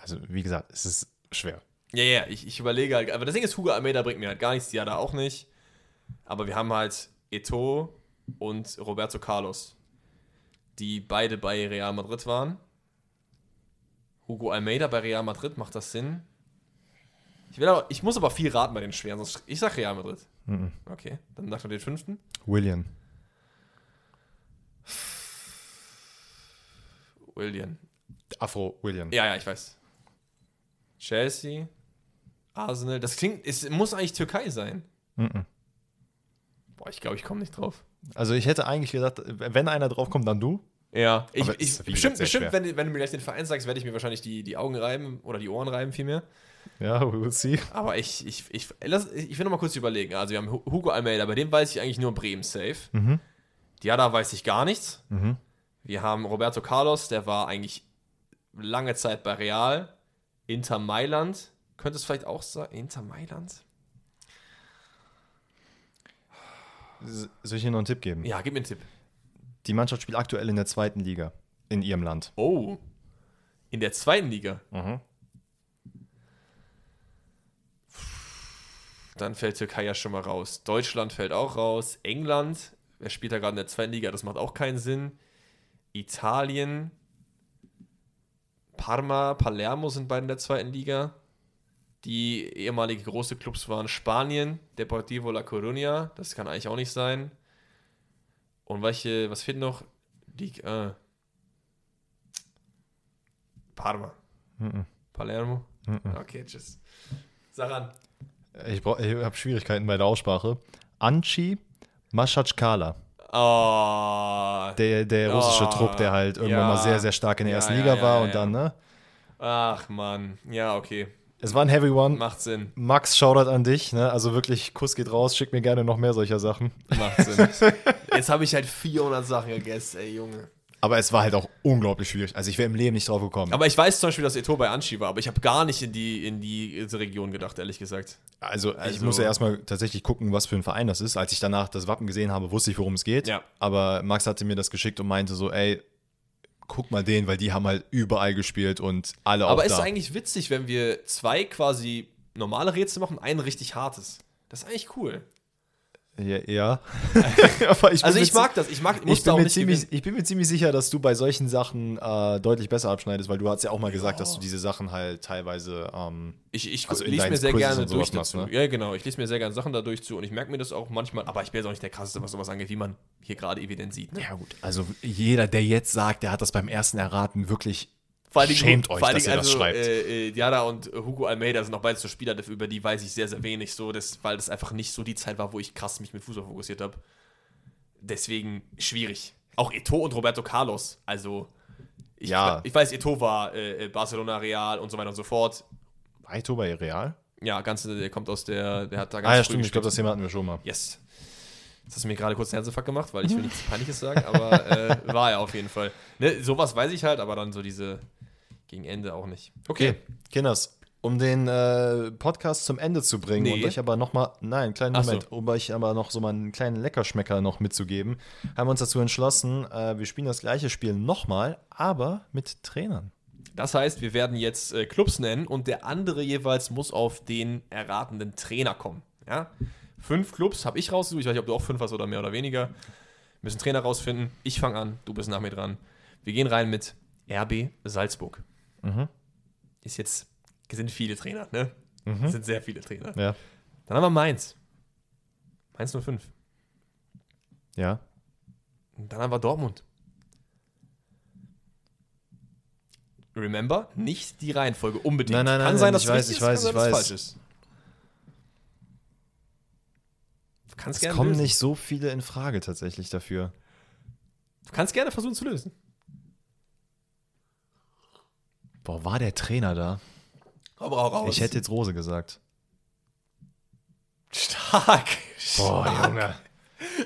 Also, wie gesagt, es ist schwer. Ja, ja, ich, ich überlege halt. Aber das Ding ist, Hugo Almeida bringt mir halt gar nichts, Diarra auch nicht. Aber wir haben halt Eto und Roberto Carlos, die beide bei Real Madrid waren. Hugo Almeida bei Real Madrid, macht das Sinn? Ich, will aber, ich muss aber viel raten bei den Schweren, sonst ich sag Real Madrid. Mhm. Okay, dann sag mal den fünften. William. William. Afro William. Ja, ja, ich weiß. Chelsea, Arsenal. Das klingt, es muss eigentlich Türkei sein. Mhm. Boah, ich glaube, ich komme nicht drauf. Also, ich hätte eigentlich gesagt, wenn einer draufkommt, dann du. Ja, ich, ich, bestimmt, bestimmt wenn, wenn du mir gleich den Verein sagst, werde ich mir wahrscheinlich die, die Augen reiben oder die Ohren reiben vielmehr. Ja, we will see. Aber ich, ich, ich, lass, ich will noch mal kurz überlegen. Also wir haben Hu- Hugo Almeida, bei dem weiß ich eigentlich nur Bremen safe. Mhm. Diada weiß ich gar nichts. Mhm. Wir haben Roberto Carlos, der war eigentlich lange Zeit bei Real. Inter Mailand. Könnte es vielleicht auch sein? Inter Mailand? Soll ich Ihnen noch einen Tipp geben? Ja, gib mir einen Tipp. Die Mannschaft spielt aktuell in der zweiten Liga in ihrem Land. Oh. In der zweiten Liga. Mhm. Dann fällt Türkei ja schon mal raus. Deutschland fällt auch raus. England Wer spielt da gerade in der zweiten Liga? Das macht auch keinen Sinn. Italien. Parma, Palermo sind beide in der zweiten Liga. Die ehemalige große Clubs waren Spanien, Deportivo La Coruña, das kann eigentlich auch nicht sein. Und welche, was fehlt noch? Liga. Äh. Parma. Palermo. Okay, tschüss. Sag an. Ich, brauch- ich habe Schwierigkeiten bei der Aussprache. Anchi Maschatschkala. Oh. Der, der russische Oh, Trupp, der halt irgendwann ja. mal sehr, sehr stark in der Ja, ersten Liga ja, war und dann, ne? Ach Mann. Ja, okay. Es war ein Heavy One. Macht Sinn. Max, Shoutout an dich, ne? Also wirklich, Kuss geht raus, schick mir gerne noch mehr solcher Sachen. Macht Sinn. *laughs* Jetzt habe ich halt 400 Sachen gegessen, ey Junge. Aber es war halt auch unglaublich schwierig. Also ich wäre im Leben nicht drauf gekommen. Aber ich weiß zum Beispiel, dass Eto bei Anchi war, aber ich habe gar nicht in die, in die Region gedacht, ehrlich gesagt. Also, ich Also- muss ja erstmal tatsächlich gucken, was für ein Verein das ist. Als ich danach das Wappen gesehen habe, wusste ich, worum es geht. Ja. Aber Max hatte mir das geschickt und meinte so, ey, guck mal den, weil die haben halt überall gespielt und alle Aber auch ist da. eigentlich witzig, wenn wir zwei quasi normale Rätsel machen ein richtig hartes. Das ist eigentlich cool. Ja. ja. *laughs* Aber ich Also ich mag das. Ich mag, Ich musste bin, mir nicht ziemlich, gewinnen. ich bin mir ziemlich sicher, dass du bei solchen Sachen äh, deutlich besser abschneidest, weil du hast ja auch mal gesagt, Ja. dass du diese Sachen halt teilweise ähm, Ich, ich also lese mir sehr Quizzes gerne durch machst, ne? Ja, genau. Ich lese mir sehr gerne Sachen dadurch zu und ich merke mir das auch manchmal. Aber ich bin jetzt auch nicht der krasseste, was sowas angeht, wie man hier gerade evident sieht. Ne? Ja, gut. Also jeder, der jetzt sagt, der hat das beim ersten Erraten wirklich. Vor allen Dingen- Schämt euch, vor allen dass ihr das schreibt. Äh, äh, Diana und Hugo Almeida sind auch beide so Spieler, über die weiß ich sehr, sehr wenig, so, das, weil das einfach nicht so die Zeit war, wo ich krass mich mit Fußball fokussiert habe. Deswegen schwierig. Auch Eto und Roberto Carlos, also ich, Ja. ich weiß, Eto war äh, äh, Barcelona, Real und so weiter und so fort. Aito bei Real? Ja, ganz, der kommt aus der, der hat da ganz Ah ja, stimmt. Ich glaube, das. Thema hatten wir schon mal. Yes. Jetzt hast du mir gerade kurz einen Herzinfarkt gemacht, weil ich will nichts *laughs* Peinliches sagen, aber äh, war er auf jeden Fall. Ne, sowas weiß ich halt, aber dann so diese gegen Ende auch nicht. Okay, Kinders, um den äh, Podcast zum Ende zu bringen Nee. und euch aber noch mal, nein, kleinen Ach so. Moment, um euch aber noch so mal einen kleinen Leckerschmecker noch mitzugeben, haben wir uns dazu entschlossen, äh, wir spielen das gleiche Spiel nochmal, aber mit Trainern. Das heißt, wir werden jetzt äh, Clubs nennen und der andere jeweils muss auf den erratenden Trainer kommen. Ja? Fünf Clubs habe ich rausgesucht. Ich weiß nicht, ob du auch fünf hast oder mehr oder weniger. Wir müssen Trainer rausfinden. Ich fange an, du bist nach mir dran. Wir gehen rein mit RB Salzburg. Mhm. Ist jetzt, sind viele Trainer, ne? Sind sehr viele Trainer. Ja. Dann haben wir Mainz. Mainz 05. Ja. Und dann haben wir Dortmund. Remember, nicht die Reihenfolge unbedingt. Nein, nein, kann nein, sein, dass ich weiß, ich weiß, ich weiß. falsch ist. Kannst Es kommen lösen. nicht so viele in Frage tatsächlich dafür. Du kannst gerne versuchen zu lösen. Boah, war der Trainer da? Aber auch raus. Ich hätte jetzt Rose gesagt. stark. Boah, stark. Junge.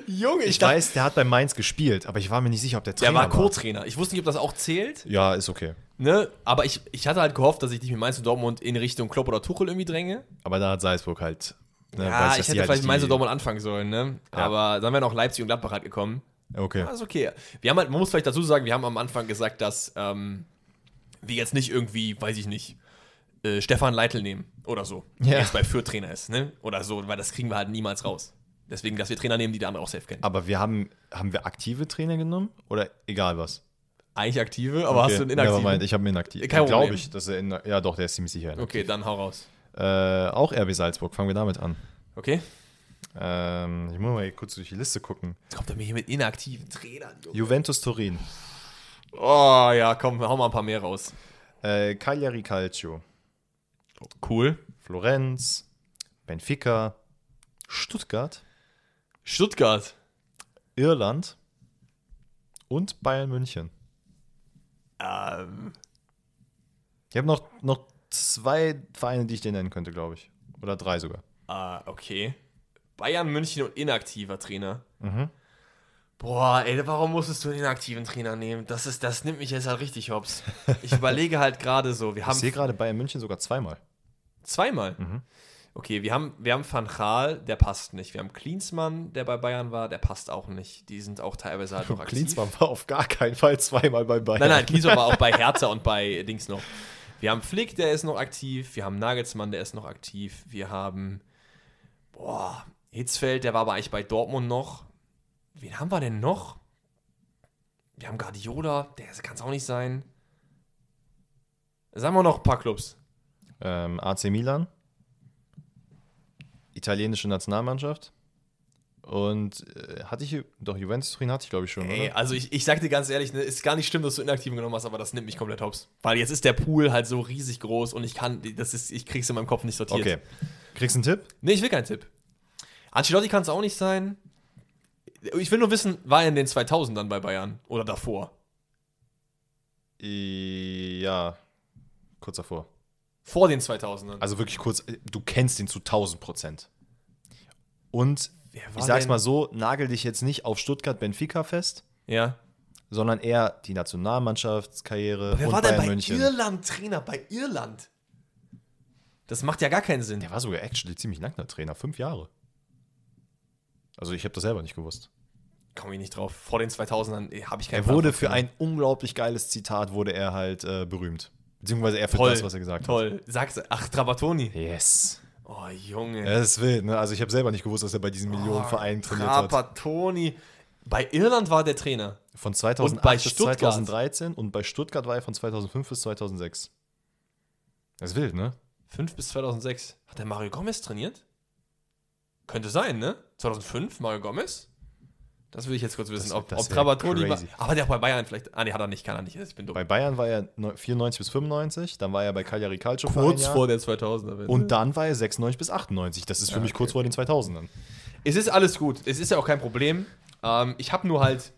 Junge, ich, Ich dachte, weiß, der hat bei Mainz gespielt, aber ich war mir nicht sicher, ob der Trainer der war Co-Trainer. Ich wusste nicht, ob das auch zählt. Ja, ist okay. Ne? Aber ich, ich hatte halt gehofft, dass ich dich mit Mainz und Dortmund in Richtung Klopp oder Tuchel irgendwie dränge. Aber da hat Salzburg halt. Ne, ja, ich die hätte halt vielleicht mit Mainz und Dortmund anfangen sollen, ne? Ja. Aber dann wären auch Leipzig und Gladbach halt gekommen. Okay. Ja, ist okay. Wir haben halt, man muss vielleicht dazu sagen, wir haben am Anfang gesagt, dass ähm, wir jetzt nicht irgendwie, weiß ich nicht, äh, Stefan Leitl nehmen oder so, Ja. der jetzt bei Fürth Trainer ist, ne? Oder so, weil das kriegen wir halt niemals raus. Deswegen, dass wir Trainer nehmen, die der andere auch safe kennen. Aber wir haben, haben wir aktive Trainer genommen? Oder egal was? Eigentlich aktive, aber hast du einen inaktiven? Nevermind, ich habe einen inaktiven. Glaube ich, dass er in, Ja, doch, der ist ziemlich sicher. Okay, dann hau raus. Äh, auch RB Salzburg, fangen wir damit an. Okay? Ähm, ich muss mal kurz durch die Liste gucken. Jetzt kommt er mir hier mit inaktiven Trainern. Junge. Juventus Turin, Oh ja, komm, hau mal ein paar mehr raus. äh, Cagliari Calcio, Cool. Florenz, Benfica, Stuttgart, Stuttgart. Irland und Bayern München. Ähm, Ich habe noch, noch zwei Vereine, die ich dir nennen könnte, glaube ich. Oder drei sogar. ah, okay. Bayern München und inaktiver Trainer. Mhm. Boah, ey, warum musstest du einen inaktiven Trainer nehmen? Das, ist, das nimmt mich jetzt halt richtig hops. Ich überlege halt gerade so, wir Ich haben sehe gerade Bayern München sogar zweimal. zweimal. Mhm. Okay, wir haben, wir haben Van Gaal, der passt nicht. Wir haben Klinsmann, der bei Bayern war, der passt auch nicht. Die sind auch teilweise halt noch *laughs* aktiv. Klinsmann war auf gar keinen Fall zweimal bei Bayern. Nein, nein, Klinsmann war auch bei *laughs* Hertha und bei Dings noch. Wir haben Flick, der ist noch aktiv. Wir haben Nagelsmann, der ist noch aktiv. Wir haben, boah, Hitzfeld, der war aber eigentlich bei Dortmund noch. Wen haben wir denn noch? Wir haben Guardiola, der kann es auch nicht sein. Sagen wir noch ein paar Clubs. Ähm, AC Milan, italienische Nationalmannschaft und äh, hatte ich, doch Juventus Turin hatte ich glaube ich schon, Ey, oder? also ich, ich sag dir ganz ehrlich, ne, ist gar nicht schlimm, dass du Inaktiven genommen hast, aber das nimmt mich komplett hops. Weil jetzt ist der Pool halt so riesig groß und ich kann, das ist, ich krieg's in meinem Kopf nicht sortiert. Okay. Kriegst du einen Tipp? Nee, ich will keinen Tipp. Ancelotti kann es auch nicht sein. Ich will nur wissen, war er in den 2000ern bei Bayern oder davor? Ja, kurz davor. Vor den 2000ern. Also wirklich kurz, du kennst ihn zu 1000 Prozent. Und ich sag's denn- mal so, nagel dich jetzt nicht auf Stuttgart-Benfica fest, Ja. sondern eher die Nationalmannschaftskarriere Wer und war denn bei München. Irland Trainer? Bei Irland? Das macht ja gar keinen Sinn. Der war sogar actually ziemlich lang der Trainer, fünf Jahre. Also ich habe das selber nicht gewusst. Komme ich nicht drauf. Vor den 2000ern eh, habe ich keinen Er wurde Plan für ein unglaublich geiles Zitat wurde er halt äh, berühmt. Beziehungsweise er für Toll, das, was er gesagt hat. Toll. Sag's, ach, Trapattoni. Yes. Oh, Junge. Das ist wild, ne? Also ich habe selber nicht gewusst, dass er bei diesen Millionenvereinen trainiert hat. Trapattoni. Bei Irland war der Trainer. Von 2008 Und bei bis Stuttgart. 2013 und bei Stuttgart war er von 2005 bis 2006. Das ist wild, ne? 5 bis 2006. Hat der Mario Gomez trainiert? Könnte sein, ne? 2005, Mario Gomez? Das will ich jetzt kurz wissen. Das- ob das ob wär Trapattoni war. Aber der hat bei Bayern vielleicht. Ah, nee, hat er nicht. Kann er nicht. Ich bin dumm. Bei Bayern war er neu- 94 bis 95, dann war er bei Cagliari Calcio Kurz vor der 2000er. Wende. und dann war er 96 bis 98. Das ist für Ja, mich okay. kurz vor den 2000ern. Es ist alles gut. Es ist ja auch kein Problem. Ähm, ich habe nur halt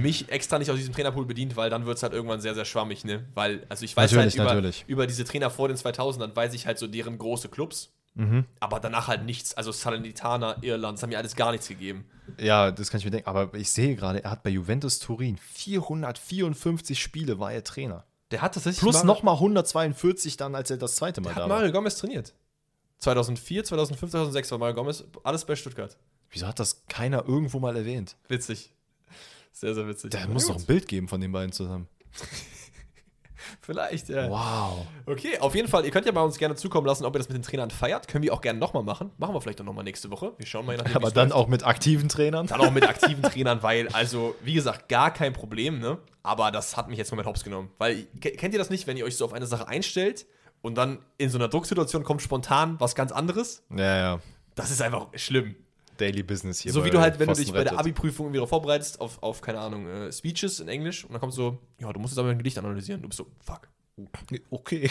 mich extra nicht aus diesem Trainerpool bedient, weil dann wird es halt irgendwann sehr, sehr schwammig, ne? Weil, also ich weiß Natürlich, halt über, über diese Trainer vor den 2000ern, weiß ich halt so deren große Clubs. Mhm. Aber danach halt nichts. Also Salernitana, Irland, das haben mir alles gar nichts gegeben. Ja, das kann ich mir denken. Aber ich sehe gerade, er hat bei Juventus Turin 454 Spiele war er Trainer. Der hat tatsächlich Plus nochmal 142 dann, als er das zweite Mal der da hat war. Mario Gomez trainiert. 2004, 2005, 2006 war Mario Gomez, alles bei Stuttgart. Wieso hat das keiner irgendwo mal erwähnt? Witzig. Sehr, sehr witzig. Da Na muss doch ein Bild geben von den beiden zusammen. *laughs* *laughs* Vielleicht, ja. Wow. Okay, auf jeden Fall, ihr könnt ja bei uns gerne zukommen lassen, ob ihr das mit den Trainern feiert. Können wir auch gerne nochmal machen. Machen wir vielleicht auch nochmal nächste Woche. Wir schauen mal, nachdem, Aber dann läuft. auch mit aktiven Trainern. Dann auch mit *laughs* aktiven Trainern, weil, also, wie gesagt, gar kein Problem, ne? Aber das hat mich jetzt mal mit Hops genommen. Weil, ke- kennt ihr das nicht, wenn ihr euch so auf eine Sache einstellt und dann in so einer Drucksituation kommt spontan was ganz anderes? Ja, ja. Das ist einfach schlimm. Daily Business hier. so wie du halt, wenn du Pfosten dich bei der. Abi-Prüfung wieder vorbereitest auf, auf, keine Ahnung, äh, Speeches in Englisch und dann kommt so, ja, du musst jetzt aber ein Gedicht analysieren. Du bist so, fuck. Okay.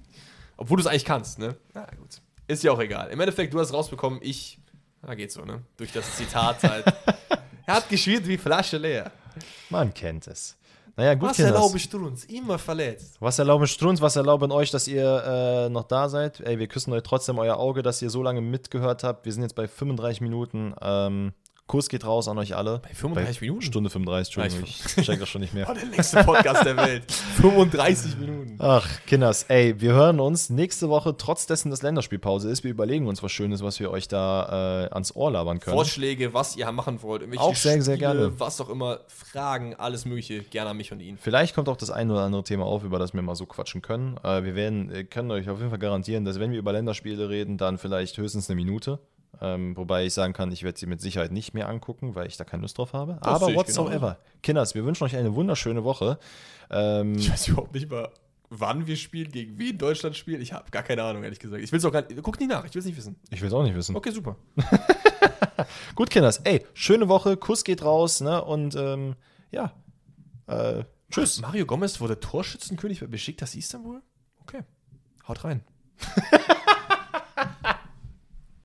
*laughs* Obwohl du es eigentlich kannst, ne? Na gut. Ist ja auch egal. Im Endeffekt, du hast rausbekommen, ich. Na, geht so, ne? Durch das Zitat halt. *laughs* er hat gespielt wie Flasche leer. Man kennt es. Naja, gut, Was du uns? Immer verletzt. Was erlauben Strunz, was erlauben euch, dass ihr äh, noch da seid? Ey, wir küssen euch trotzdem euer Auge, dass ihr so lange mitgehört habt. Wir sind jetzt bei 35 Minuten. Ähm, Kurs geht raus an euch alle. Bei 35 Minuten? Stunde 35, Entschuldigung. Ah, Ich check das schon nicht mehr. *laughs* Oh, der längste Podcast der Welt. *laughs* 35 Minuten. Ach, Kinders, ey, wir hören uns nächste Woche, trotz dessen, dass Länderspielpause ist. Wir überlegen uns was Schönes, was wir euch da äh, ans Ohr labern können. Vorschläge, was ihr machen wollt, Auch sehr, sehr gerne. was auch immer, Fragen, alles Mögliche, gerne an mich und ihn. Vielleicht kommt auch das ein oder andere Thema auf, über das wir mal so quatschen können. Äh, wir werden, äh, können euch auf jeden Fall garantieren, dass wenn wir über Länderspiele reden, dann vielleicht höchstens eine Minute. Ähm, wobei ich sagen kann, ich werde sie mit Sicherheit nicht mehr angucken, weil ich da keine Lust drauf habe. Aber sehe ich whatsoever. Kinders, wir wünschen euch eine wunderschöne Woche. Ähm, Ich weiß überhaupt nicht mal, wann wir spielen, gegen wen Deutschland spielt. Ich habe gar keine Ahnung, ehrlich gesagt. Ich will es auch gar nicht. Guck nicht nach, ich will es nicht wissen. ich will es auch nicht wissen. Okay, super. *laughs* Gut, Kinders, ey, schöne Woche, Kuss geht raus, ne? Und ähm, ja, äh, tschüss. Mario Gomez wurde Torschützenkönig bei Besiktas Istanbul? Okay. Haut rein. *laughs*